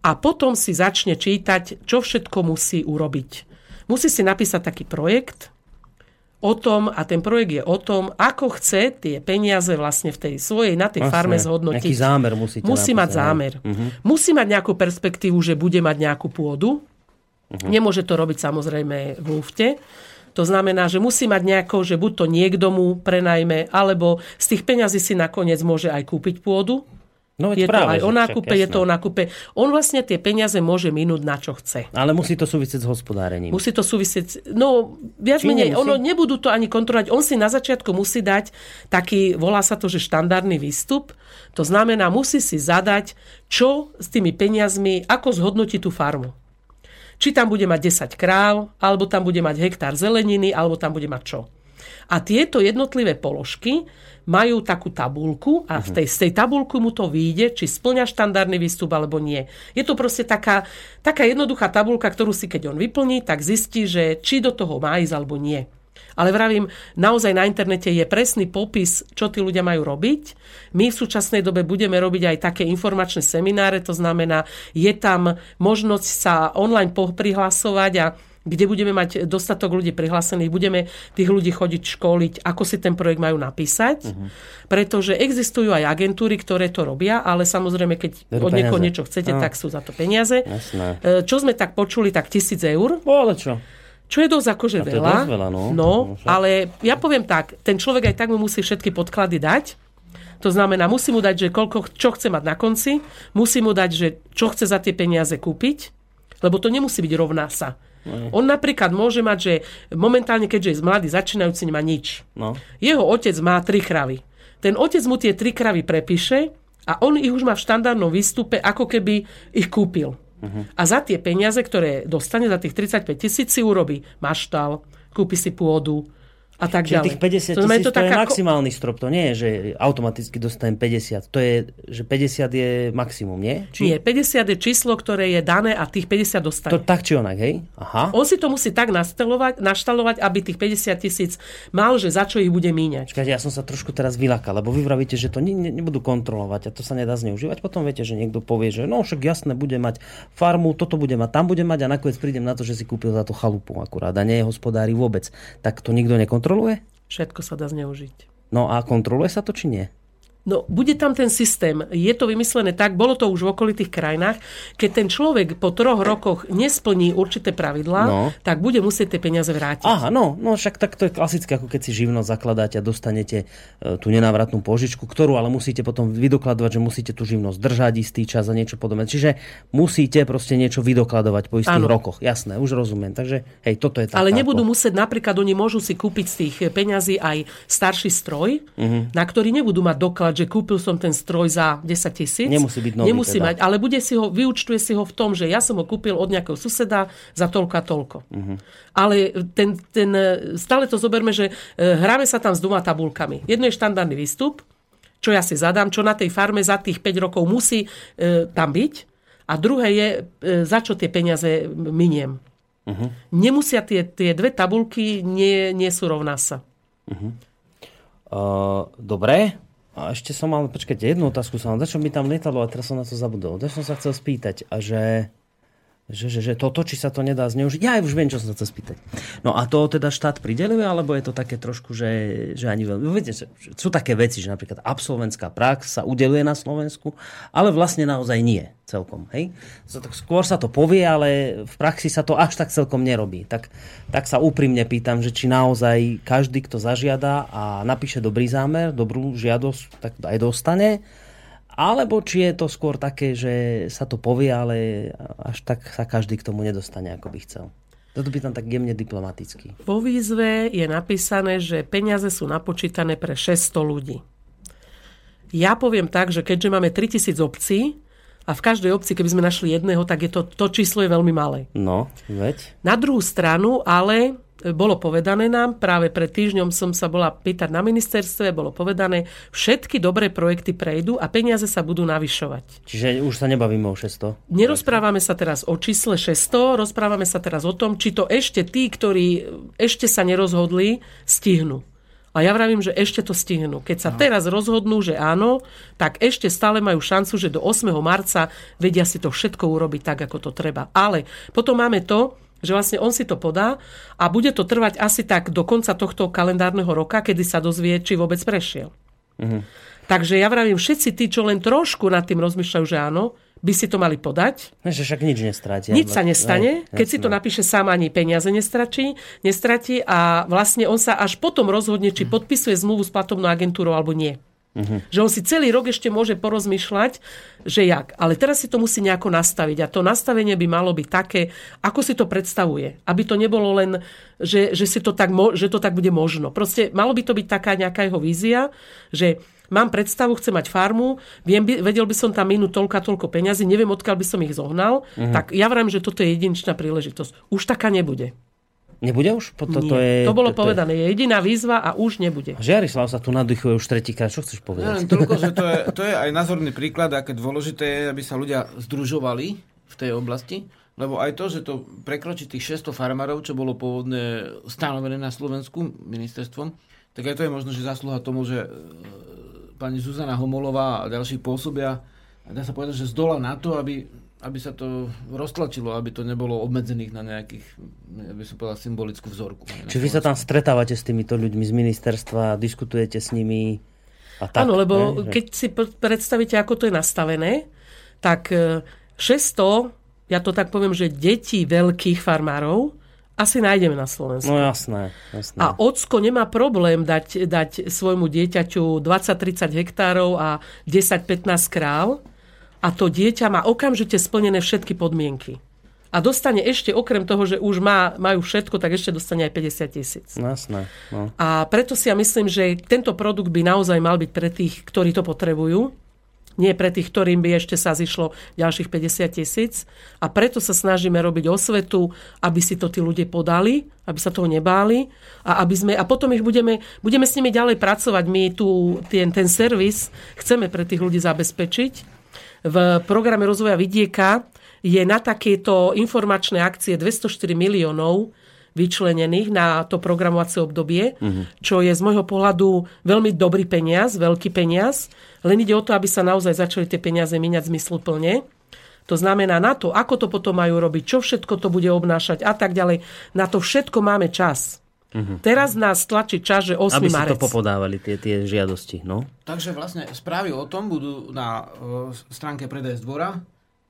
a potom si začne čítať, čo všetko musí urobiť. musí si napísať taký projekt o tom, a ten projekt je o tom, ako chce tie peniaze vlastne v tej svojej, na tej Vlastne, farme zhodnotiť. Nejaký zámer musíte Musí mať napísať, zámer. Mhm. Musí mať nejakú perspektívu, že bude mať nejakú pôdu. Mhm. Nemôže to robiť samozrejme v lufte. To znamená, že musí mať nejako, že buď to niekto mu prenajme, alebo z tých peňazí si nakoniec môže aj kúpiť pôdu. No, Je veď to práve, aj o nákupe, je to o nákupe. On vlastne tie peniaze môže minúť na čo chce. Ale musí to súvisieť s hospodárením. Musí to súvisieť, no viac Či menej, nemusí? ono nebudú to ani kontrolovať. On si na začiatku musí dať taký, volá sa to, že štandardný výstup. To znamená, musí si zadať, čo s tými peniazmi, ako zhodnotí tú farmu. Či tam bude mať 10 kráv, alebo tam bude mať hektár zeleniny, alebo tam bude mať čo. A tieto jednotlivé položky majú takú tabulku a v tej, z tej tabulku mu to vyjde, či splňa štandardný výstup alebo nie. Je to proste taká, taká jednoduchá tabulka, ktorú si keď on vyplní, tak zistí, že či do toho má ísť alebo nie. Ale vravím, naozaj na internete je presný popis, čo tí ľudia majú robiť. My v súčasnej dobe budeme robiť aj také informačné semináre, to znamená, je tam možnosť sa online prihlasovať a kde budeme mať dostatok ľudí prihlásených, budeme tých ľudí chodiť školiť, ako si ten projekt majú napísať. Uh-huh. Pretože existujú aj agentúry, ktoré to robia, ale samozrejme, keď Berú od niekoho niečo chcete, No. tak sú za to peniaze. Jasné. E, Čo sme tak počuli, tak tisíc eur. No, ale čo? Čo je dosť akože veľa. dosť veľa, no. no však. ale ja poviem tak, ten človek aj tak mu musí všetky podklady dať. To znamená, musí mu dať, že koľko, čo chce mať na konci, musí mu dať, že čo chce za tie peniaze kúpiť, lebo to nemusí byť rovná sa. On napríklad môže mať, že momentálne, keďže je mladý, začínajúci, nemá nič. No. Jeho otec má tri kravy. Ten otec mu tie tri kravy prepíše a on ich už má v štandardnom výstupe, ako keby ich kúpil. Uh-huh. A za tie peniaze, ktoré dostane, za tých 35 tisíc si urobí maštal, kúpi si pôdu a tak Čiže ďalej. tých 50 znamená, tisíc to, je taká ko- maximálny strop, to nie je, že automaticky dostanem 50. To je, že 50 je maximum, nie? Nie, 50 je číslo, ktoré je dané a tých 50 dostane. To tak či onak, hej? Aha. On si to musí tak nastalovať, naštalovať, aby tých 50 tisíc mal, že za čo ich bude míňať. Čakajte, ja som sa trošku teraz vylakal, lebo vy vravíte, že to ne, ne, nebudú kontrolovať a to sa nedá zneužívať. Potom viete, že niekto povie, že no však jasné, bude mať farmu, toto bude mať, tam bude mať a nakoniec prídem na to, že si kúpil za to chalupu akurát a nie je hospodári vôbec. Tak to nikto nekontroluje? Všetko sa dá zneužiť. No a kontroluje sa to či nie? No, bude tam ten systém. Je to vymyslené tak, bolo to už v okolitých krajinách, keď ten človek po troch rokoch nesplní určité pravidlá, No. tak bude musieť tie peniaze vrátiť. Aha, no, no však tak to je klasické, ako keď si živnosť zakladáte a dostanete e, tú nenávratnú požičku, ktorú ale musíte potom vydokladovať, že musíte tú živnosť držať istý čas a niečo podobné. Čiže musíte proste niečo vydokladovať po istých Áno. rokoch. Jasné, už rozumiem. Takže hej, toto je tá Ale chápo. nebudú musieť, napríklad oni môžu si kúpiť z tých peňazí aj starší stroj, Mhm. na ktorý nebudú mať doklad, že kúpil som ten stroj za 10 tisíc. Nemusí byť nový Nemusí teda. mať, ale bude si ho, vyučtuje si ho v tom, že ja som ho kúpil od nejakého suseda za toľko a toľko. Mhm. Ale ten, ten, stále to zoberme, že e, hráme sa tam s dvoma tabulkami. Jedno je štandardný výstup, čo ja si zadám, čo na tej farme za tých 5 rokov musí e, tam byť. A druhé je, e, za čo tie peniaze miniem. Mhm. Nemusia tie, tie dve tabulky, nie, nie sú rovná sa. Uh, dobre. A ešte som mal, počkajte, jednu otázku som mal. Začo mi tam lietalo a teraz som na to zabudol. Začo som sa chcel spýtať a že... Že, že, že toto, či sa to nedá zneužiť. Ja už viem, čo som sa chcel spýtať. No a to teda štát prideluje, alebo je to také trošku, že, že ani veľmi... Viete, sú také veci, že napríklad absolventská prax sa udeluje na Slovensku, ale vlastne naozaj nie celkom. Hej? Skôr sa to povie, ale v praxi sa to až tak celkom nerobí. Tak, tak sa úprimne pýtam, že či naozaj každý, kto zažiada a napíše dobrý zámer, dobrú žiadosť, tak aj dostane, alebo či je to skôr také, že sa to povie, ale až tak sa každý k tomu nedostane, ako by chcel. Toto by tam tak jemne diplomaticky. Vo výzve je napísané, že peniaze sú napočítané pre 600 ľudí. Ja poviem tak, že keďže máme 3000 obcí a v každej obci, keby sme našli jedného, tak je to, to číslo je veľmi malé. No, veď. Na druhú stranu, ale bolo povedané nám, práve pred týždňom som sa bola pýtať na ministerstve, bolo povedané, všetky dobré projekty prejdú a peniaze sa budú navyšovať. Čiže už sa nebavíme o 600. Nerozprávame sa teraz o čísle 600, rozprávame sa teraz o tom, či to ešte tí, ktorí ešte sa nerozhodli, stihnú. A ja vravím, že ešte to stihnú. Keď sa teraz rozhodnú, že áno, tak ešte stále majú šancu, že do 8. marca vedia si to všetko urobiť tak, ako to treba. Ale potom máme to, že vlastne on si to podá a bude to trvať asi tak do konca tohto kalendárneho roka, kedy sa dozvie, či vôbec prešiel. Uh-huh. Takže ja vravím, všetci tí, čo len trošku nad tým rozmýšľajú, že áno, by si to mali podať. Že však nič nestratí. Nič sa nestane. Keď si to napíše sám, ani peniaze nestratí, nestratí a vlastne on sa až potom rozhodne, či podpisuje zmluvu s platobnou agentúrou alebo nie. Uh-huh. Že on si celý rok ešte môže porozmýšľať, že jak. Ale teraz si to musí nejako nastaviť. A to nastavenie by malo byť také, ako si to predstavuje. Aby to nebolo len, že, že, si to tak, že to tak bude možno. Proste malo by to byť taká nejaká jeho vízia, že mám predstavu, chcem mať farmu, viem, vedel by som tam minúť toľko a toľko peňazí, neviem, odkiaľ by som ich zohnal, uh-huh. tak ja vravím, že toto je jedinečná príležitosť. Už taká nebude. Nebude už? To, to, je, to bolo to, povedané. Je jediná výzva a už nebude. Žiarislav sa tu nadýchuje už tretíkrát. Čo chceš povedať? Ja, toľko, že to je, to je aj názorný príklad, aké dôležité je, aby sa ľudia združovali v tej oblasti. Lebo aj to, že to prekročí tých 600 farmárov, čo bolo pôvodne stanovené na Slovensku ministerstvom, tak aj to je možno, že zaslúha tomu, že e, pani Zuzana Homolová a ďalší pôsobia, dá sa povedať, že z dola na to, aby aby sa to roztlačilo, aby to nebolo obmedzených na nejakých, aby som povedal, symbolickú vzorku. Čiže vy sa tam stretávate s týmito ľuďmi z ministerstva, diskutujete s nimi a tak? Áno, lebo ne? keď si predstavíte, ako to je nastavené, tak 600, e, ja to tak poviem, že detí veľkých farmárov, asi nájdeme na Slovensku. No jasné, jasné. A ocko nemá problém dať, dať svojmu dieťaťu 20-30 hektárov a 10-15 kráv, a to dieťa má okamžite splnené všetky podmienky. A dostane ešte, okrem toho, že už má, majú všetko, tak ešte dostane aj 50 tisíc. Jasné. No. A preto si ja myslím, že tento produkt by naozaj mal byť pre tých, ktorí to potrebujú. Nie pre tých, ktorým by ešte sa zišlo ďalších 50 tisíc. A preto sa snažíme robiť osvetu, aby si to tí ľudia podali, aby sa toho nebáli. A, aby sme, a potom ich budeme, budeme s nimi ďalej pracovať. My tu ten, ten servis chceme pre tých ľudí zabezpečiť v programe rozvoja vidieka je na takéto informačné akcie 204 miliónov vyčlenených na to programovacie obdobie, uh-huh. čo je z môjho pohľadu veľmi dobrý peniaz, veľký peniaz. Len ide o to, aby sa naozaj začali tie peniaze míňať zmysluplne. To znamená na to, ako to potom majú robiť, čo všetko to bude obnášať a tak ďalej. Na to všetko máme čas. Uh-huh. Teraz nás tlačí čas, že 8. Aby marec. Aby to popodávali, tie, tie žiadosti. No? Takže vlastne správy o tom budú na uh, stránke Predaj dvora,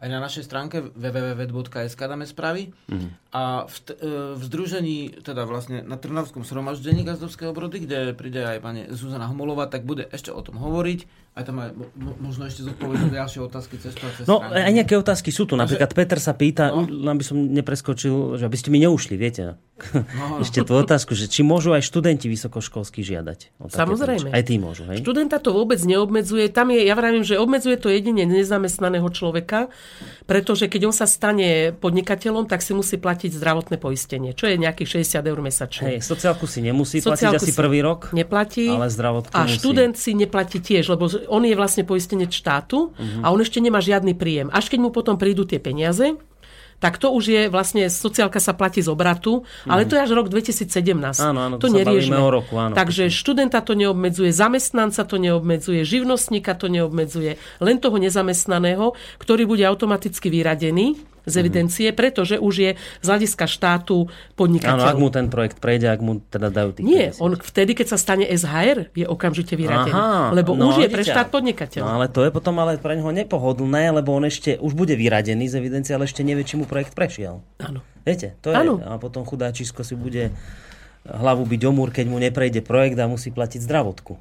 aj na našej stránke www.sk dáme správy. Uh-huh. A v, t- e, v združení, teda vlastne na Trnavskom sromaždení gazdovského brody, kde príde aj pani Zuzana Homolová, tak bude ešte o tom hovoriť aj tam aj možno ešte zodpovedať ďalšie otázky cez to. Cez no, aj nejaké otázky sú tu. Napríklad Takže... Peter sa pýta, no. len by som nepreskočil, že aby ste mi neušli, viete. No. ešte tú otázku, že či môžu aj študenti vysokoškolskí žiadať. Samozrejme. Aj tí môžu, hej? Študenta to vôbec neobmedzuje. Tam je, ja vravím, že obmedzuje to jedine nezamestnaného človeka, pretože keď on sa stane podnikateľom, tak si musí platiť zdravotné poistenie, čo je nejakých 60 eur mesačne. Hej, sociálku si nemusí sociálku platiť asi prvý rok. Neplatí. Ale zdravotku A musí. študent si neplatí tiež, lebo on je vlastne poistenec štátu uh-huh. a on ešte nemá žiadny príjem. Až keď mu potom prídu tie peniaze, tak to už je vlastne, sociálka sa platí z obratu, ale to je až rok 2017. Áno, áno, to, to neriešme. O roku, áno, Takže študenta to neobmedzuje, zamestnanca to neobmedzuje, živnostníka to neobmedzuje, len toho nezamestnaného, ktorý bude automaticky vyradený z evidencie, mm-hmm. pretože už je z hľadiska štátu podnikateľ. Áno, ak mu ten projekt prejde, ak mu teda dajú tých Nie, 50. on vtedy, keď sa stane SHR, je okamžite vyradený. Aha, lebo no, už je pre štát podnikateľ. No ale to je potom ale pre neho nepohodlné, lebo on ešte už bude vyradený z evidencie, ale ešte nevie, či mu projekt prešiel. Áno. Viete, to je. Ano. A potom chudáčisko si bude hlavu byť omúr, keď mu neprejde projekt a musí platiť zdravotku.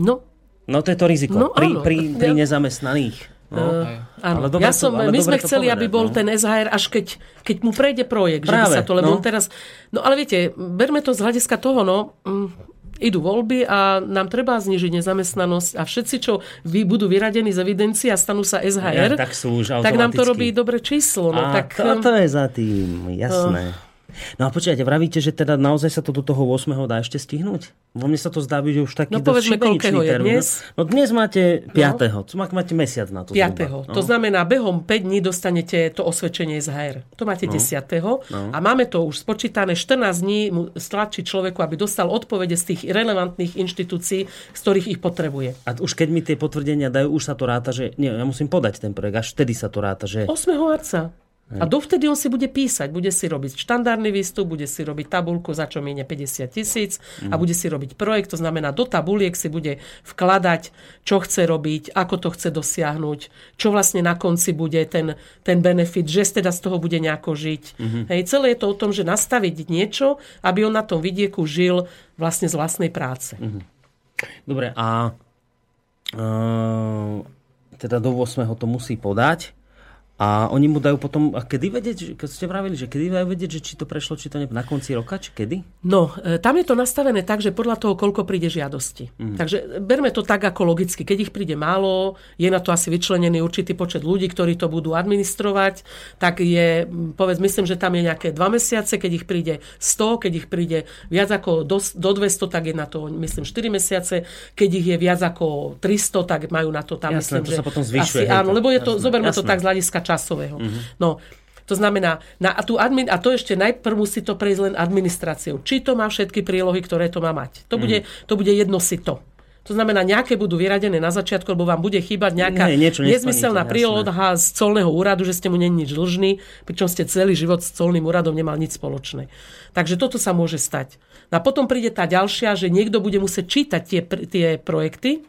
No. No to je to riziko. No, pri, pri, pri nezamestnaných. No, uh, áno. Ale ja som, ale my sme chceli, povedať, aby bol no. ten SHR až keď, keď mu prejde projekt, Práve, že by sa to, lebo no. teraz... No ale viete, berme to z hľadiska toho, no, mm, idú voľby a nám treba znižiť nezamestnanosť a všetci, čo vy, budú vyradení z evidencie a stanú sa SHR, ja, tak, sú už tak nám to robí dobre číslo. No, a tak, to, to je za tým, jasné. Uh, No a počkajte, vravíte, že teda naozaj sa to do toho 8. dá ešte stihnúť? Vo mne sa to zdá byť, že už taký no, povedzme, koľkého je dnes? No dnes máte 5. No. Máte mesiac na to. 5. No. To znamená, behom 5 dní dostanete to osvedčenie z HR. To máte no. 10. No. A máme to už spočítané 14 dní mu stlačí človeku, aby dostal odpovede z tých relevantných inštitúcií, z ktorých ich potrebuje. A už keď mi tie potvrdenia dajú, už sa to ráta, že nie, ja musím podať ten projekt, až vtedy sa to ráta, že... 8. marca. A dovtedy on si bude písať, bude si robiť štandardný výstup, bude si robiť tabulku, za čo miene 50 tisíc a bude si robiť projekt, to znamená do tabuliek si bude vkladať, čo chce robiť, ako to chce dosiahnuť, čo vlastne na konci bude ten, ten benefit, že teda z toho bude nejako žiť. Hej, celé je to o tom, že nastaviť niečo, aby on na tom vidieku žil vlastne z vlastnej práce. Dobre, a uh, teda do 8. to musí podať. A oni mu dajú potom, a kedy vedieť, keď ste vravili, že kedy dajú vedieť, že či to prešlo, či to ne, na konci roka, či kedy? No, e, tam je to nastavené tak, že podľa toho, koľko príde žiadosti. Mm. Takže berme to tak ako logicky. Keď ich príde málo, je na to asi vyčlenený určitý počet ľudí, ktorí to budú administrovať, tak je, povedz, myslím, že tam je nejaké dva mesiace, keď ich príde 100, keď ich príde viac ako do, do 200, tak je na to, myslím, 4 mesiace, keď ich je viac ako 300, tak majú na to tam, Jasné, myslím, to že sa potom zvyšuje, Asi, hej, áno, to- lebo je to, jasné, zoberme to jasné. tak z hľadiska časového. No, to znamená, na, a, tú admin, a to ešte najprv musí to prejsť len administráciou. Či to má všetky prílohy, ktoré to má mať. To, bude, to bude jedno sito. To znamená, nejaké budú vyradené na začiatku, lebo vám bude chýbať nejaká Nie, nezmyselná príloha z colného úradu, že ste mu není nič dlžný, pričom ste celý život s colným úradom nemal nič spoločné. Takže toto sa môže stať. No a potom príde tá ďalšia, že niekto bude musieť čítať tie, tie projekty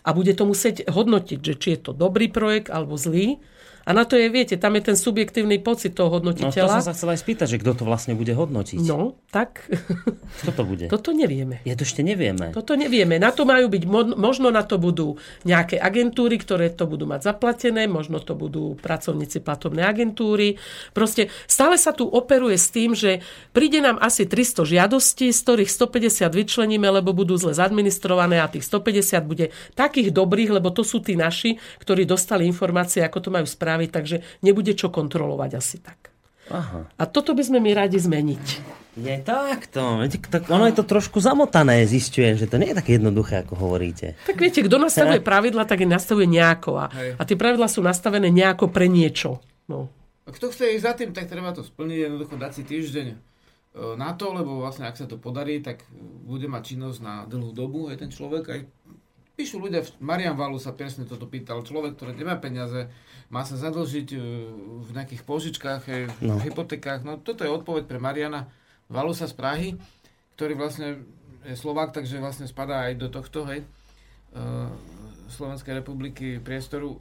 a bude to musieť hodnotiť, že či je to dobrý projekt alebo zlý. A na to je, viete, tam je ten subjektívny pocit toho No to hodnotiteľa. som sa chcel aj spýtať, že kto to vlastne bude hodnotiť. No, tak Kto to bude? toto nevieme. Ja to ešte nevieme. Toto nevieme. Na to majú byť, mo- možno na to budú nejaké agentúry, ktoré to budú mať zaplatené, možno to budú pracovníci platobnej agentúry. Proste stále sa tu operuje s tým, že príde nám asi 300 žiadostí, z ktorých 150 vyčleníme, lebo budú zle zadministrované a tých 150 bude takých dobrých, lebo to sú tí naši, ktorí dostali informácie, ako to majú spraviť, takže nebude čo kontrolovať asi tak. Aha. A toto by sme my radi zmeniť. Je takto. Tak ono je to trošku zamotané, zistujem, že to nie je také jednoduché, ako hovoríte. Tak viete, kto nastavuje pravidla, tak ich nastavuje nejako. A, Hej. a tie pravidla sú nastavené nejako pre niečo. No. A kto chce ísť za tým, tak treba to splniť, jednoducho dať si týždeň e, na to, lebo vlastne ak sa to podarí, tak bude mať činnosť na dlhú dobu aj ten človek. Aj píšu ľudia, Marian Valu sa presne toto pýtal, človek, ktorý nemá peniaze, má sa zadlžiť e, v nejakých požičkách, e, v No. hypotekách. No toto je odpoveď pre Mariana Valusa z Prahy, ktorý vlastne je Slovák, takže vlastne spadá aj do tohto, hej, e, Slovenskej republiky priestoru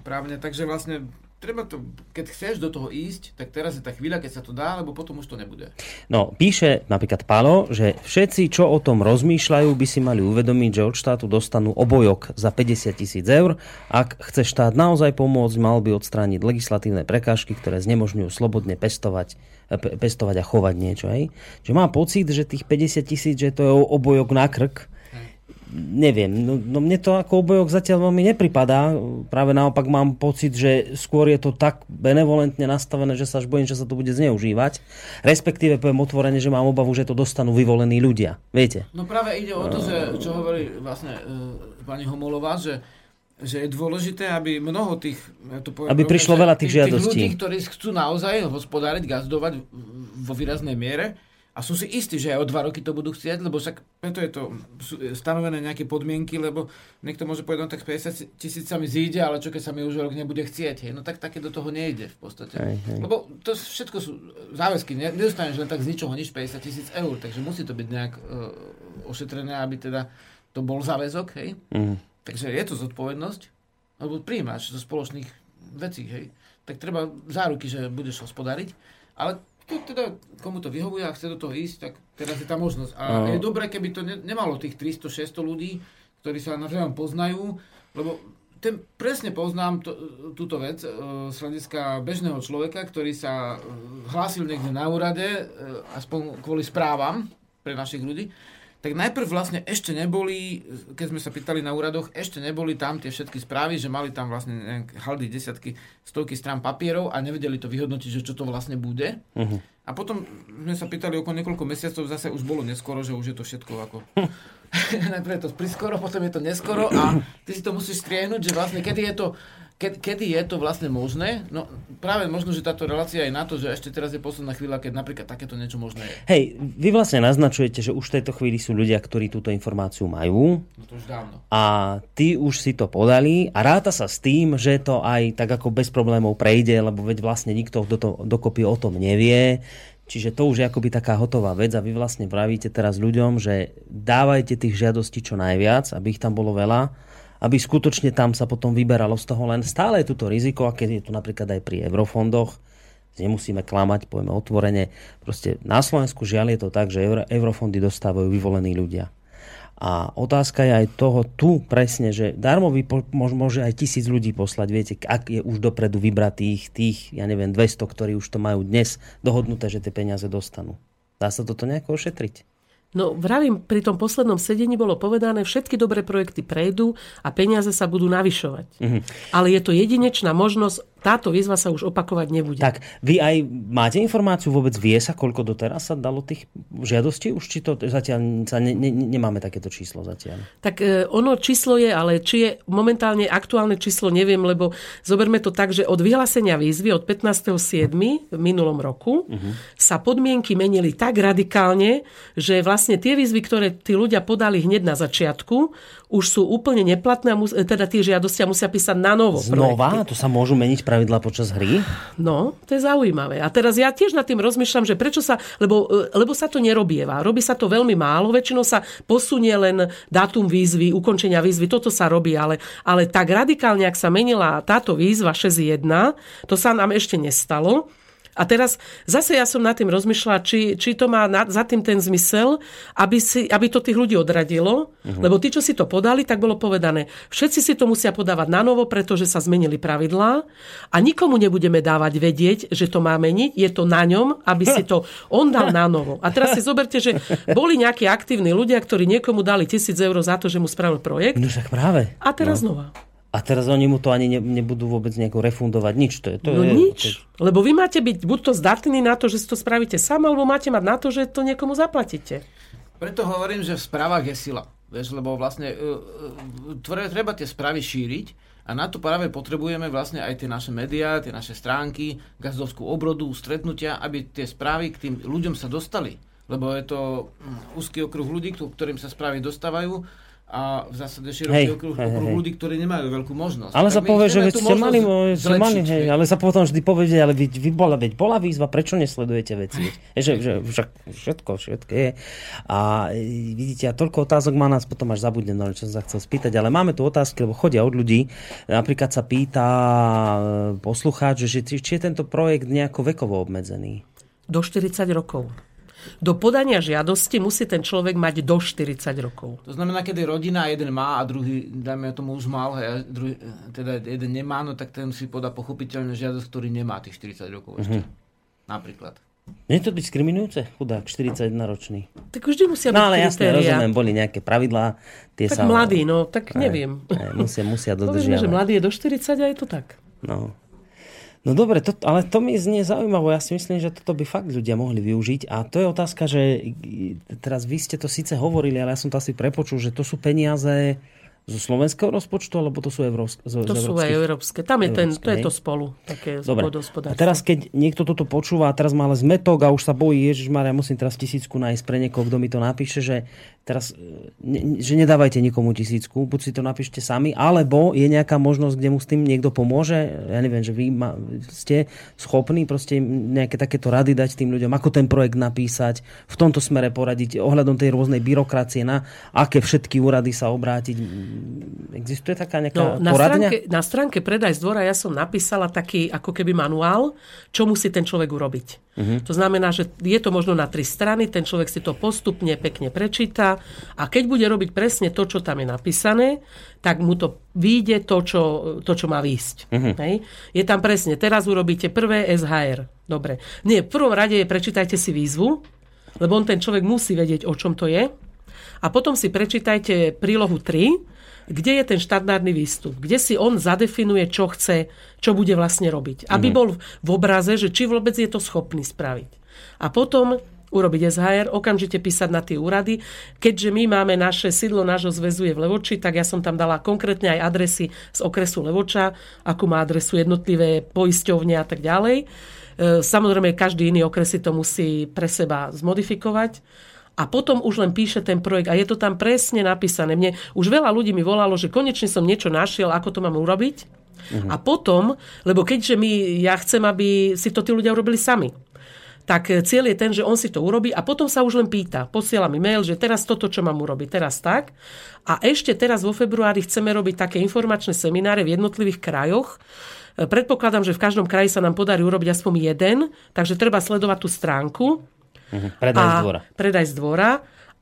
právne. Takže vlastne treba to, keď chceš do toho ísť, tak teraz je tá chvíľa, keď sa to dá, lebo potom už to nebude. No, píše napríklad Palo, že všetci, čo o tom rozmýšľajú, by si mali uvedomiť, že od štátu dostanú obojok za 50 tisíc eur. Ak chce štát naozaj pomôcť, mal by odstrániť legislatívne prekážky, ktoré znemožňujú slobodne pestovať, pe- pestovať a chovať niečo. Hej? Že mám pocit, že tých 50 tisíc, že to je obojok na krk. Neviem, no, no mne to ako obojok zatiaľ veľmi nepripadá. Práve naopak mám pocit, že skôr je to tak benevolentne nastavené, že sa až bojím, že sa to bude zneužívať. Respektíve poviem otvorene, že mám obavu, že to dostanú vyvolení ľudia. Viete? No práve ide o to, že, čo hovorí vlastne e, pani Homolová, že že je dôležité, aby mnoho tých... Ja to poviem, Aby prišlo veľa tých žiadostí. Tých ľudí, ktorí chcú naozaj hospodáriť, gazdovať vo výraznej miere a sú si istí, že aj o dva roky to budú chcieť, lebo však preto je to stanovené nejaké podmienky, lebo niekto môže povedať, no tak 50 tisíc sa mi zíde, ale čo keď sa mi už rok nebude chcieť, hej? no tak také do toho nejde v podstate. Hej, hej. Lebo to všetko sú záväzky, ne- nedostaneš len tak z ničoho nič 50 tisíc eur, takže musí to byť nejak uh, ošetrené, aby teda to bol záväzok, hej. Mm. Takže je to zodpovednosť, alebo príjmaš zo spoločných vecí, hej. Tak treba záruky, že budeš hospodariť, ale to teda, komu to vyhovuje a chce do toho ísť, tak teraz je tá možnosť. A No. je dobré, keby to ne, nemalo tých 300-600 ľudí, ktorí sa navzájom poznajú, lebo ten, presne poznám to, túto vec e, z hľadiska bežného človeka, ktorý sa e, hlásil niekde na úrade, e, aspoň kvôli správam pre našich ľudí, tak najprv vlastne ešte neboli, keď sme sa pýtali na úradoch, ešte neboli tam tie všetky správy, že mali tam vlastne haldy, desiatky, stovky strán papierov a nevedeli to vyhodnotiť, že čo to vlastne bude. Uh-huh. A potom sme sa pýtali okolo niekoľko mesiacov, zase už bolo neskoro, že už je to všetko ako... Najprv je to priskoro, potom je to neskoro a ty si to musíš striehnúť, že vlastne kedy je to, ke, kedy je to vlastne možné? No práve možno, že táto relácia je na to, že ešte teraz je posledná chvíľa, keď napríklad takéto niečo možné je. Hej, vy vlastne naznačujete, že už v tejto chvíli sú ľudia, ktorí túto informáciu majú. No to už dávno. A ty už si to podali a ráta sa s tým, že to aj tak ako bez problémov prejde, lebo veď vlastne nikto do to, dokopy o tom nevie. Čiže to už je akoby taká hotová vec a vy vlastne pravíte teraz ľuďom, že dávajte tých žiadostí čo najviac, aby ich tam bolo veľa aby skutočne tam sa potom vyberalo z toho len stále je tuto riziko, a keď je to napríklad aj pri eurofondoch, nemusíme klamať, povieme otvorene, proste na Slovensku žiaľ je to tak, že euro, eurofondy dostávajú vyvolení ľudia. A otázka je aj toho tu presne, že darmo vy môže aj tisíc ľudí poslať. Viete, ak je už dopredu vybratých tých, ja neviem, 200, ktorí už to majú dnes dohodnuté, že tie peniaze dostanú. Dá sa toto nejako ošetriť? No vravím, pri tom poslednom sedení bolo povedané, všetky dobré projekty prejdú a peniaze sa budú navyšovať. Mm-hmm. Ale je to jedinečná možnosť táto výzva sa už opakovať nebude. Tak, vy aj máte informáciu, vôbec vie sa, koľko doteraz sa dalo tých žiadostí? Už či to zatiaľ sa ne, ne, nemáme takéto číslo zatiaľ? Tak e, ono číslo je, ale či je momentálne aktuálne číslo, neviem, lebo zoberme to tak, že od vyhlásenia výzvy od 15.7. v minulom roku uh-huh. sa podmienky menili tak radikálne, že vlastne tie výzvy, ktoré tí ľudia podali hneď na začiatku, už sú úplne neplatné, a mus, teda tie žiadosti musia písať na novo. Znova? Projekty. To sa môžu meniť pravidla počas hry? No, to je zaujímavé. A teraz ja tiež nad tým rozmýšľam, že prečo sa, lebo, e, lebo sa to nerobieva. Robí sa to veľmi málo, väčšinou sa posunie len dátum výzvy, ukončenia výzvy, toto sa robí, ale, ale tak radikálne, ak sa menila táto výzva 6.1, to sa nám ešte nestalo. A teraz zase ja som nad tým rozmýšľala, či, či to má na, za tým ten zmysel, aby, si, aby to tých ľudí odradilo, uh-huh. lebo tí, čo si to podali, tak bolo povedané, všetci si to musia podávať na novo, pretože sa zmenili pravidlá a nikomu nebudeme dávať vedieť, že to má meniť, je to na ňom, aby si to on dal na novo. A teraz si zoberte, že boli nejakí aktívni ľudia, ktorí niekomu dali tisíc eur za to, že mu spravil projekt. No však práve. A teraz no. znova. A teraz oni mu to ani ne, nebudú vôbec nejako refundovať. Nič. To je, to no je, nič. To. Lebo vy máte byť buď to zdatný na to, že si to spravíte sám, alebo máte mať na to, že to niekomu zaplatíte. Preto hovorím, že v správach je sila. Vieš, lebo vlastne uh, uh, treba tie správy šíriť a na to práve potrebujeme vlastne aj tie naše médiá, tie naše stránky, gazdovskú obrodu, stretnutia, aby tie správy k tým ľuďom sa dostali. Lebo je to hm, úzky okruh ľudí, ktorým sa správy dostávajú a v zásade široký okruh, hej, okruh hej. ľudí, ktorí nemajú veľkú možnosť. Ale tak sa povie, že veď ste mali, ste mali hej, ale sa potom vždy povede, ale vy, vy bola, veď bola výzva, prečo nesledujete veci? že, že, však všetko, všetko je. A e, vidíte, a toľko otázok má nás, potom až zabudnem, no, čo som sa chcel spýtať, ale máme tu otázky, lebo chodia od ľudí. Napríklad sa pýta e, poslucháč, že či, či je tento projekt nejako vekovo obmedzený. Do 40 rokov do podania žiadosti musí ten človek mať do 40 rokov. To znamená, keď rodina jeden má a druhý, dajme tomu, už mal, a druhý, teda jeden nemá, no tak ten si podá pochopiteľne žiadosť, ktorý nemá tých 40 rokov ešte. Mm-hmm. Napríklad. Nie je to diskriminujúce? Chudák, 41 ročný. Tak vždy musia byť No ale jasne, rozumiem, boli nejaké pravidlá. Tie tak sa, mladý, no, tak neviem. Aj, musia, musia dodržiavať. Povedzme, že mladý je do 40 a je to tak. No, No dobre, to, ale to mi znie zaujímavé. Ja si myslím, že toto by fakt ľudia mohli využiť. A to je otázka, že teraz vy ste to síce hovorili, ale ja som to asi prepočul, že to sú peniaze zo slovenského rozpočtu, alebo to sú európske? To z sú aj európske. Tam je, ten, to je to spolu. Také Dobre. A teraz, keď niekto toto počúva a teraz má ale zmetok a už sa bojí, Ježiš Maria, musím teraz tisícku nájsť pre niekoho, kto mi to napíše, že teraz, ne, že nedávajte nikomu tisícku, buď si to napíšte sami, alebo je nejaká možnosť, kde mu s tým niekto pomôže. Ja neviem, že vy ma, ste schopní proste nejaké takéto rady dať tým ľuďom, ako ten projekt napísať, v tomto smere poradiť ohľadom tej rôznej byrokracie, na aké všetky úrady sa obrátiť. Existuje taká nejaká no, na poradňa? Stránke, na stránke Predaj zdvora ja som napísala taký ako keby manuál, čo musí ten človek urobiť. Uh-huh. To znamená, že je to možno na tri strany, ten človek si to postupne pekne prečíta a keď bude robiť presne to, čo tam je napísané, tak mu to vyjde to, čo, to, čo má výjsť. Uh-huh. Hej? Je tam presne, teraz urobíte prvé SHR. Dobre. Nie, v prvom rade je prečítajte si výzvu, lebo on ten človek musí vedieť, o čom to je. A potom si prečítajte prílohu 3, kde je ten štandardný výstup, kde si on zadefinuje, čo chce, čo bude vlastne robiť. Aby mm-hmm. bol v obraze, že či vôbec je to schopný spraviť. A potom urobiť SHR, okamžite písať na tie úrady. Keďže my máme naše sídlo nášho zväzu je v Levoči, tak ja som tam dala konkrétne aj adresy z okresu Levoča, akú má adresu jednotlivé poisťovne a tak ďalej. E, samozrejme, každý iný okres si to musí pre seba zmodifikovať a potom už len píše ten projekt a je to tam presne napísané. Mne už veľa ľudí mi volalo, že konečne som niečo našiel, ako to mám urobiť. Uh-huh. A potom, lebo keďže my, ja chcem, aby si to tí ľudia urobili sami tak cieľ je ten, že on si to urobí a potom sa už len pýta. Posiela mi mail, že teraz toto, čo mám urobiť, teraz tak. A ešte teraz vo februári chceme robiť také informačné semináre v jednotlivých krajoch. Predpokladám, že v každom kraji sa nám podarí urobiť aspoň jeden, takže treba sledovať tú stránku. Uh-huh. Predaj z dvora. Predaj z dvora,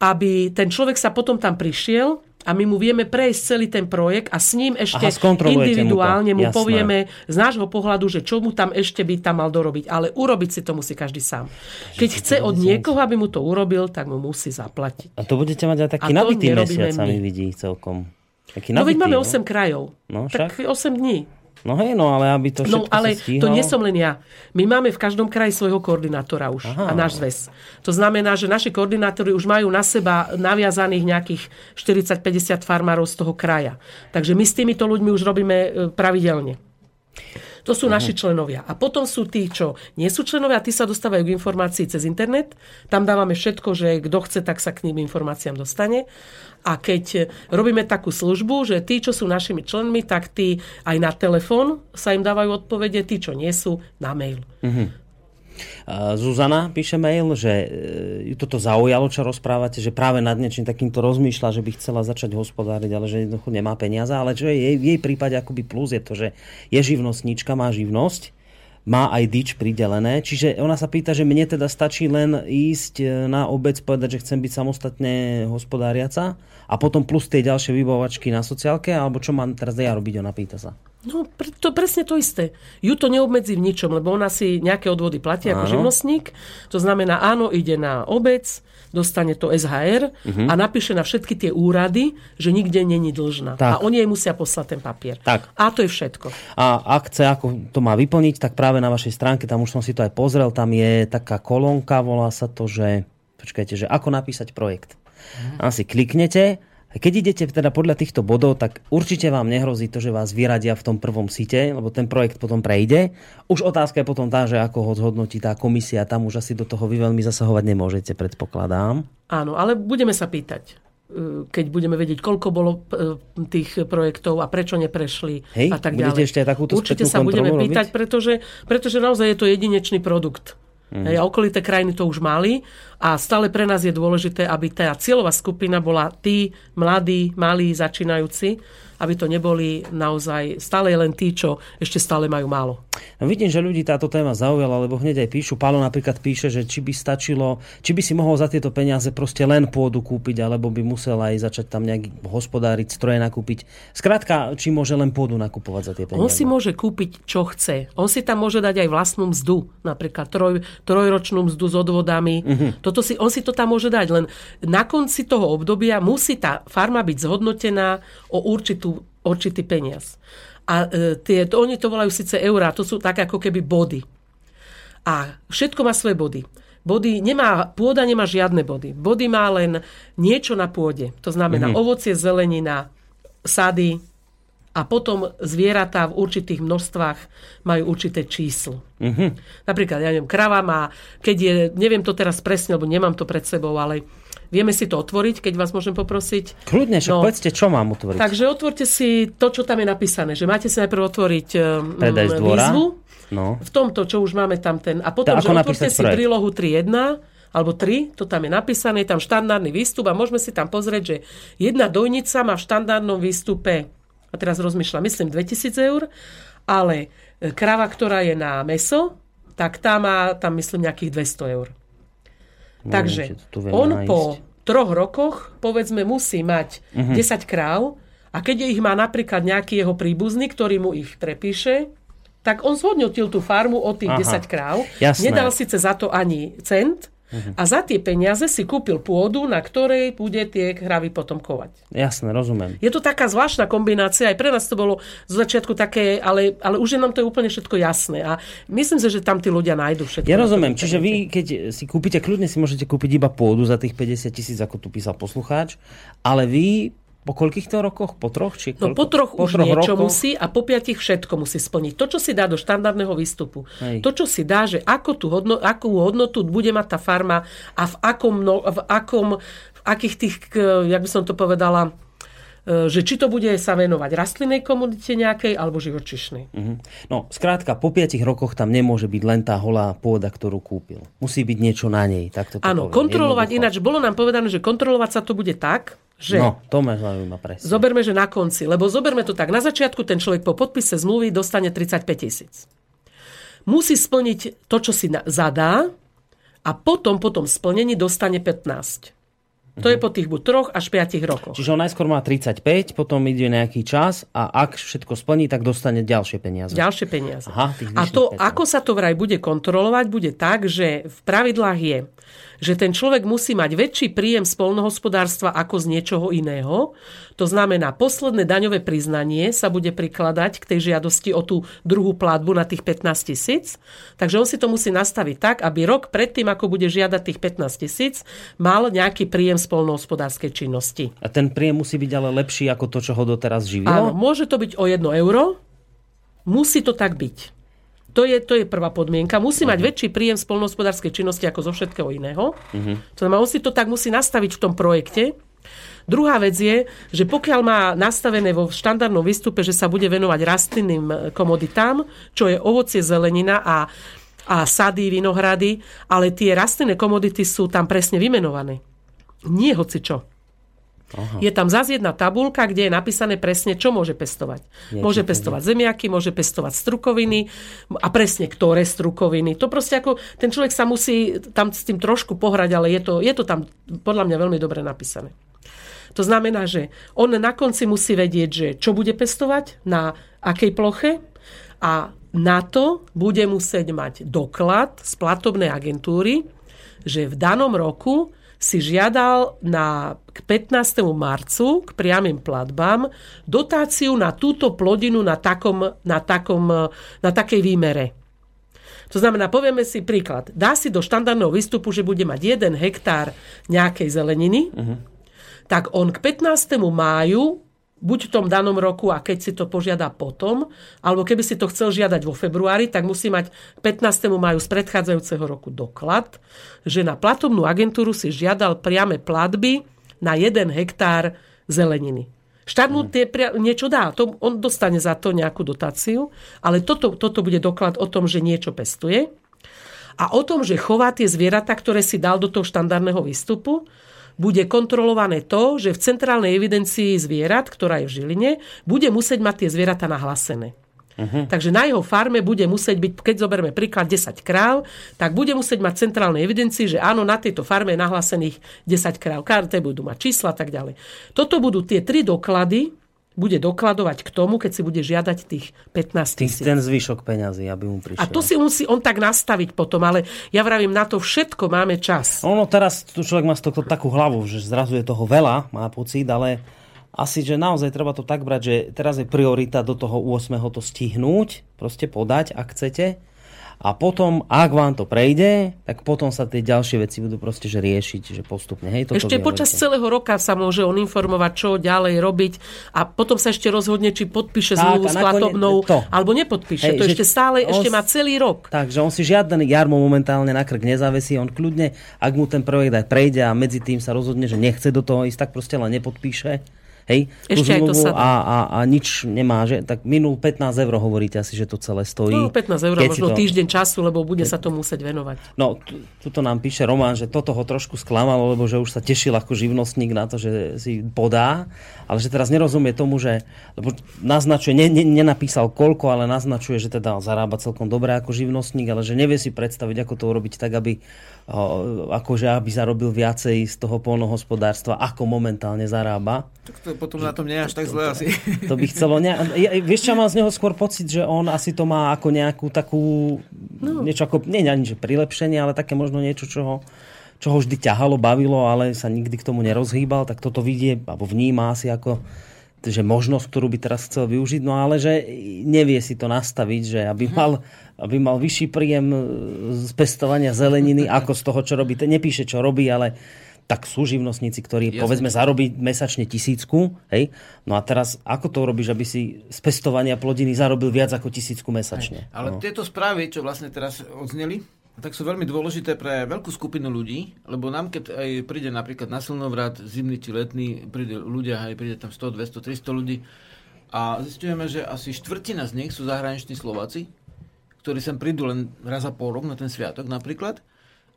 aby ten človek sa potom tam prišiel a my mu vieme prejsť celý ten projekt a s ním ešte Aha, individuálne mu, mu povieme z nášho pohľadu, že čo mu tam ešte by tam mal dorobiť. Ale urobiť si to musí každý sám. Keď chce od niekoho, aby mu to urobil, tak mu musí zaplatiť. A to budete mať aj taký nabitý mesiac, sa mi vidí celkom. Taký nabitý, no veď máme 8 no? krajov. No, však? Tak 8 dní. No hej, no ale aby to no, všetko No ale to nie som len ja. My máme v každom kraji svojho koordinátora už Aha. a náš zväz. To znamená, že naši koordinátori už majú na seba naviazaných nejakých 40-50 farmárov z toho kraja. Takže my s týmito ľuďmi už robíme e, pravidelne. To sú uh-huh. naši členovia. A potom sú tí, čo nie sú členovia, tí sa dostávajú k informácii cez internet. Tam dávame všetko, že kto chce, tak sa k ním informáciám dostane. A keď robíme takú službu, že tí, čo sú našimi členmi, tak tí aj na telefón sa im dávajú odpovede, tí, čo nie sú, na mail. Uh-huh. Zuzana píše mail, že e, ju toto zaujalo, čo rozprávate, že práve nad niečím takýmto rozmýšľa, že by chcela začať hospodáriť, ale že jednoducho nemá peniaze. Ale čo je jej, jej prípade akoby plus je to, že je živnostníčka, má živnosť, má aj dič pridelené. Čiže ona sa pýta, že mne teda stačí len ísť e, na obec, povedať, že chcem byť samostatne hospodáriaca a potom plus tie ďalšie vybavovačky na sociálke, alebo čo mám teraz ja robiť, ona pýta sa. No, to presne to isté. Ju to neobmedzí v ničom, lebo ona si nejaké odvody platí ako živnostník. To znamená, áno, ide na obec, dostane to SHR uh-huh. Mhm. a napíše na všetky tie úrady, že nikde není dlžná. Tak. A oni jej musia poslať ten papier. Tak. A to je všetko. A ak chce, ako to má vyplniť, tak práve na vašej stránke, tam už som si to aj pozrel, tam je taká kolónka, volá sa to, že počkajte, že ako napísať projekt. Uh-huh. Asi kliknete keď idete teda podľa týchto bodov, tak určite vám nehrozí to, že vás vyradia v tom prvom site, lebo ten projekt potom prejde. Už otázka je potom tá, že ako ho zhodnotí tá komisia, tam už asi do toho vy veľmi zasahovať nemôžete, predpokladám. Áno, ale budeme sa pýtať e, keď budeme vedieť, koľko bolo e, tých projektov a prečo neprešli Hej, a tak ďalej. Ešte takúto Určite sa budeme robiť? pýtať, pretože, pretože naozaj je to jedinečný produkt. Mm. A okolité krajiny to už mali a stále pre nás je dôležité, aby tá cieľová skupina bola tí mladí, malí, začínajúci, aby to neboli naozaj stále len tí, čo ešte stále majú málo. No vidím, že ľudí táto téma zaujala, lebo hneď aj píšu. Pálo napríklad píše, že či by stačilo, či by si mohol za tieto peniaze proste len pôdu kúpiť, alebo by musel aj začať tam nejak hospodáriť, stroje nakúpiť. Skrátka, či môže len pôdu nakupovať za tie peniaze. On si môže kúpiť, čo chce. On si tam môže dať aj vlastnú mzdu, napríklad troj, trojročnú mzdu s odvodami. Uh-huh. Toto si, on si to tam môže dať, len na konci toho obdobia musí tá farma byť zhodnotená o určitú určitý peniaz. A e, tie, to, oni to volajú síce eurá, to sú tak ako keby body. A všetko má svoje body. Body nemá, pôda nemá žiadne body. Body má len niečo na pôde. To znamená mm-hmm. ovocie, zelenina, sady a potom zvieratá v určitých množstvách majú určité číslo. Mm-hmm. Napríklad, ja neviem, krava má, keď je, neviem to teraz presne, lebo nemám to pred sebou, ale Vieme si to otvoriť, keď vás môžem poprosiť. Kľudne, však no, povedzte, čo mám otvoriť. Takže otvorte si to, čo tam je napísané. Že máte si najprv otvoriť um, výzvu. No. V tomto, čo už máme tam ten. A potom, že otvorte si projekt? prílohu 3.1 alebo 3, to tam je napísané, je tam štandardný výstup a môžeme si tam pozrieť, že jedna dojnica má v štandardnom výstupe, a teraz rozmýšľam, myslím 2000 eur, ale e, krava, ktorá je na meso, tak tá má tam myslím nejakých 200 eur. No, Takže on nájsť. po troch rokoch, povedzme, musí mať uh-huh. Mhm. 10 kráv a keď ich má napríklad nejaký jeho príbuzný, ktorý mu ich prepíše, tak on zhodnotil tú farmu od tých Aha, 10 kráv. Jasné. Nedal síce za to ani cent, uh-huh. a za tie peniaze si kúpil pôdu, na ktorej bude tie kravy potom kovať. Jasné, rozumiem. Je to taká zvláštna kombinácia, aj pre nás to bolo z začiatku také, ale, ale už je nám to úplne všetko jasné a myslím si, že tam tí ľudia nájdu všetko. Ja rozumiem, čiže vy, keď si kúpite, kľudne si môžete kúpiť iba pôdu za tých 50 tisíc, ako tu písal poslucháč, ale vy po koľkých to rokoch? Po troch? Či no po troch po už troch niečo rokoch? musí a po piatich všetko musí splniť. To, čo si dá do štandardného výstupu. Hej. To, čo si dá, že ako tú hodno, akú hodnotu bude mať tá farma a v akom, no, v akom v akých tých, jak by som to povedala, e, že či to bude sa venovať rastlinnej komunite nejakej alebo živočišnej. Uh-huh. No, skrátka, po piatich rokoch tam nemôže byť len tá holá pôda, ktorú kúpil. Musí byť niečo na nej. Tak to Áno, kontrolovať ináč. Bolo nám povedané, že kontrolovať sa to bude tak, že... No, to ma zaujíma presne. Zoberme, že na konci. Lebo zoberme to tak. Na začiatku ten človek po podpise zmluvy dostane 35 tisíc. Musí splniť to, čo si zadá a potom, po tom splnení dostane 15. To je mhm. po tých buď troch až 5 rokoch. Čiže on najskôr má 35, potom ide nejaký čas a ak všetko splní, tak dostane ďalšie peniaze. Ďalšie peniaze. Aha, a to, 5. ako sa to vraj bude kontrolovať, bude tak, že v pravidlách je, že ten človek musí mať väčší príjem z polnohospodárstva ako z niečoho iného. To znamená, posledné daňové priznanie sa bude prikladať k tej žiadosti o tú druhú platbu na tých 15 tisíc. Takže on si to musí nastaviť tak, aby rok predtým, ako bude žiadať tých 15 tisíc, mal nejaký príjem z polnohospodárskej činnosti. A ten príjem musí byť ale lepší ako to, čo ho doteraz živilo? Áno, môže to byť o 1 euro, musí to tak byť. To je, to je prvá podmienka. Musí uh-huh. mať mhm. väčší príjem z polnohospodárskej činnosti ako zo všetkého iného. Uh-huh. To znamená, on si to tak musí nastaviť v tom projekte. Druhá vec je, že pokiaľ má nastavené vo štandardnom výstupe, že sa bude venovať rastlinným e, komoditám, čo je ovocie, zelenina a, a sady, vinohrady, ale tie rastlinné komodity sú tam presne vymenované. Nie hoci čo. Aha. Je tam zase jedna tabulka, kde je napísané presne, čo môže pestovať. Nie, môže pestovať zemiaky, môže pestovať strukoviny a presne ktoré strukoviny. To proste ako, ten človek sa musí tam s tým trošku pohrať, ale je to, je to tam podľa mňa veľmi dobre napísané. To znamená, že on na konci musí vedieť, že čo bude pestovať, na akej ploche a na to bude musieť mať doklad z platobnej agentúry, že v danom roku si žiadal na k 15. marcu k priamým platbám dotáciu na túto plodinu na, takom, na, takom, na takej výmere. To znamená, povieme si príklad. Dá si do štandardného výstupu, že bude mať 1 hektár nejakej zeleniny, uh-huh. tak on k 15. máju buď v tom danom roku a keď si to požiada potom, alebo keby si to chcel žiadať vo februári, tak musí mať 15. maju z predchádzajúceho roku doklad, že na platobnú agentúru si žiadal priame platby na 1 hektár zeleniny. Štát tie niečo dá, to, on dostane za to nejakú dotáciu, ale toto, toto bude doklad o tom, že niečo pestuje a o tom, že chová tie zvieratá, ktoré si dal do toho štandardného výstupu, bude kontrolované to, že v centrálnej evidencii zvierat, ktorá je v Žiline, bude musieť mať tie zvieratá nahlásené. Uh-huh. Takže na jeho farme bude musieť byť, keď zoberme príklad 10 kráv, tak bude musieť mať centrálnej evidencii, že áno, na tejto farme je nahlásených 10 kráv. Karte budú mať čísla a tak ďalej. Toto budú tie tri doklady, bude dokladovať k tomu, keď si bude žiadať tých 15 tisíc. Ten zvyšok peňazí, aby mu prišiel. A to si musí on tak nastaviť potom, ale ja vravím, na to všetko máme čas. Ono teraz tu človek má toho takú hlavu, že zrazu je toho veľa, má pocit, ale asi, že naozaj treba to tak brať, že teraz je priorita do toho 8. to stihnúť, proste podať, ak chcete a potom, ak vám to prejde, tak potom sa tie ďalšie veci budú proste že riešiť, že postupne. Hej, toto ešte počas hovoríte. celého roka sa môže on informovať, čo ďalej robiť a potom sa ešte rozhodne, či podpíše zmluvu s platobnou, to. alebo nepodpíše. Hej, to ešte stále, ešte má celý rok. Takže on si žiadny jarmo momentálne na krk nezávesí, on kľudne, ak mu ten projekt aj prejde a medzi tým sa rozhodne, že nechce do toho ísť, tak proste len nepodpíše hej, Ešte aj to sa a, a, a nič nemá, že, tak minul 15 eur hovoríte asi, že to celé stojí. No 15 eur, možno to... týždeň času, lebo bude sa to musieť venovať. No, tuto nám píše Román, že toto ho trošku sklamalo, lebo že už sa tešil ako živnostník na to, že si podá, ale že teraz nerozumie tomu, že lebo naznačuje, ne, ne, nenapísal koľko, ale naznačuje, že teda zarába celkom dobre ako živnostník, ale že nevie si predstaviť, ako to urobiť tak, aby akože aby zarobil viacej z toho polnohospodárstva, ako momentálne zarába. Tak to potom na tom nie je až tak zle asi. To by chcelo... Ne, ja, vieš, čo mám z neho skôr pocit, že on asi to má ako nejakú takú... No. Niečo ako... Nie, nie, že prilepšenie, ale také možno niečo, čo ho čo ho vždy ťahalo, bavilo, ale sa nikdy k tomu nerozhýbal, tak toto vidie, alebo vníma asi ako že možnosť, ktorú by teraz chcel využiť, no ale že nevie si to nastaviť, že aby mhm. mal, aby mal vyšší príjem z pestovania zeleniny, ako z toho, čo robí. Nepíše, čo robí, ale tak sú živnostníci, ktorí Jasne. povedzme zarobí mesačne tisícku, hej? No a teraz ako to robíš, aby si z pestovania plodiny zarobil viac ako tisícku mesačne? Hej. Ale no. tieto správy, čo vlastne teraz odzneli, tak sú veľmi dôležité pre veľkú skupinu ľudí, lebo nám, keď aj príde napríklad na silnovrat, zimný či letný, príde ľudia, aj príde tam 100, 200, 300 ľudí a zistujeme, že asi štvrtina z nich sú zahraniční Slováci, ktorí sem prídu len raz za pol rok na ten sviatok napríklad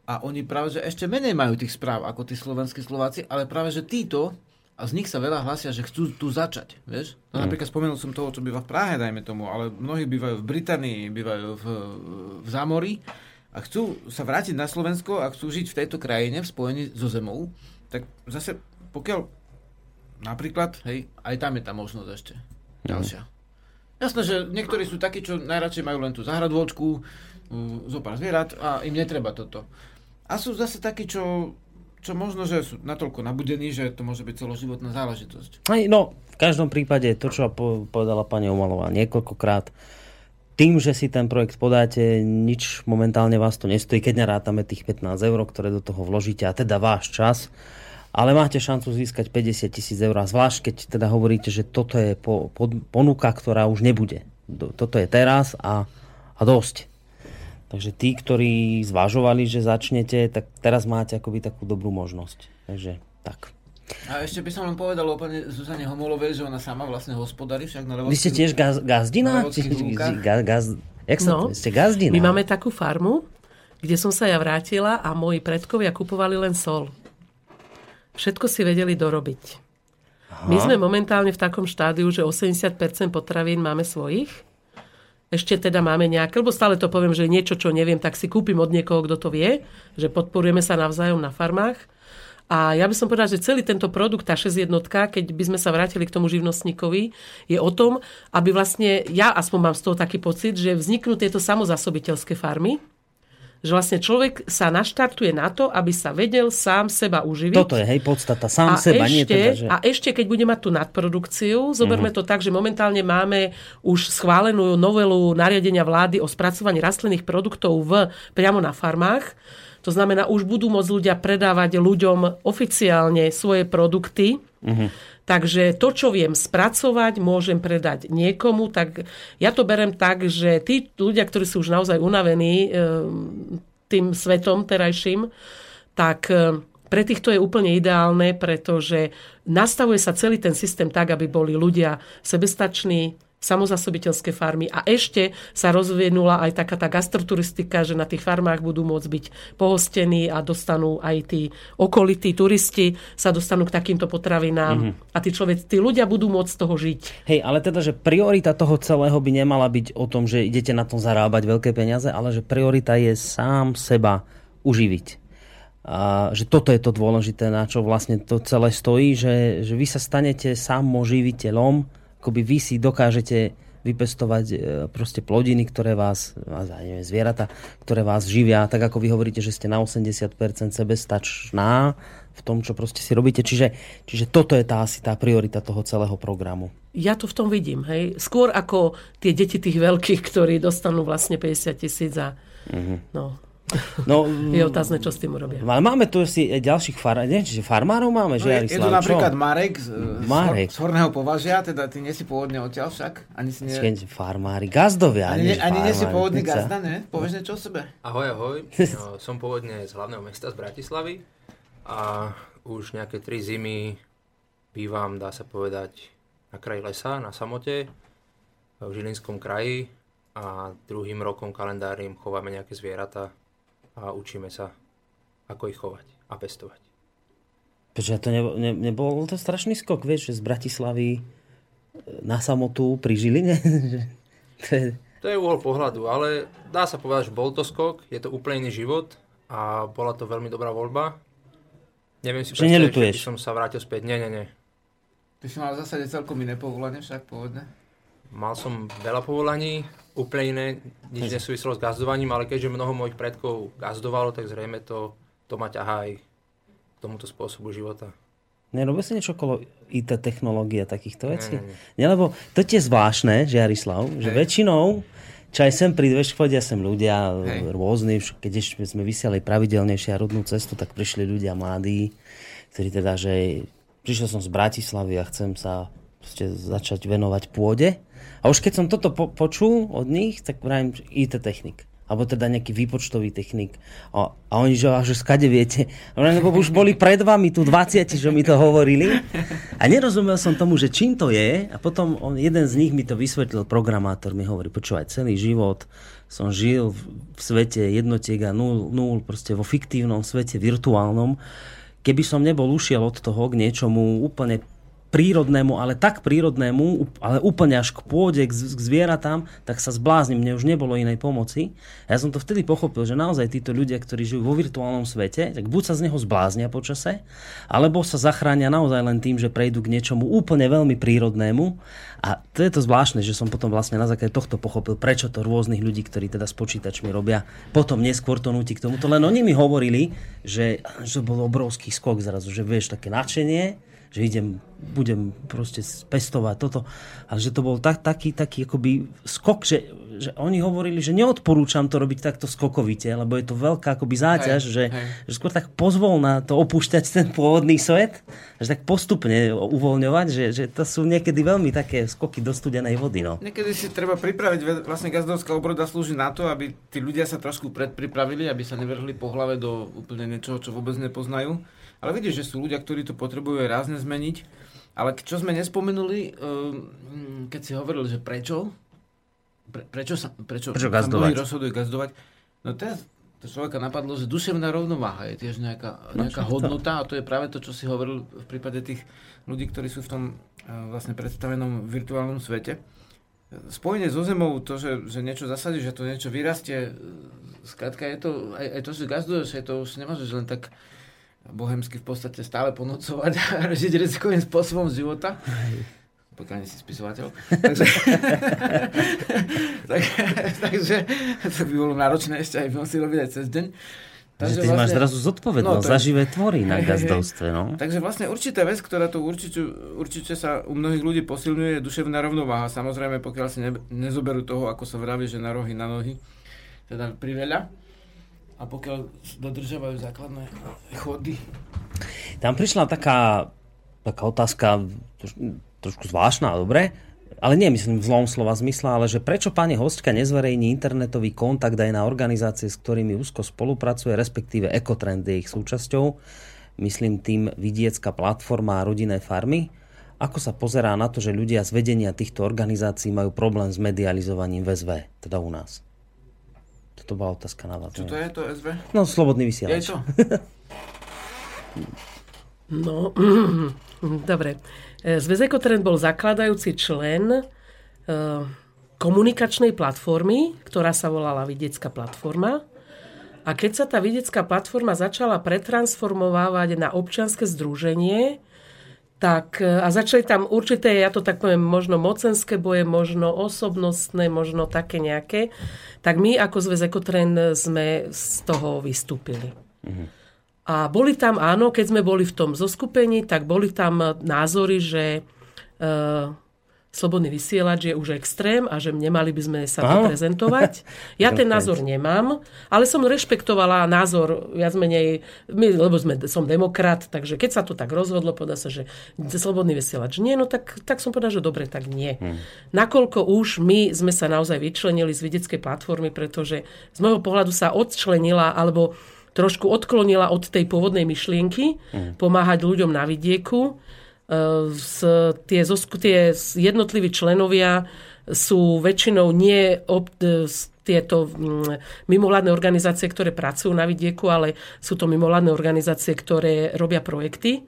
a oni práve, že ešte menej majú tých správ ako tí slovenskí Slováci, ale práve, že títo a z nich sa veľa hlasia, že chcú tu začať, vieš? No, mm. napríklad spomenul som toho, čo býva v Prahe, dajme tomu, ale mnohí bývajú v Británii, bývajú v, v Zámorí a chcú sa vrátiť na Slovensko a chcú žiť v tejto krajine v spojení so zemou, tak zase pokiaľ napríklad, hej, aj tam je tá možnosť ešte mm. ďalšia. Jasné, že niektorí sú takí, čo najradšej majú len tú zahradvočku, zo pár zvierat a im netreba toto. A sú zase takí, čo, čo možno, že sú natoľko nabudení, že to môže byť celoživotná záležitosť. Aj, no, v každom prípade to, čo povedala pani Omalová niekoľkokrát, tým, že si ten projekt podáte, nič momentálne vás to nestojí, keď nerátame tých 15 eur, ktoré do toho vložíte, a teda váš čas, ale máte šancu získať 50 tisíc eur, a zvlášť keď teda hovoríte, že toto je po, po, ponuka, ktorá už nebude. Toto je teraz a, a dosť. Takže tí, ktorí zvažovali, že začnete, tak teraz máte akoby takú dobrú možnosť. Takže tak. A ešte by som len povedal o pani Zuzane Homolovej, že ona sama vlastne hospodári však na Vy ste tiež gaz, gazdina? Gaz, gaz, jak sa, no, ste gazdina? My máme takú farmu, kde som sa ja vrátila a moji predkovia kupovali len sol. Všetko si vedeli dorobiť. Aha. My sme momentálne v takom štádiu, že 80% potravín máme svojich. Ešte teda máme nejaké, lebo stále to poviem, že niečo, čo neviem, tak si kúpim od niekoho, kto to vie, že podporujeme sa navzájom na farmách. A ja by som povedala, že celý tento produkt, tá 6 jednotka, keď by sme sa vrátili k tomu živnostníkovi, je o tom, aby vlastne, ja aspoň mám z toho taký pocit, že vzniknú tieto samozasobiteľské farmy, že vlastne človek sa naštartuje na to, aby sa vedel sám seba uživiť. Toto je, hej, podstata, sám a seba, ešte, nie teda, že... A ešte, keď bude mať tú nadprodukciu, zoberme uh-huh. to tak, že momentálne máme už schválenú novelu nariadenia vlády o spracovaní rastlinných produktov v, priamo na farmách, to znamená, už budú môcť ľudia predávať ľuďom oficiálne svoje produkty. Uh-huh. Takže to, čo viem spracovať, môžem predať niekomu. Tak ja to berem tak, že tí ľudia, ktorí sú už naozaj unavení ehm, tým svetom terajším, tak ehm, pre týchto je úplne ideálne, pretože nastavuje sa celý ten systém tak, aby boli ľudia sebestační, samozasobiteľské farmy a ešte sa rozvinula aj taká tá gastroturistika, že na tých farmách budú môcť byť pohostení a dostanú aj tí okolití turisti sa dostanú k takýmto potravinám mm-hmm. a tí, človek, tí ľudia budú môcť z toho žiť. Hej, ale teda, že priorita toho celého by nemala byť o tom, že idete na tom zarábať veľké peniaze, ale že priorita je sám seba uživiť. A že toto je to dôležité, na čo vlastne to celé stojí, že, že vy sa stanete sám živiteľom akoby vy si dokážete vypestovať e, proste plodiny, ktoré vás, neviem, zvieratá, ktoré vás živia, tak ako vy hovoríte, že ste na 80% sebestačná v tom, čo proste si robíte. Čiže, čiže toto je tá asi tá priorita toho celého programu. Ja to v tom vidím, hej. Skôr ako tie deti tých veľkých, ktorí dostanú vlastne 50 tisíc a mm-hmm. no, No, je otázne, čo s tým urobia. Ale máme tu si ďalších far, nie, čiže farmárov máme, no, Je, je tu napríklad Marek z, Marek z, Horného považia, teda ty nie si pôvodne odtiaľ však. Ani si nie... Farmári, gazdovia. Ani, nie, ani nie si pôvodný gazda, ne? Povieš niečo o sebe? Ahoj, ahoj. No, som pôvodne z hlavného mesta z Bratislavy a už nejaké tri zimy bývam, dá sa povedať, na kraji lesa, na samote, v Žilinskom kraji a druhým rokom kalendárnym chováme nejaké zvieratá a učíme sa, ako ich chovať a pestovať. Prečo to ne, ne, nebol to strašný skok, vieš, že z Bratislavy e, na samotu pri Žiline? to, je... to je uhol pohľadu, ale dá sa povedať, že bol to skok, je to úplne iný život a bola to veľmi dobrá voľba. Neviem si predstaviť, že som sa vrátil späť. Nie, nie, nie. Ty si mal v zásade celkom iné povolanie však pôvodne? Mal som veľa povolaní, úplne iné, nič nesúviselo s gazdovaním, ale keďže mnoho mojich predkov gazdovalo, tak zrejme to to ma ťahá aj k tomuto spôsobu života. Nerobí si niečo okolo IT technológie a takýchto vecí? Nie. nie, lebo to je zvláštne, že Jarislav, že Hej. väčšinou čo aj sem prídu, vieš, chodia sem ľudia Hej. rôzni, keď ešte sme vysiali pravidelnejšie a rodnú cestu, tak prišli ľudia mladí, ktorí teda, že prišiel som z Bratislavy a chcem sa začať venovať pôde. A už keď som toto po- počul od nich, tak vravím IT technik alebo teda nejaký výpočtový technik. A, a oni, že, že skade viete, lebo už boli pred vami tu 20, že mi to hovorili. A nerozumel som tomu, že čím to je. A potom on, jeden z nich mi to vysvetlil, programátor mi hovorí, počúvaj, celý život som žil v, v svete jednotiek a nul, nul, proste vo fiktívnom svete, virtuálnom. Keby som nebol ušiel od toho k niečomu úplne prírodnému, ale tak prírodnému, ale úplne až k pôde, k, k zvieratám, tak sa zbláznim, mne už nebolo inej pomoci. Ja som to vtedy pochopil, že naozaj títo ľudia, ktorí žijú vo virtuálnom svete, tak buď sa z neho zbláznia počase, alebo sa zachránia naozaj len tým, že prejdú k niečomu úplne veľmi prírodnému. A to je to zvláštne, že som potom vlastne na základe tohto pochopil, prečo to rôznych ľudí, ktorí teda s počítačmi robia, potom neskôr to nutí k tomuto. Len oni mi hovorili, že, že bol obrovský skok zrazu, že vieš, také nadšenie, že idem, budem proste pestovať toto. A že to bol tak, taký, taký akoby skok, že, že oni hovorili, že neodporúčam to robiť takto skokovite, lebo je to veľká akoby záťaž, hej, že, hej. že skôr tak pozvol na to opúšťať ten pôvodný svet, že tak postupne uvoľňovať, že, že to sú niekedy veľmi také skoky do studenej vody. No. Niekedy si treba pripraviť, vlastne gazdovská obroda slúži na to, aby tí ľudia sa trošku predpripravili, aby sa nevrhli po hlave do úplne niečoho, čo vôbec nepoznajú ale vidíš, že sú ľudia, ktorí to potrebujú rázne zmeniť. Ale čo sme nespomenuli, ehm, keď si hovoril, že prečo, pre, prečo sa, prečo, prečo mnohí rozhodujú gazdovať, no teraz to človeka napadlo, že duševná rovnováha je tiež nejaká, no, nejaká hodnota a to je práve to, čo si hovoril v prípade tých ľudí, ktorí sú v tom eh, vlastne predstavenom virtuálnom svete. Spojenie so zemou, to, že, že niečo zasadíš, že to niečo vyrastie, skrátka je to, aj, aj to, že gazduješ, aj to už nemôžeš len tak bohemsky v podstate stále ponocovať a žiť rizikovým spôsobom života. Pokiaľ nie si spisovateľ. takže, tak, takže to by bolo náročné ešte aj si robiť aj cez deň. Takže ty vlastne, máš zrazu zodpovednosť no, za živé tvory na gazdovstve. No? Takže vlastne určitá vec, ktorá tu určite, určite sa u mnohých ľudí posilňuje, je duševná rovnováha. Samozrejme, pokiaľ si ne, nezoberú toho, ako sa vraví, že na rohy, na nohy, teda priveľa a pokiaľ dodržiavajú základné chody. Tam prišla taká, taká otázka, troš, trošku zvláštna, dobre, ale nie myslím v zlom slova zmysle, ale že prečo pani hostka nezverejní internetový kontakt aj na organizácie, s ktorými úzko spolupracuje, respektíve Ekotrend je ich súčasťou, myslím tým vidiecka platforma a rodinné farmy. Ako sa pozerá na to, že ľudia z vedenia týchto organizácií majú problém s medializovaním VSV, teda u nás? To bola otázka na vás. Čo to je to SV? No, slobodný vysielač. Je to? no, dobre. E, Zväz Ekotrend bol zakladajúci člen e, komunikačnej platformy, ktorá sa volala Vidiecká platforma. A keď sa tá vidiecká platforma začala pretransformovávať na občianske združenie, tak, e, a začali tam určité, ja to tak poviem, možno mocenské boje, možno osobnostné, možno také nejaké, tak my ako Zväz Ekotren sme z toho vystúpili. Mm-hmm. A boli tam, áno, keď sme boli v tom zoskupení, tak boli tam názory, že e, slobodný vysielač je už extrém a že nemali by sme sa tu prezentovať. Ja ten názor nemám, ale som rešpektovala názor viac menej, my, lebo sme, som demokrat, takže keď sa to tak rozhodlo, povedal sa, že slobodný vysielač nie, no tak, tak som povedal, že dobre, tak nie. Hmm. Nakoľko už my sme sa naozaj vyčlenili z vidieckej platformy, pretože z môjho pohľadu sa odčlenila alebo trošku odklonila od tej pôvodnej myšlienky, hmm. pomáhať ľuďom na vidieku z, tie, tie jednotliví členovia sú väčšinou nie ob, tieto mm, mimovládne organizácie, ktoré pracujú na vidieku, ale sú to mimovládne organizácie, ktoré robia projekty.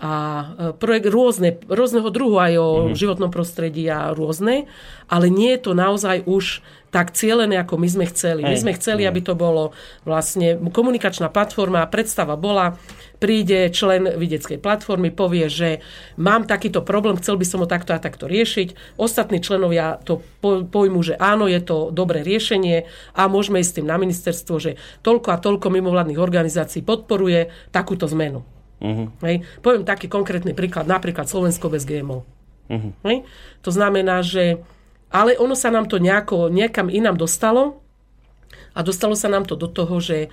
A e, projekt rôzne, rôzneho druhu aj o mm. životnom prostredí a rôzne, ale nie je to naozaj už tak cieľené, ako my sme chceli. Hej. My sme chceli, aby to bolo vlastne komunikačná platforma. Predstava bola, príde člen videckej platformy, povie, že mám takýto problém, chcel by som ho takto a takto riešiť. Ostatní členovia to pojmú, že áno, je to dobré riešenie a môžeme ísť s tým na ministerstvo, že toľko a toľko mimovládnych organizácií podporuje takúto zmenu. Uh-huh. Hej. Poviem taký konkrétny príklad, napríklad Slovensko bez GMO. Uh-huh. Hej. To znamená, že ale ono sa nám to nejako, niekam inám dostalo a dostalo sa nám to do toho, že e,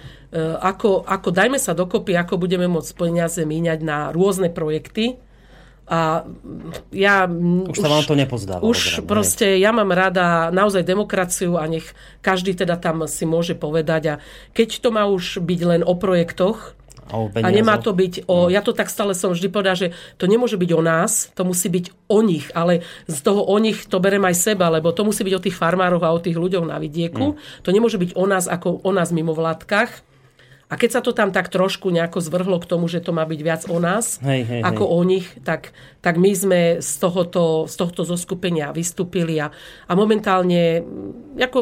ako, ako dajme sa dokopy, ako budeme môcť peniaze míňať na rôzne projekty, a ja... Už, už sa vám to nepozdáva. Už odrad, proste nie? ja mám rada naozaj demokraciu a nech každý teda tam si môže povedať. A keď to má už byť len o projektoch, a nemá to byť o... No. Ja to tak stále som vždy povedal, že to nemôže byť o nás, to musí byť o nich, ale z toho o nich to berem aj seba, lebo to musí byť o tých farmároch a o tých ľuďoch na vidieku. Mm. To nemôže byť o nás ako o nás mimo vládkach. A keď sa to tam tak trošku nejako zvrhlo k tomu, že to má byť viac o nás, hej, hej, ako hej. o nich, tak, tak my sme z tohoto, z tohto zoskupenia vystúpili a, a momentálne ako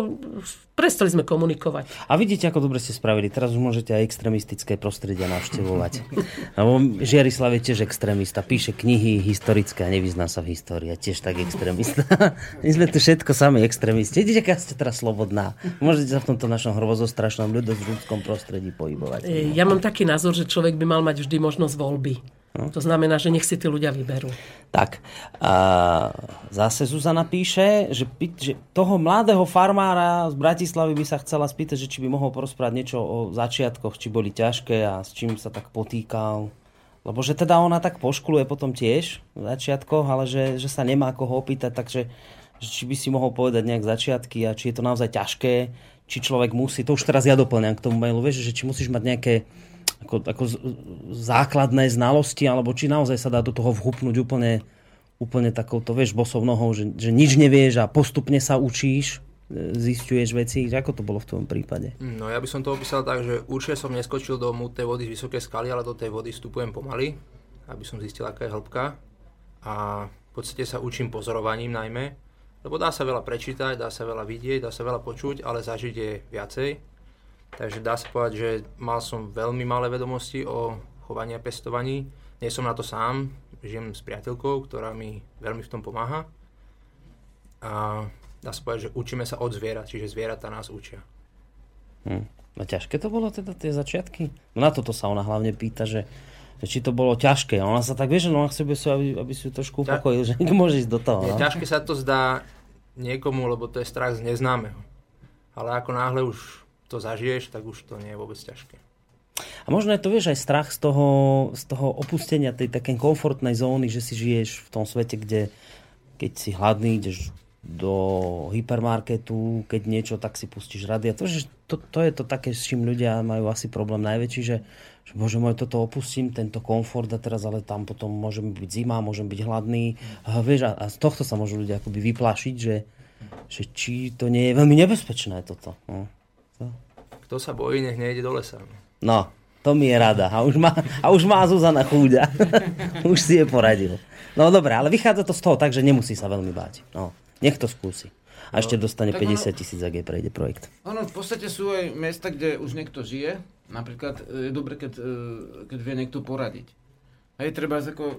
Prestali sme komunikovať. A vidíte, ako dobre ste spravili. Teraz už môžete aj extremistické prostredia navštevovať. Lebo Žiarislav je tiež extrémista. Píše knihy historické a nevyzná sa v histórii. Tiež tak extrémista. My sme tu všetko sami extrémisti. Vidíte, aká ste teraz slobodná. Môžete sa v tomto našom hrozostrašnom ľudskom prostredí pohybovať. Ja mám taký názor, že človek by mal mať vždy možnosť voľby. No. To znamená, že nech si tí ľudia vyberú. Tak. A zase Zuzana píše, že, že toho mladého farmára z Bratislavy by sa chcela spýtať, že či by mohol porozprávať niečo o začiatkoch, či boli ťažké a s čím sa tak potýkal. Lebo že teda ona tak poškuluje potom tiež v začiatkoch, ale že, že sa nemá ako ho opýtať, takže že či by si mohol povedať nejak začiatky a či je to naozaj ťažké, či človek musí, to už teraz ja doplňam k tomu mailu, vieš, že či musíš mať nejaké ako, ako základné znalosti, alebo či naozaj sa dá do toho vhupnúť úplne, úplne takouto, vieš, bosou nohou, že, že nič nevieš a postupne sa učíš, e, zistuješ veci. Ako to bolo v tom prípade? No ja by som to opísal tak, že určite som neskočil do mutnej vody z vysokej skaly, ale do tej vody vstupujem pomaly, aby som zistil, aká je hĺbka. A v podstate sa učím pozorovaním najmä, lebo dá sa veľa prečítať, dá sa veľa vidieť, dá sa veľa počuť, ale zažiť je viacej. Takže dá sa povedať, že mal som veľmi malé vedomosti o chovaní a pestovaní. Nie som na to sám, žijem s priateľkou, ktorá mi veľmi v tom pomáha. A dá sa povedať, že učíme sa od zvierat, čiže zvieratá nás učia. Hm. No ťažké to bolo teda tie začiatky? No na toto sa ona hlavne pýta, že, či to bolo ťažké. A ona sa tak vie, že no chce, aby, aby si ju trošku upokojil, že môže ísť do toho. No? Ťažké sa to zdá niekomu, lebo to je strach z neznámeho. Ale ako náhle už to zažiješ, tak už to nie je vôbec ťažké. A možno je to, vieš, aj strach z toho, z toho opustenia tej takej komfortnej zóny, že si žiješ v tom svete, kde keď si hladný, ideš do hypermarketu, keď niečo, tak si pustíš radia. To, že to, to je to také, s čím ľudia majú asi problém najväčší, že, že bože môj, toto opustím, tento komfort a teraz ale tam potom môžem byť zima, môžem byť hladný. A, vieš, a, a z tohto sa môžu ľudia akoby vyplašiť, že, že či to nie je veľmi nebezpečné toto. No. Kto sa bojí, nech nejde do lesa. No, to mi je rada. A už má, a už má Zuzana chúďa. už si je poradil. No dobre, ale vychádza to z toho tak, že nemusí sa veľmi báť. No, nech to skúsi. A ešte no, dostane 50 tisíc, ak je prejde projekt. Ono, v podstate sú aj miesta, kde už niekto žije. Napríklad e, je dobre, keď, e, keď vie niekto poradiť. Hej, treba ako, e,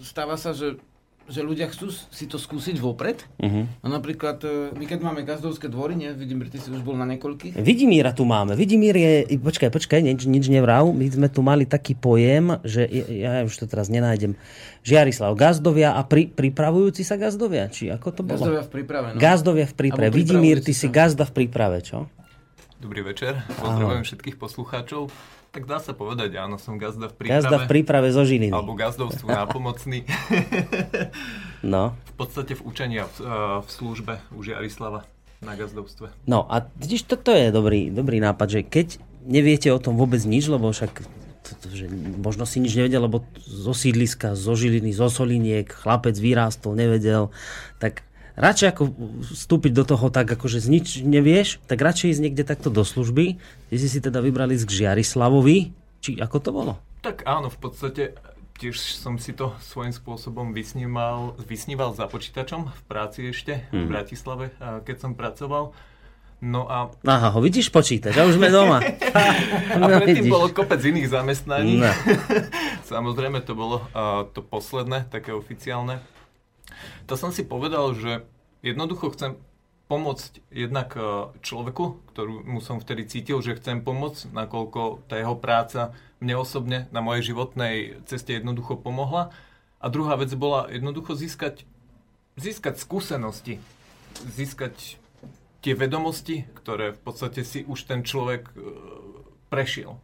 stáva sa, že že ľudia chcú si to skúsiť vopred. Uh-huh. A napríklad, e, my keď máme gazdovské dvory, nie? Vidimír, ty si už bol na niekoľkých. Vidimíra tu máme. Vidimír je, počkaj, počkaj, nič, nič nevrav. My sme tu mali taký pojem, že ja už to teraz nenájdem. Žiarislav, gazdovia a pri, pripravujúci sa gazdovia, či ako to bolo? Gazdovia v príprave, no. Gazdovia v príprave. Vidimír, ty si gazda v príprave, čo? Dobrý večer, pozdravujem všetkých poslucháčov. Tak dá sa povedať, áno, som gazda v príprave. Gazda v príprave zo Žiliny. Alebo gazdovstvu nápomocný. no. V podstate v učení a v, v službe u Žiarislava na gazdovstve. No a vidíš, toto je dobrý, dobrý nápad, že keď neviete o tom vôbec nič, lebo však že možno si nič nevedel, lebo zo sídliska, zo Žiliny, zo Soliniek, chlapec vyrástol, nevedel, tak radšej ako vstúpiť do toho tak, ako že z nič nevieš, tak radšej ísť niekde takto do služby, kde si si teda vybrali z Žiarislavovi, či ako to bolo? Tak áno, v podstate tiež som si to svojím spôsobom vysníval, vysníval za počítačom v práci ešte v Bratislave, a keď som pracoval. No a, Aha, ho vidíš počítať, a už sme doma. a No, predtým vidíš. bolo kopec iných zamestnaní. No. Samozrejme, to bolo a, to posledné, také oficiálne. To som si povedal, že jednoducho chcem pomôcť jednak a, človeku, ktorú som vtedy cítil, že chcem pomôcť, nakoľko tá jeho práca mne osobne na mojej životnej ceste jednoducho pomohla. A druhá vec bola jednoducho získať, získať skúsenosti, získať tie vedomosti, ktoré v podstate si už ten človek e, prešiel.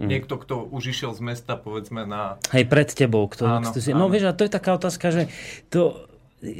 Niekto, kto už išiel z mesta, povedzme, na... Hej, pred tebou. Kto, Áno, kto si, no áno. vieš, a to je taká otázka, že to,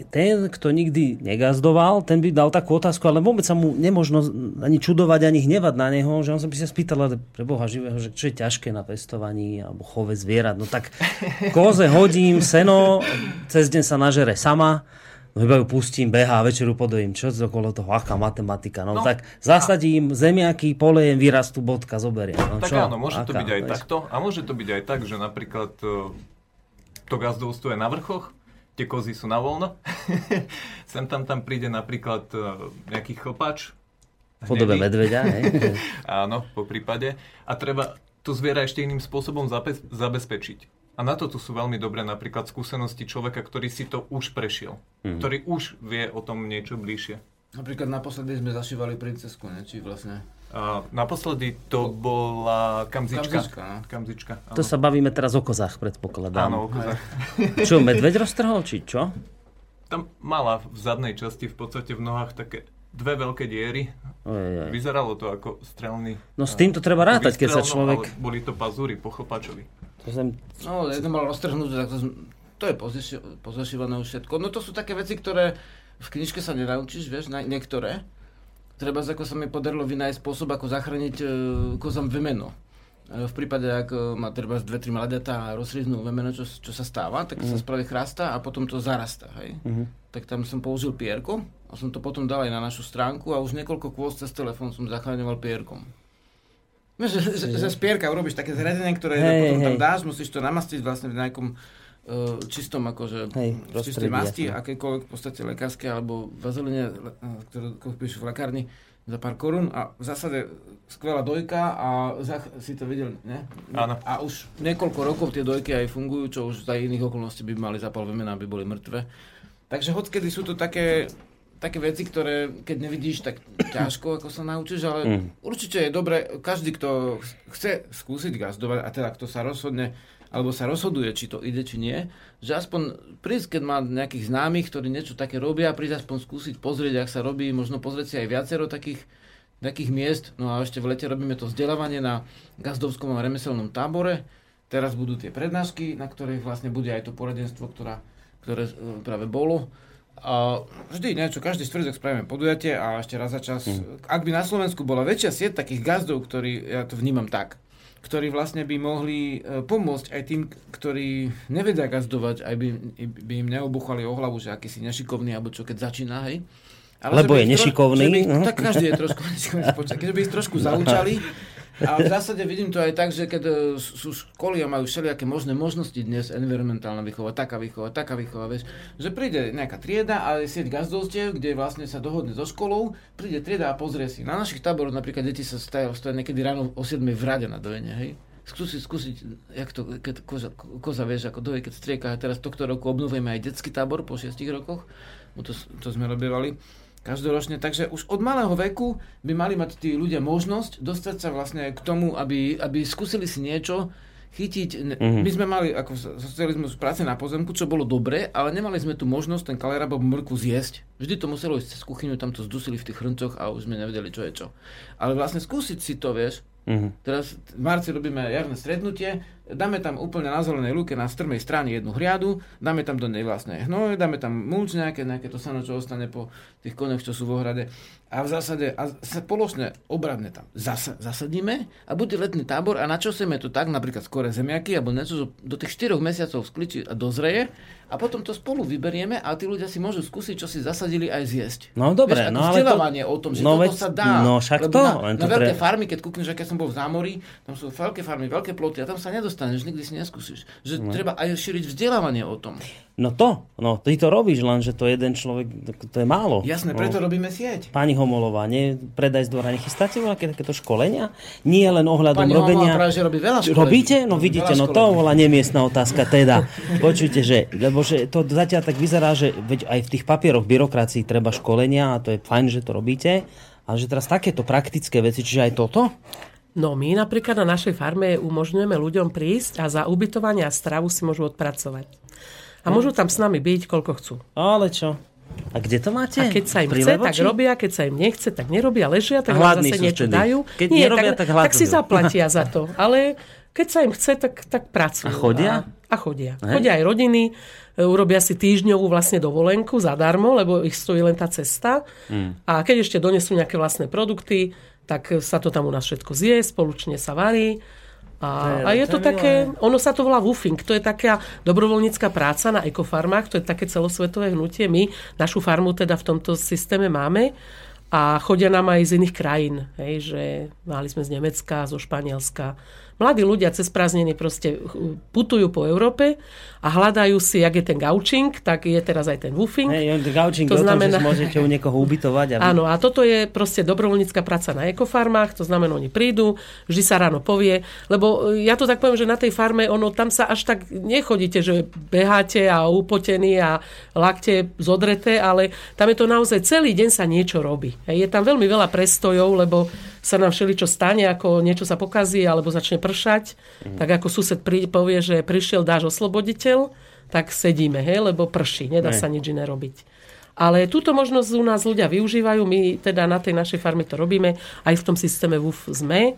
ten, kto nikdy negazdoval, ten by dal takú otázku, ale vôbec sa mu nemožno ani čudovať, ani hnevať na neho, že on sa by sa spýtal, ale pre Boha živého, že čo je ťažké na pestovaní alebo chove zvierat. No tak koze hodím seno, cez deň sa nažere sama, no iba ju pustím, behá, večeru podojím. Čo to okolo toho? Aká matematika? No, No, tak zasadím zemiaky, polejem, vyrastú bodka, zoberiem. No, Tak čo? áno, môže to Aká, byť aj vieš? takto. A môže to byť aj tak, že napríklad e, to gazdovstvo je na vrchoch, tie kozy sú na voľno. Sem tam tam príde napríklad e, nejaký chlpač. V podobe medveďa, hej? Áno, po prípade. A treba to zviera ešte iným spôsobom zabe- zabezpečiť. A na to tu sú veľmi dobré napríklad skúsenosti človeka, ktorý si to už prešiel. Mhm. Ktorý už vie o tom niečo bližšie. Napríklad naposledy sme zašívali princesku, ne? či vlastne... Naposledy to bola kamzička. Kamzička, no. Kamzička, áno. To sa bavíme teraz o kozách, predpokladám. Áno, o kozách. Čo, medveď roztrhol, či čo? Tam mala v zadnej časti v podstate v nohách také dve veľké diery. Ojej. Vyzeralo to ako strelný... No s týmto treba rátať, keď sa človek... ale boli to pazúry po chlpačovi. To sem... No, jedno malo roztrhnuté, tak to, to je pozašívané už všetko. No to sú také veci, ktoré v knižke sa nenaučíš, vieš, na, niektoré. Treba, ako sa mi podarilo vynájsť spôsob, ako zachrániť e, kozom vemeno. E, v prípade, ak e, má treba dve, tri mladetá a rozriznú vemeno, čo, čo sa stáva, tak sa spraví chrasta a potom to zarasta, hej. Tak tam som použil pierko a som to potom dal aj na našu stránku a už niekoľko kôz cez telefón som zachraňoval pierkom. Vieš, že, že, že z pierka urobíš také zariadenie, ktoré Hej, potom tam hej. dáš, musíš to namastiť vlastne v nejakom čistom akože Hej, v čistej masti, jasné. akékoľvek v podstate lekárske alebo vazeline, eh, ktoré kúpiš v lekárni za pár korún a v zásade skvelá dojka a zach, si to videl, ne? Áno. A už niekoľko rokov tie dojky aj fungujú, čo už za iných okolností by mali zapal vemena, aby boli mŕtve. Takže hoďkedy sú to také, také veci, ktoré keď nevidíš, tak ťažko ako sa naučíš, ale Mm. určite je dobre, každý, kto chce skúsiť gazdovať, a teda kto sa rozhodne, alebo sa rozhoduje, či to ide, či nie, že aspoň prísť, keď má nejakých známych, ktorí niečo také robia, prísť aspoň skúsiť pozrieť, ak sa robí, možno pozrieť si aj viacero takých, takých miest. No a ešte v lete robíme to vzdelávanie na gazdovskom a remeselnom tábore. Teraz budú tie prednášky, na ktorých vlastne bude aj to poradenstvo, ktorá, ktoré e, práve bolo. A vždy niečo, každý štvrtok spravíme podujatie a ešte raz za čas. Ak by na Slovensku bola väčšia sieť takých gazdov, ktorí, ja to vnímam tak, ktorí vlastne by mohli e, pomôcť aj tým, ktorí nevedia gazdovať, aj by, by im neobuchali o hlavu, že aký si nešikovný, alebo čo keď začína, hej. Lebo že by je nešikovný, že by no. Tak každý je trošku nešikovný. počkaj, Keď by ich trošku zaučali, a v zásade vidím to aj tak, že keď e, sú školy a majú všelijaké možné možnosti dnes, environmentálna výchova, taká výchova, taká výchova, vieš, že príde nejaká trieda a je sieť gazdovstiev, kde vlastne sa dohodne so školou, príde trieda a pozrie si. Na našich táboroch napríklad deti sa stajú, stojí niekedy ráno o 7 v rade na dojene, hej. Skúsiť, skúsiť, jak to, keď koza, koza vieš, ako doje, keď strieka. A teraz tohto roku obnovujeme aj detský tábor po 6 rokoch. No to, to sme robievali každoročne. Takže už od malého veku by mali mať tí ľudia možnosť dostať sa vlastne k tomu, aby, aby skúsili si niečo, chytiť. Mm-hmm. My sme mali ako so- socializmus práce na pozemku, čo bolo dobre, ale nemali sme tu možnosť ten kalerab alebo mrku zjesť. Vždy to muselo ísť cez kuchyňu, tam to zdusili v tých hrncoch a už sme nevedeli, čo je čo. Ale vlastne skúsiť si to, vieš, Mhm. Teraz v marci robíme jarné stretnutie, dáme tam úplne na zelenej lúke na strmej strane jednu hriadu, dáme tam do nej vlastne hnoj, dáme tam mulč nejaké, nejaké to sano, čo ostane po tých koňoch, čo sú v ohrade. A v zásade a sa položne obradne tam zasa, zasadíme a bude letný tábor a načosujeme to tak, napríklad skore zemiaky alebo niečo, do tých 4 mesiacov skličí a dozreje a potom to spolu vyberieme a tí ľudia si môžu skúsiť, čo si zasadili aj zjesť. No dobre, no ale to- o tom, že no veď- sa dá. no však to, na, len na to veľké pre- farmy, keď kúkneš, že keď som bol v zámorí, tam sú veľké farmy, veľké ploty a tam sa nedostaneš, nikdy si neskúsiš. Že No. treba aj šíriť vzdelávanie o tom. No to, no ty to robíš, len že to jeden človek, to je málo. Jasné, no. preto robíme sieť. Pani Homolová, nie, predaj z dvora, nechystáte voľaké takéto školenia? Nie len ohľadom Pani robenia... Homolová práve, robí veľa školení. Robíte? No vidíte, Veľa no to bola nemiestná otázka teda. Počujte, že, lebo že to zatiaľ tak vyzerá, že veď aj v tých papieroch byrokracii treba školenia a to je fajn, že to robíte, ale že teraz takéto praktické veci, čiže aj toto? No my napríklad na našej farme umožňujeme ľuďom prísť a za ubytovanie a stravu si môžu odpracovať. A môžu tam s nami byť, koľko chcú. Ale čo? A kde to máte? A keď sa im Pri chce, tak robia, keď sa im nechce, tak nerobia, ležia, tak hladní zase niečo vtedy. dajú. Keď Nie, nerobia, tak tak si hladní. zaplatia za to. Ale keď sa im chce, tak, tak pracujú. A chodia? A, a chodia. Hej. Chodia aj rodiny, e, urobia si týždňovú vlastne dovolenku zadarmo, lebo ich stojí len tá cesta. Mm. A keď ešte donesú nejaké vlastné produkty, tak sa to tam u nás všetko zje, spoločne sa varí. A, a je to také, ono sa to volá woofing, to je taká dobrovoľnícka práca na ekofarmách, to je také celosvetové hnutie. My našu farmu teda v tomto systéme máme a chodia nám aj z iných krajín, hej, že mali sme z Nemecka, zo Španielska. Mladí ľudia cez prázdniny proste putujú po Európe a hľadajú si, jak je ten gaučing, tak je teraz aj ten woofing. On gaučing To o tom, znamená- že môžete u niekoho ubytovať. Aby... Áno, a toto je proste dobrovoľnícka práca na ekofarmách, to znamená, oni prídu, vždy sa ráno povie, lebo e, ja to tak poviem, že na tej farme, ono tam sa až tak nechodíte, že beháte a upotení a lakte zodreté, ale tam je to naozaj celý deň sa niečo robí. Je tam veľmi veľa prestojov, lebo sa nám všeličo stane, ako niečo sa pokazí alebo začne pršať, tak ako sused prí, povie, že prišiel dáš osloboditeľ, tak sedíme, hej, lebo prší, nedá Ne. sa nič iné robiť. Ale túto možnosť u nás ľudia využívajú, my teda na tej našej farme to robíme, aj v tom systéme WUF sme.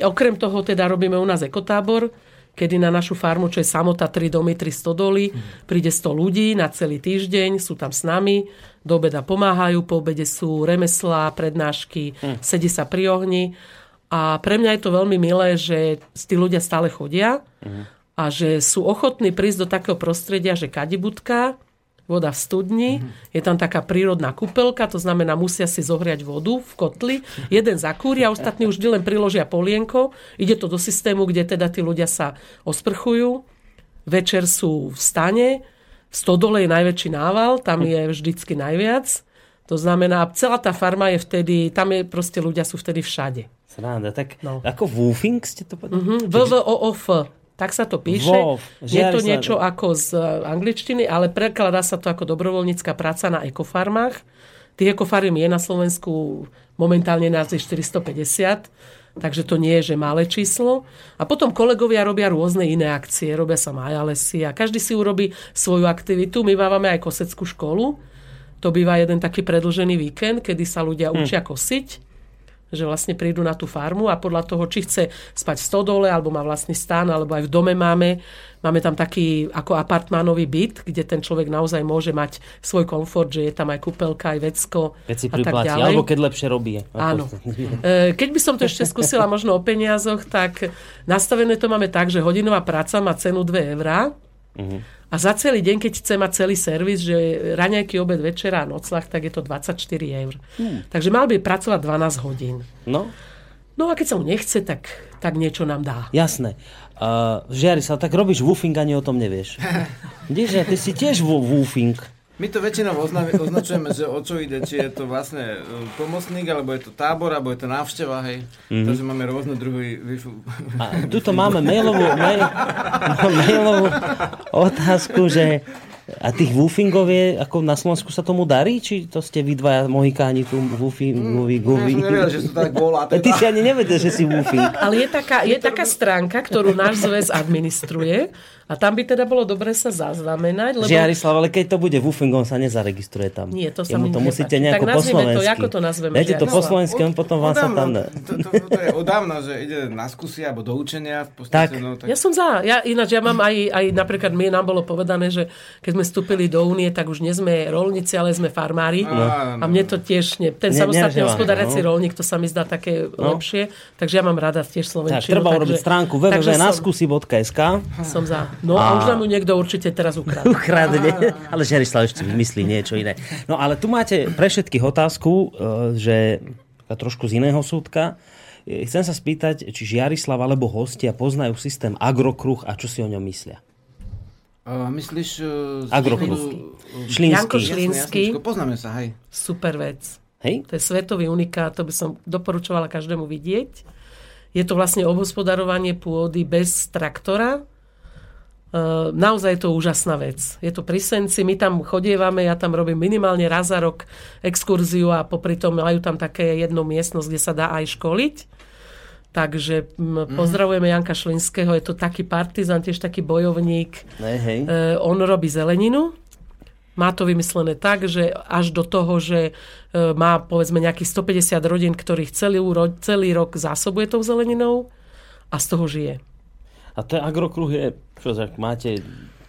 Okrem toho teda robíme u nás ekotábor, kedy na našu farmu, čo je samota 3 domy, 3 stodoly, príde 100 ľudí na celý týždeň, sú tam s nami, do obeda pomáhajú, po obede sú remeslá, prednášky, sedí sa pri ohni. A pre mňa je to veľmi milé, že tí ľudia stále chodia a že sú ochotní prísť do takého prostredia, že kadibudka, voda v studni, je tam taká prírodná kúpelka, to znamená, musia si zohriať vodu v kotli, jeden zakúri a ostatní už len priložia polienko, ide to do systému, kde teda tí ľudia sa osprchujú, večer sú v stane, v stodole je najväčší nával, tam je vždycky najviac, to znamená, celá tá farma je vtedy, tam je proste ľudia sú vtedy všade. Sranda, tak No. ako woofing ste to povedali? Mhm, VVOOF. Tak sa to píše. Vov. Je to niečo ako z e, angličtiny, ale prekladá sa to ako dobrovoľnícka práca na ekofarmách. Tých ekofarm je na Slovensku momentálne nás je 450, takže to nie je, že malé číslo. A potom kolegovia robia rôzne iné akcie, robia sa maja lesy a každý si urobí svoju aktivitu. My máme aj koseckú školu. To býva jeden taký predlžený víkend, kedy sa ľudia učia kosiť že vlastne prídu na tú farmu a podľa toho, či chce spať v stodole, alebo má vlastný stán, alebo aj v dome máme. Máme tam taký ako apartmánový byt, kde ten človek naozaj môže mať svoj komfort, že je tam aj kúpelka, aj vecko si a tak ďalej. alebo keď lepšie robí. Áno. E, Keď by som to ešte skúsila možno o peniazoch, tak nastavené to máme tak, že hodinová práca má cenu 2 eurá a za celý deň, keď chce mať celý servis, že raňajky, obed, večera a noclach, tak je to 24 eur. Takže mal by pracovať 12 hodín. No, No a keď sa mu nechce, tak, tak niečo nám dá. jasné. Uh, žiari sa, tak robíš woofing, ani o tom nevieš. Vidíš, že ty si tiež wo- woofing. My to väčšinou ozna- označujeme, že o čo ide, či je to vlastne e, pomocník, alebo je to tábor, alebo je to návšteva, hej. Mm-hmm. Takže máme rôzne druhy výfu- A tuto máme mailovú, mail, mailovú otázku, že a tých woofingov je, ako na Slovensku sa tomu darí? Či to ste vy dvaja mohikáni tu woofingovi, govi? som nevedel, že to tak volá. Ty si ani nevedel, že si woofing. Ale je taká, je taká stránka, ktorú náš zväz administruje a tam by teda bolo dobre sa zaznamenať, lebo... Žiarislav, ale keď to bude woofing, on sa nezaregistruje tam. Nie, to sa Jemu mi to musíte nejako Tak po nazvime to, slovensky. ako to nazveme, Dajte to po slovensky, on potom vám sa tam... To, to, to, je od dávna, že ide na skúsi alebo do učenia. V Tak. podstate, No, tak Ja som za. Ja, ináč ja mám aj, aj napríklad, my nám bolo povedané, že keď sme vstúpili do únie, tak už nie sme rolníci, ale sme farmári. No. A mne to tiež, nie, ten Ne- samostatný hospodárací no. rolník, to sa mi zdá také lepšie. Takže ja mám rada tiež Tak, slovenčinu. treba takže- urobiť stránku www.naskusy.sk Som za. No a, A- už nám ju niekto určite teraz ukradne. ukradne, ale Žerislav ešte vymyslí niečo iné. No ale tu máte pre všetkých otázku, e, že trošku z iného súdka. E, Chcem sa spýtať, či Žiarislav alebo hostia poznajú systém Agrokruh a čo si o ňom myslia. Uh, myslíš... Uh. Janko Šlínsky. Poznáme sa, hej. Super vec. Hej? To je svetový unikát, to by som doporučovala každému vidieť. Je to vlastne obhospodarovanie pôdy bez traktora. E, Naozaj je to úžasná vec. Je to pri Senci, my tam chodievame, ja tam robím minimálne raz za rok exkurziu a popri tom majú tam také jednu miestnosť, kde sa dá aj školiť. Takže m, pozdravujeme Janka Šlinského, je to taký partizan, tiež taký bojovník. Ne, hej. E, on robí zeleninu. Má to vymyslené tak, že až do toho, že e, má povedzme nejakých 150 rodín, ktorých celý, celý rok zásobuje tou zeleninou a z toho žije. A ten Agrokruh je, čo tak máte,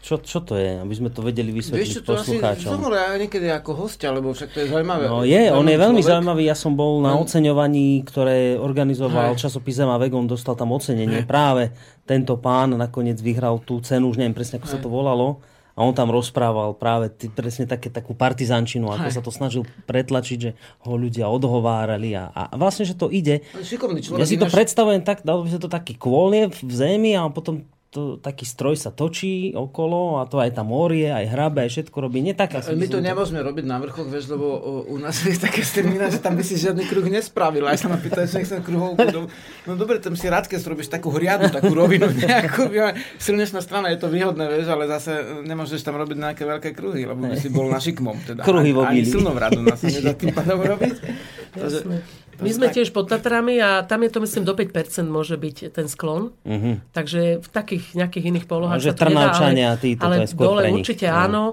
čo, čo to je, aby sme to vedeli Vieš vysvetliť čo, to poslucháčom. som aj niekedy ako hostia, lebo však to je zaujímavé. No je, on je veľmi človek. zaujímavý. Ja som bol na Len- oceňovaní, ktoré organizoval Hej. časopis Zem a Vegon, dostal tam ocenenie. Práve tento pán nakoniec vyhral tú cenu, už neviem presne, ako sa to volalo. A on tam rozprával práve ty, presne také, takú partizančinu, ako Hej. sa to snažil pretlačiť, že ho ľudia odhovárali. A, a vlastne, že to ide. Šikovný človek. Ja si to ináč- predstavujem tak, dalo by sa to taký kôlie v zemi a potom to, taký stroj sa točí okolo a to aj tam orie, aj hrabe, aj všetko robí. Nie tak asi. My to nemôžeme robiť na vrchoch, vieš, lebo o, u nás je také strmina, že tam by si žiadny kruh nespravil. Aj sa ma pýtajú, že nechcem kruhovku. No, no dobre, tam si rád, keď robíš takú hriadu, takú rovinu nejakú. ja- Slnečná strana je to výhodné, vieš, ale zase nemôžeš tam robiť nejaké veľké kruhy, lebo by si bol na šikmom. Teda. Kruhy vo Ani Bíli. slnovradu nás nedá tým pádom robiť. Takže, My sme tiež pod Tatrami a tam je to myslím do 5% môže byť ten sklon. Mhm. Takže v takých nejakých iných polohách že sa to nedá, Trnavčania ale, títo, to ale je skôr dole pre nich. určite No. áno.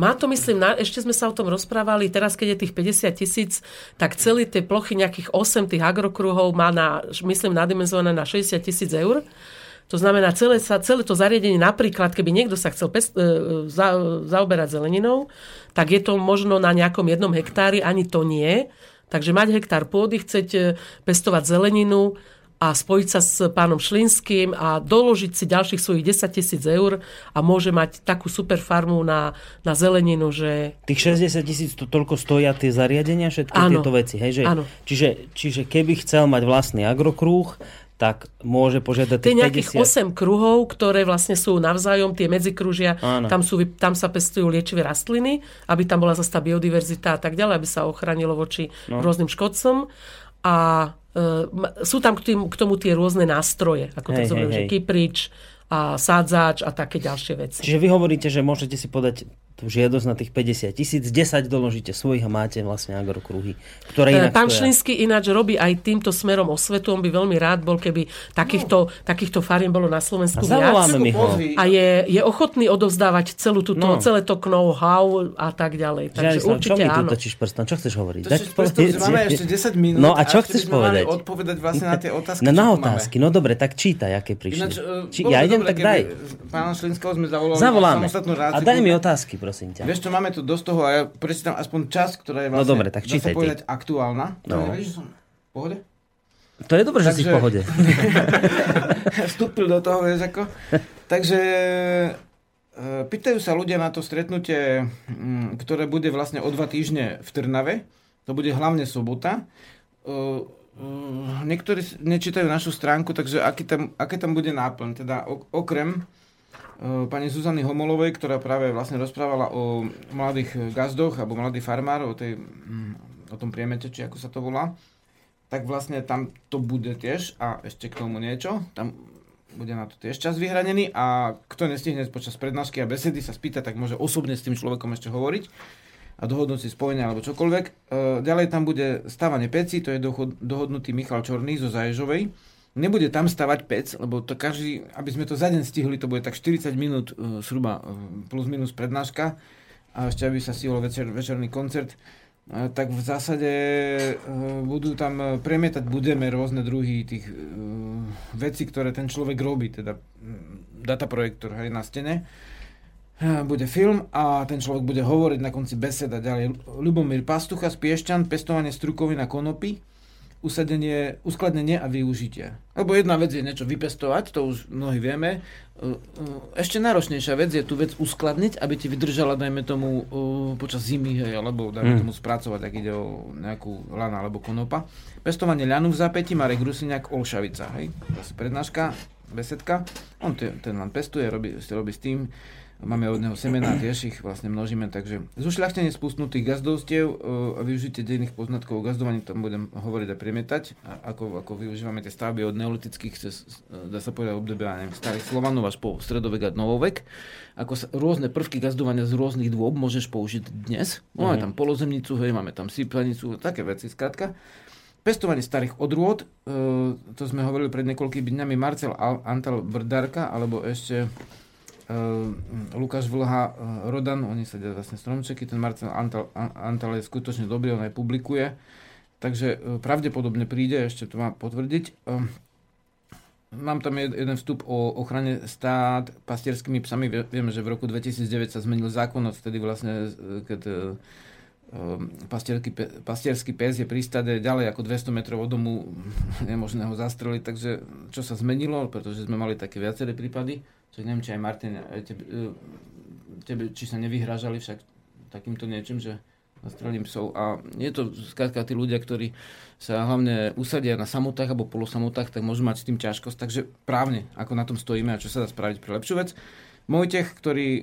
Má to myslím, na, ešte sme sa o tom rozprávali, teraz keď je tých 50 tisíc, tak celé tie plochy, nejakých 8 tých agrokruhov má na, myslím, nadimenzované na 60 tisíc eur. To znamená, celé, sa, celé to zariadenie, napríklad, keby niekto sa chcel pest, e, za, zaoberať zeleninou, tak je to možno na nejakom jednom hektári, ani to nie. Takže mať hektár pôdy, chceť e, pestovať zeleninu a spojiť sa s pánom Šlinským a doložiť si ďalších svojich 10 tisíc eur a môže mať takú super farmu na, na zeleninu, že Tých 60 tisíc to toľko stoja tie zariadenia, všetky Áno. tieto veci. Hej, že, čiže, čiže keby chcel mať vlastný agrokrúh, tak môže požiadať To tých nejakých 50. 8 kruhov, ktoré vlastne sú navzájom, tie medzikružia, Áno. tam, sú, tam sa pestujú liečivé rastliny, aby tam bola zase tá biodiverzita a tak ďalej, aby sa ochránilo voči no. rôznym škodcom. A e, sú tam k, tým, k tomu tie rôzne nástroje, ako Hej, zoberiem, hej, že kyprič a sádzač a také ďalšie veci. Čiže vy hovoríte, že môžete si podať tú žiadosť na tých 50 tisíc, 10 doložíte svojich a máte vlastne agrokruhy, ktoré E, inak Pán stoja. Šlinský ináč robí aj týmto smerom osvetu. On by veľmi rád bol, keby takýchto, takýchto fariem bolo na Slovensku A zavoláme viac. mi ho. A je, je ochotný odovzdávať celú túto, No. no. celé to know-how a tak ďalej. Takže čo určite mi tu áno. točíš prstom? Čo chceš hovoriť? To Dať si predstav, že máme ešte 10 minút. No a čo ešte chceš povedať? odpovedať vlastne na tie otázky, No čo na tu máme. otázky, no dobre, tak čítaj, aké prišli. Ináč, e, Či, ja idem, tak daj. Pána Šlinského sme zavolali samostatnú A daj mi otázky, prosím ťa. Vieš čo, máme tu dosť toho a ja prečítam aspoň časť, ktorá je No vlastne, dobre, tak dá sa ty. povedať, aktuálna. No. No. Že som v pohode? To je dobré, že si v Takže- pohode. Vstúpil do toho, vieš ako. Takže e, pýtajú sa ľudia na to stretnutie, mm, ktoré bude vlastne o dva týždne v Trnave. To bude hlavne sobota. E, e, Niektorí nečítajú našu stránku, takže aký tam, aké tam bude náplň. Teda ok- okrem pani Zuzany Homolovej, ktorá práve vlastne rozprávala o mladých gazdoch alebo mladých farmárov, o, tej, mm, o tom priemete, či ako sa to volá, tak vlastne tam to bude tiež a ešte k tomu niečo. Tam bude na to tiež čas vyhranený a kto nestihne počas prednášky a besedy sa spýta, tak môže osobne s tým človekom ešte hovoriť a dohodnúť si spojenie alebo čokoľvek. E, ďalej tam bude stavanie peci, to je dohodnutý Michal Čorný zo Zaježovej. Nebude tam stavať pec, lebo to každý, aby sme to za deň stihli, to bude tak 40 minút e, zhruba e, plus minus prednáška a ešte aby sa stihol večer, večerný koncert. E, tak v zásade e, budú tam premietať budeme rôzne druhy tých vecí, ktoré ten človek robí, teda mm, dataprojektor hej, na stene. bude film a ten človek bude hovoriť na konci beseda ďalej. Ľubomír Pastucha z Piešťan, pestovanie strukoviny na konopy, usadenie, uskladnenie a využitie. Lebo jedna vec je niečo vypestovať, to už mnohí vieme. Uh, uh, Ešte náročnejšia vec je tú vec uskladniť, aby ti vydržala, dajme tomu, uh, počas zimy, hej, alebo dajme Mm. tomu spracovať, ak ide o nejakú lana alebo konopa. Pestovanie ľanu v zápäti, Marek Rusiniak, Olšavica, hej. Zase prednáška, besedka. On te- ten len pestuje, robí, robí s tým. Máme od neho semená, tiež ich vlastne množíme, takže zušľachtenie spustnutých gazdovstiev e, a využitie dejných poznatkov o gazdovaní, tam budem hovoriť a premietať, a ako, ako využívame tie stavby od neolitických, cez, e, dá sa povedať, obdobia neviem, starých Slovanov až po stredovek a novovek, ako sa, rôzne prvky gazdovania z rôznych dôb môžeš použiť dnes. Máme tam polozemnicu, hej, máme tam sypanicu, také veci, skrátka. Pestovanie starých odrôd, e, to sme hovorili pred niekoľkými dňami, Marcel Al- Antal Brdarka, alebo ešte Lukáš Vlha, e, Rodan, oni sadia vlastne stromčeky, ten Marcel Antal, An- Antal je skutočne dobrý, on aj publikuje, takže e, pravdepodobne príde, ešte to má potvrdiť. E, Mám tam jed- jeden vstup o ochrane stát pastierskými psami. Vie- Vieme, že v roku 2009 sa zmenil zákon, odtedy vlastne, e, keď Ehm, pastierský, pastierský pes je pri ďalej ako 200 metrov od domu, je možné ho zastreliť, takže čo sa zmenilo, pretože sme mali také viaceré prípady, čo neviem, či aj Martin, tebe, tebe, či sa nevyhrážali však takýmto niečím, že zastrelím psov a je to skrátka tí ľudia, ktorí sa hlavne usadia na samotách alebo polosamotách, tak môžu mať s tým ťažkosť, takže právne, ako na tom stojíme a čo sa dá spraviť pre lepšiu vec. Mojtech, ktorý e,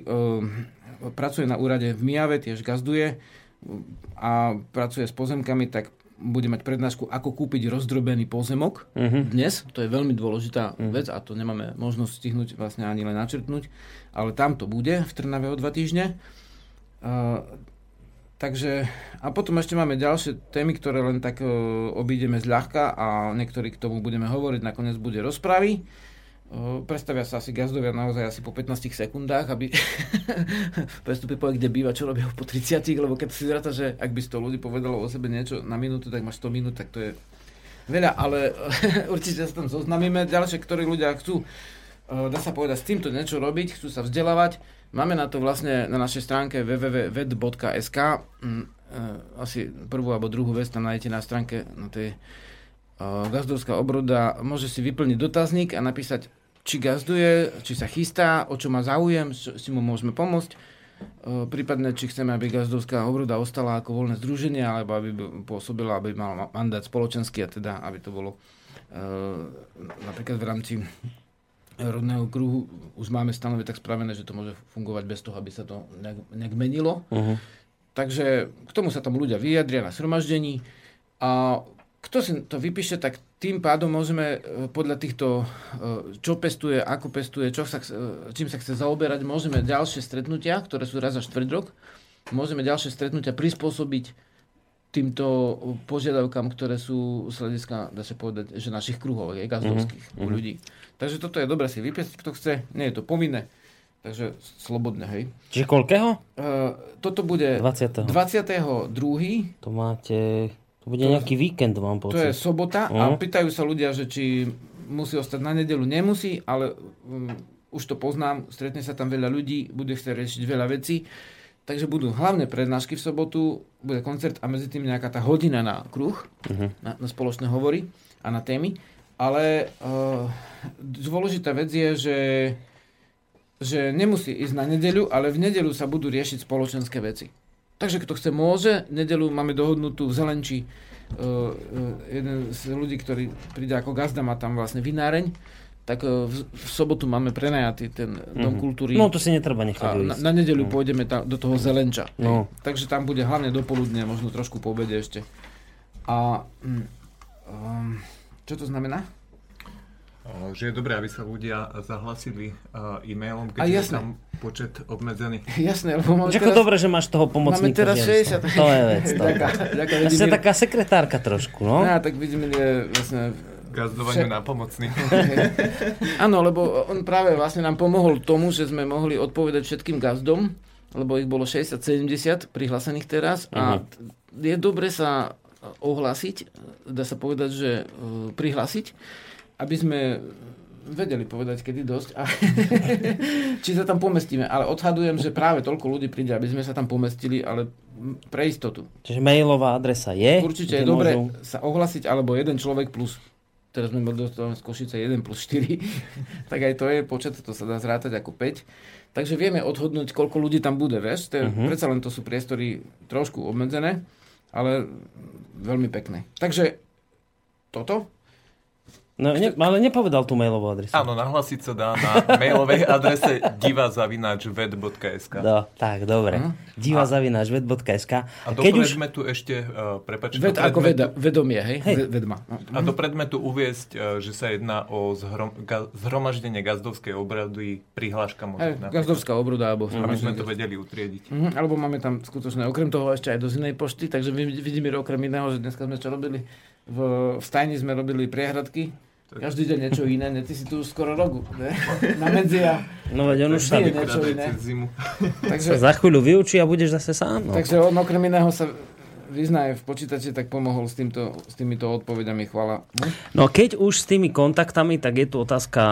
pracuje na úrade v Mijave, tiež gazduje, a pracuje s pozemkami, tak bude mať prednášku, ako kúpiť rozdrobený pozemok Mhm. dnes. To je veľmi dôležitá vec a to nemáme možnosť stihnúť vlastne ani len načrtnúť, ale tam to bude v Trnave o dva týždne. Uh, takže, a potom ešte máme ďalšie témy, ktoré len tak uh, obídeme zľahka a niektorí k tomu budeme hovoriť, nakoniec bude rozpravy. Uh, predstavia sa asi gazdovia naozaj asi po 15 sekundách, aby prestupy povie, kde býva, čo robia po 30, lebo keď si zráta, že ak by 100 ľudí povedalo o sebe niečo na minútu, tak máš 100 minút, tak to je veľa, ale určite sa tam zoznamíme. Ďalšie, ktorí ľudia chcú, uh, dá sa povedať, s týmto niečo robiť, chcú sa vzdelávať, máme na to vlastne na našej stránke www.ved.sk mm, uh, asi prvú alebo druhú vec tam nájdete na stránke na tej gazdovská obroda, môže si vyplniť dotazník a napísať či gazduje, či sa chystá, o čo má záujem, si mu môžeme pomôcť. Prípadne, či chceme, aby gazdovská obroda ostala ako voľné združenie, alebo aby pôsobila, aby mal mandát spoločenský, a teda, aby to bolo e, napríklad v rámci rodného kruhu už máme stanovy tak spravené, že to môže fungovať bez toho, aby sa to nejak, nejak menilo. Mhm. Takže k tomu sa tam ľudia vyjadria na shromaždení a kto si to vypíše, tak tým pádom môžeme e, podľa týchto, e, čo pestuje, ako pestuje, čo sa, e, čím sa chce zaoberať, môžeme ďalšie stretnutia, ktoré sú raz za štvrť rok, môžeme ďalšie stretnutia prispôsobiť týmto požiadavkám, ktoré sú z hľadiska, dá sa povedať, že našich kruhov, je gazdovských Mhm, ľudí. Takže toto je dobré si vypísať, kto chce, nie je to povinné, takže slobodné, hej. Čiže koľkého? Uh, toto bude 20. 22. To máte... To bude To- nejaký víkend, mám To je pocit. sobota a Mhm. pýtajú sa ľudia, že či musí ostať na nedelu. Nemusí, ale um, už to poznám, stretne sa tam veľa ľudí, bude chcieť riešiť veľa vecí. Takže budú hlavné prednášky v sobotu, bude koncert a medzi tým nejaká tá hodina na kruh, Mhm. na, na spoločné hovory a na témy. Ale uh, dôležitá vec je, že, že nemusí ísť na nedeľu, ale v nedeľu sa budú riešiť spoločenské veci. Takže kto chce, môže. Nedelu máme dohodnutú v Zelenči. Uh, uh, jeden z ľudí, ktorý príde ako gazda, má tam vlastne vináreň. Tak uh, v, v sobotu máme prenajatý ten dom Mhm. kultúry. No to si netreba nechať A na, na nedeľu No. pôjdeme tam, do toho Zelenča. No. Hej. Takže tam bude hlavne dopoludne, možno trošku po obede ešte. A um, čo to znamená? Že je dobré, aby sa ľudia zahlasili e-mailom, keď je tam počet obmedzený. Jasné, lebo máme Ako dobre, že máš toho pomocníka. Máme teraz James. 60. To je vec. To. Ďaká, ďaká, Ja vidím, si taká sekretárka trošku, no. No, tak vidím, je vlastne... Gazdovaniu Vše- na pomocný. Áno, lebo on práve vlastne nám pomohol tomu, že sme mohli odpovedať všetkým gazdom, lebo ich bolo 60-70 prihlásených teraz a Mhm. je dobre sa ohlásiť, dá sa povedať, že e, prihlásiť, aby sme vedeli povedať, kedy dosť. A či sa tam pomestíme. Ale odhadujem, že práve toľko ľudí príde, aby sme sa tam pomestili, ale pre istotu. Čiže mailová adresa je? Určite je dobre sa ohlasiť, alebo jeden človek plus teraz sme boli z Košice 1 plus 4, tak aj to je počet, to sa dá zrátať ako 5. Takže vieme odhodnúť, koľko ľudí tam bude, vieš? To je, uh-huh. Predsa len to sú priestory trošku obmedzené, ale veľmi pekné. Takže toto No, ne, ale nepovedal tú mailovú adresu. Áno, nahlasiť sa dá na mailovej adrese divazavináčved.sk No, tak, dobre. Uh-huh. divazavináčved.sk A do Keď predmetu už... ešte, uh, prepač, Ved, ako veda, vedomie, hej? hej. Vedma. A do predmetu uviesť, uh, že sa jedná o zhrom, ga, zhromaždenie gazdovskej obrady, prihláška možno. Hey, gazdovská obroda, alebo... Aby sme to vedeli utriediť. Uh-huh. Alebo máme tam skutočne, okrem toho ešte aj do inej pošty, takže vidíme okrem iného, že dneska sme čo robili, v, v stajni sme robili priehradky, každý deň niečo iné, ne, ty si tu už skoro roku, ne? Na medzi a... No veď on už sa niečo iné. Zimu. Takže, za chvíľu vyučí a budeš zase sám. No. Takže on okrem iného sa vyzná v počítači, tak pomohol s, týmto, s týmito odpovediami, chvala. No keď už s tými kontaktami, tak je tu otázka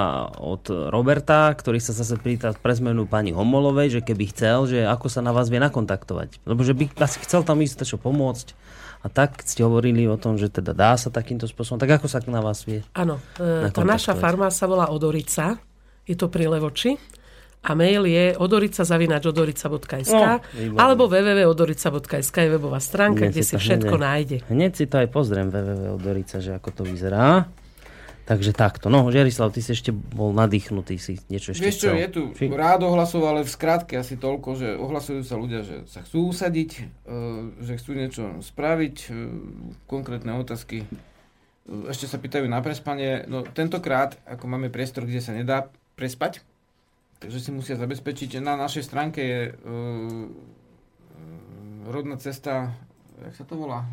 od Roberta, ktorý sa zase pýta pre zmenu pani Homolovej, že keby chcel, že ako sa na vás vie nakontaktovať. Lebo že by asi chcel tam ísť čo pomôcť a tak ste hovorili o tom, že teda dá sa takýmto spôsobom. Tak ako sa na vás vie? Áno, e, tá naša farma sa volá Odorica, je to pri Levoči a mail je odorica.odorica.sk no, alebo www.odorica.sk je webová stránka, hneď kde si všetko hneď, nájde. Hneď si to aj pozriem www.odorica, že ako to vyzerá. Takže takto. No, Žiarislav, ty si ešte bol nadýchnutý, si niečo ešte Vieš čo, chcel. je tu Či... rád ohlasoval, ale v skrátke asi toľko, že ohlasujú sa ľudia, že sa chcú usadiť, e, že chcú niečo spraviť, e, konkrétne otázky. E, ešte sa pýtajú na prespanie. No tentokrát, ako máme priestor, kde sa nedá prespať, takže si musia zabezpečiť. Na našej stránke je rodná cesta, jak sa to volá?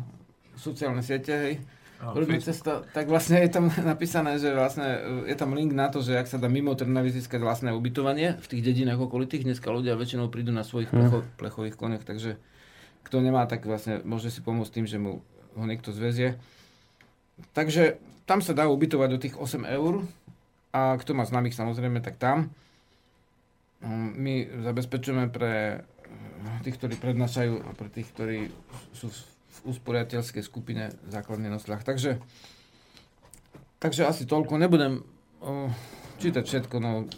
Sociálne siete, hej Rodná cesta, tak vlastne je tam napísané, že vlastne e, je tam link na to, že ak sa dá mimo Trnavy získať vlastné ubytovanie v tých dedinách okolitých, dneska ľudia väčšinou prídu na svojich mm. plecho, plechových koniach, takže kto nemá, tak vlastne môže si pomôcť tým, že mu ho niekto zväzie. Takže tam sa dá ubytovať do tých 8 eur a kto má známych samozrejme, tak tam. Mm, my zabezpečujeme pre tých, ktorí prednášajú a pre tých, ktorí sú v usporiateľskej skupine základný nosľah. Takže, takže asi toľko. Nebudem o, čítať všetko, no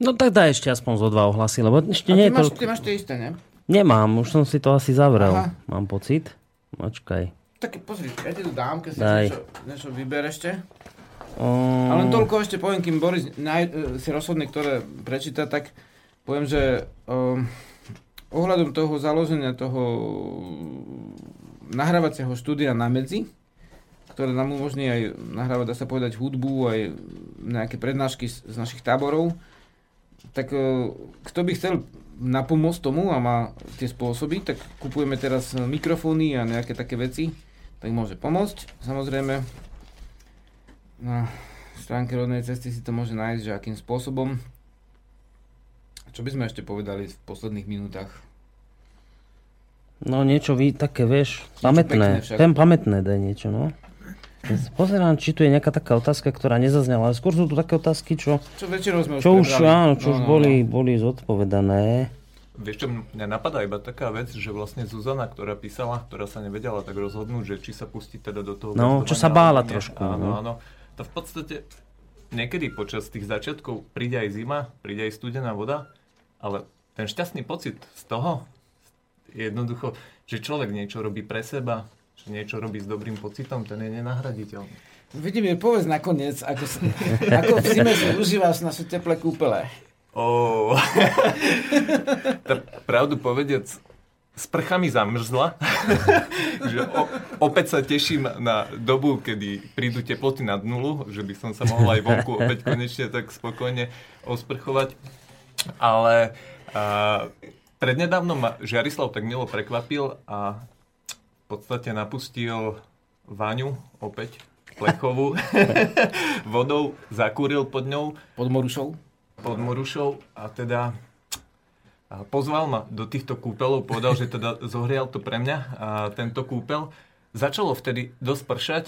No tak daj ešte aspoň zo dva ohlasy, lebo ešte nie ty, máš, to... ty máš tie isté, ne? Nemám, už som si to asi zavrel, Aha. mám pocit. Počkaj. Tak pozri, ja ti to dám, keď si niečo, niečo vyber ešte. Um... Ale toľko ešte poviem, kým Boris naj, e, si rozhodne, ktoré prečíta, tak poviem, že um, ohľadom toho založenia toho nahrávacieho štúdia na medzi, ktoré nám umožní aj nahrávať, dá sa povedať, hudbu, aj nejaké prednášky z, našich táborov, tak e, kto by chcel napomôcť tomu a má tie spôsoby, tak kupujeme teraz mikrofóny a nejaké také veci, tak môže pomôcť. Samozrejme, na stránke rodnej cesty si to môže nájsť, že akým spôsobom. Čo by sme ešte povedali v posledných minútach? No niečo vy, také, vieš, pamätné. Ten pamätné daj niečo, no. Pozerám, či tu je nejaká taká otázka, ktorá nezaznela, ale skôr sú tu také otázky, čo, čo, sme čo už, áno, čo no, už no, boli, no. boli zodpovedané. Vieš čo, mňa napadá iba taká vec, že vlastne Zuzana, ktorá písala, ktorá sa nevedela tak rozhodnúť, že či sa pustí teda do toho... No, čo sa bála trošku. Áno, no. áno. To v podstate niekedy počas tých začiatkov príde aj zima, príde aj studená voda, ale ten šťastný pocit z toho, jednoducho, že človek niečo robí pre seba, že niečo robí s dobrým pocitom, ten je nenahraditeľný. Vidíme, povedz nakoniec, ako, sa, ako v zime si užívaš naše teplé kúpele. Oh. pravdu povediac, sprcha mi zamrzla, že o, opäť sa teším na dobu, kedy prídu teploty nad nulu, že by som sa mohol aj vonku opäť konečne tak spokojne osprchovať. Ale uh, prednedávnom ma Žiarislav tak milo prekvapil a v podstate napustil Váňu opäť plechovú vodou, zakúril pod ňou. Pod Morušou? Pod Morušou a teda a pozval ma do týchto kúpelov, povedal, že teda zohrial to pre mňa a tento kúpel. Začalo vtedy dosť pršať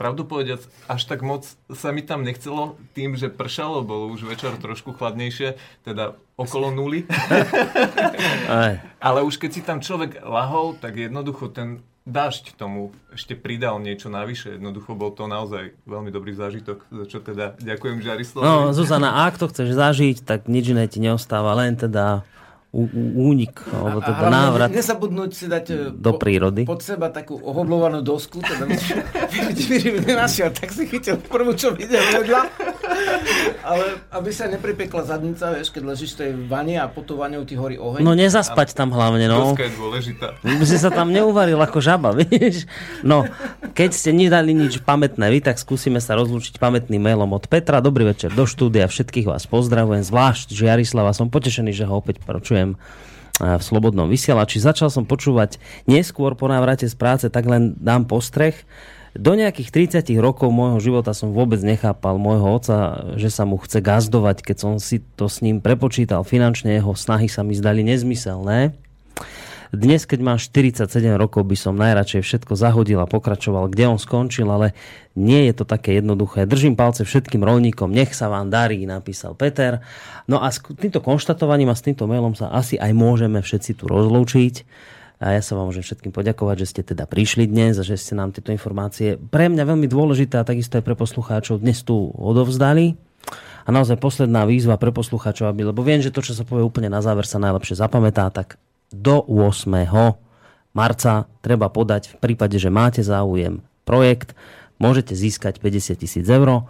pravdu povediac, až tak moc sa mi tam nechcelo tým, že pršalo, bolo už večer trošku chladnejšie, teda okolo nuly. Ale už keď si tam človek lahol, tak jednoducho ten dážď tomu ešte pridal niečo navyše. Jednoducho bol to naozaj veľmi dobrý zážitok, za čo teda ďakujem Žarislavu. No, Zuzana, ak to chceš zažiť, tak nič iné ti neostáva, len teda únik, alebo teda a, návrat nezabudnúť si dať e, do po, prírody. pod seba takú ohoblovanú dosku, teda nenašiel, tak si chytil prvú, čo videl vedľa. Ale aby sa nepripekla zadnica, vieš, keď ležíš v tej vani a pod vaňou ti horí oheň. No nezaspať tam hlavne, no. Doska je dôležitá. By si sa tam neuvaril ako žaba, vieš. No, keď ste nedali nič pamätné vy, tak skúsime sa rozlúčiť pamätným mailom od Petra. Dobrý večer do štúdia, všetkých vás pozdravujem, zvlášť Jarislava, som potešený, že ho opäť počujem počujem v Slobodnom vysielači. Začal som počúvať neskôr po návrate z práce, tak len dám postreh. Do nejakých 30 rokov môjho života som vôbec nechápal môjho oca, že sa mu chce gazdovať. Keď som si to s ním prepočítal finančne, jeho snahy sa mi zdali nezmyselné. Dnes, keď mám 47 rokov, by som najradšej všetko zahodil a pokračoval, kde on skončil, ale nie je to také jednoduché. Držím palce všetkým rolníkom, nech sa vám darí, napísal Peter. No a s týmto konštatovaním a s týmto mailom sa asi aj môžeme všetci tu rozlúčiť. A ja sa vám môžem všetkým poďakovať, že ste teda prišli dnes a že ste nám tieto informácie pre mňa veľmi dôležité a takisto aj pre poslucháčov dnes tu odovzdali. A naozaj posledná výzva pre poslucháčov, aby, lebo viem, že to, čo sa povie úplne na záver, sa najlepšie zapamätá, tak do 8. marca treba podať v prípade, že máte záujem projekt, môžete získať 50 tisíc eur.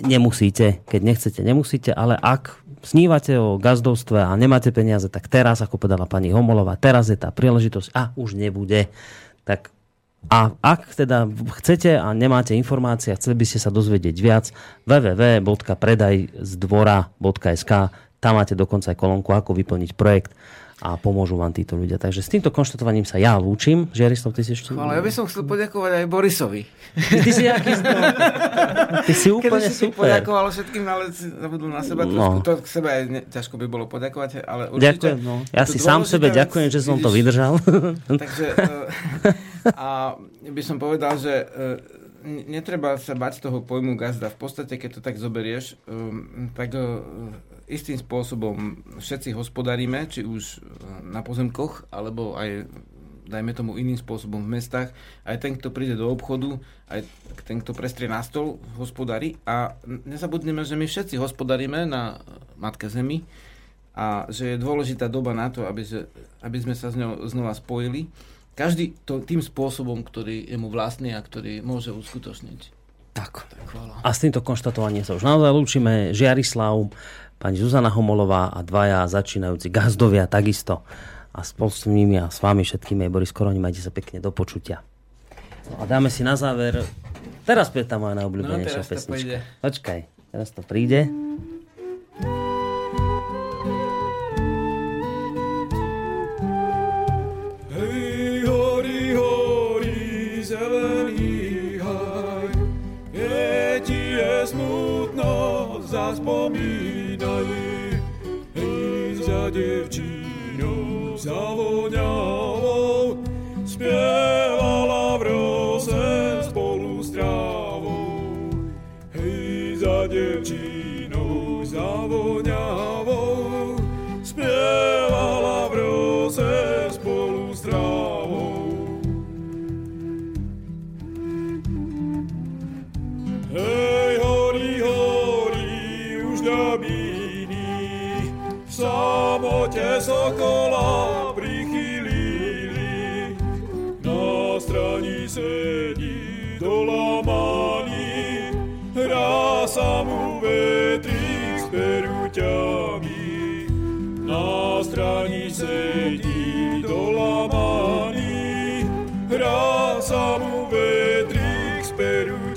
Nemusíte, keď nechcete, nemusíte, ale ak snívate o gazdovstve a nemáte peniaze, tak teraz, ako povedala pani Homolová, teraz je tá príležitosť a už nebude. Tak a ak teda chcete a nemáte informácie a chceli by ste sa dozvedieť viac, www.predajzdvora.sk tam máte dokonca aj kolónku, ako vyplniť projekt a pomôžu vám títo ľudia. Takže s týmto konštatovaním sa ja lúčim. Žiarislav, ty si ešte... Ale ja by som chcel poďakovať aj Borisovi. Ty si aký... Ty si úplne Kedy si super. poďakoval všetkým, ale si zabudol na seba. No. To k sebe aj ne, ťažko by bolo poďakovať, ale určite... Ďakujem, no. Ja si sám sebe ďakujem, že som to vydržal. Takže eh, a by som povedal, že eh, netreba sa bať toho pojmu gazda. V podstate, keď to tak zoberieš, eh, tak istým spôsobom všetci hospodaríme, či už e, na pozemkoch, alebo aj dajme tomu iným spôsobom v mestách. Aj ten, kto príde do obchodu, aj ten, kto prestrie na stol, hospodári. A nezabudneme, že my všetci hospodaríme na Matke Zemi a že je dôležitá doba na to, aby, že, aby sme sa s ňou znova spojili. Každý to tým spôsobom, ktorý je mu vlastný a ktorý môže uskutočniť. Tak. tak a s týmto konštatovaním sa už naozaj lúčime. Žiarislav, pani Zuzana Homolová a dvaja začínajúci gazdovia takisto. A spolu s nimi a s vami všetkými je Boris Koroni, majte sa pekne do počutia. No a dáme si na záver, teraz je tá moja najobľúbenejšia no, pesnička. Počkaj, teraz to príde. Zelený haj, keď ti je smutno, zaspomín devčínou zavoňavou spievala v rose spolu s trávou. Hej, za devčínou zavoňavou spievala v rose spolu s trávou. Hej, te sokola prichylili. Na strani sedí dolamaný, hrá sa mu vetrík s perúťami. Na strani sedí dolamaný, hrá sa mu vetrík s perúťami.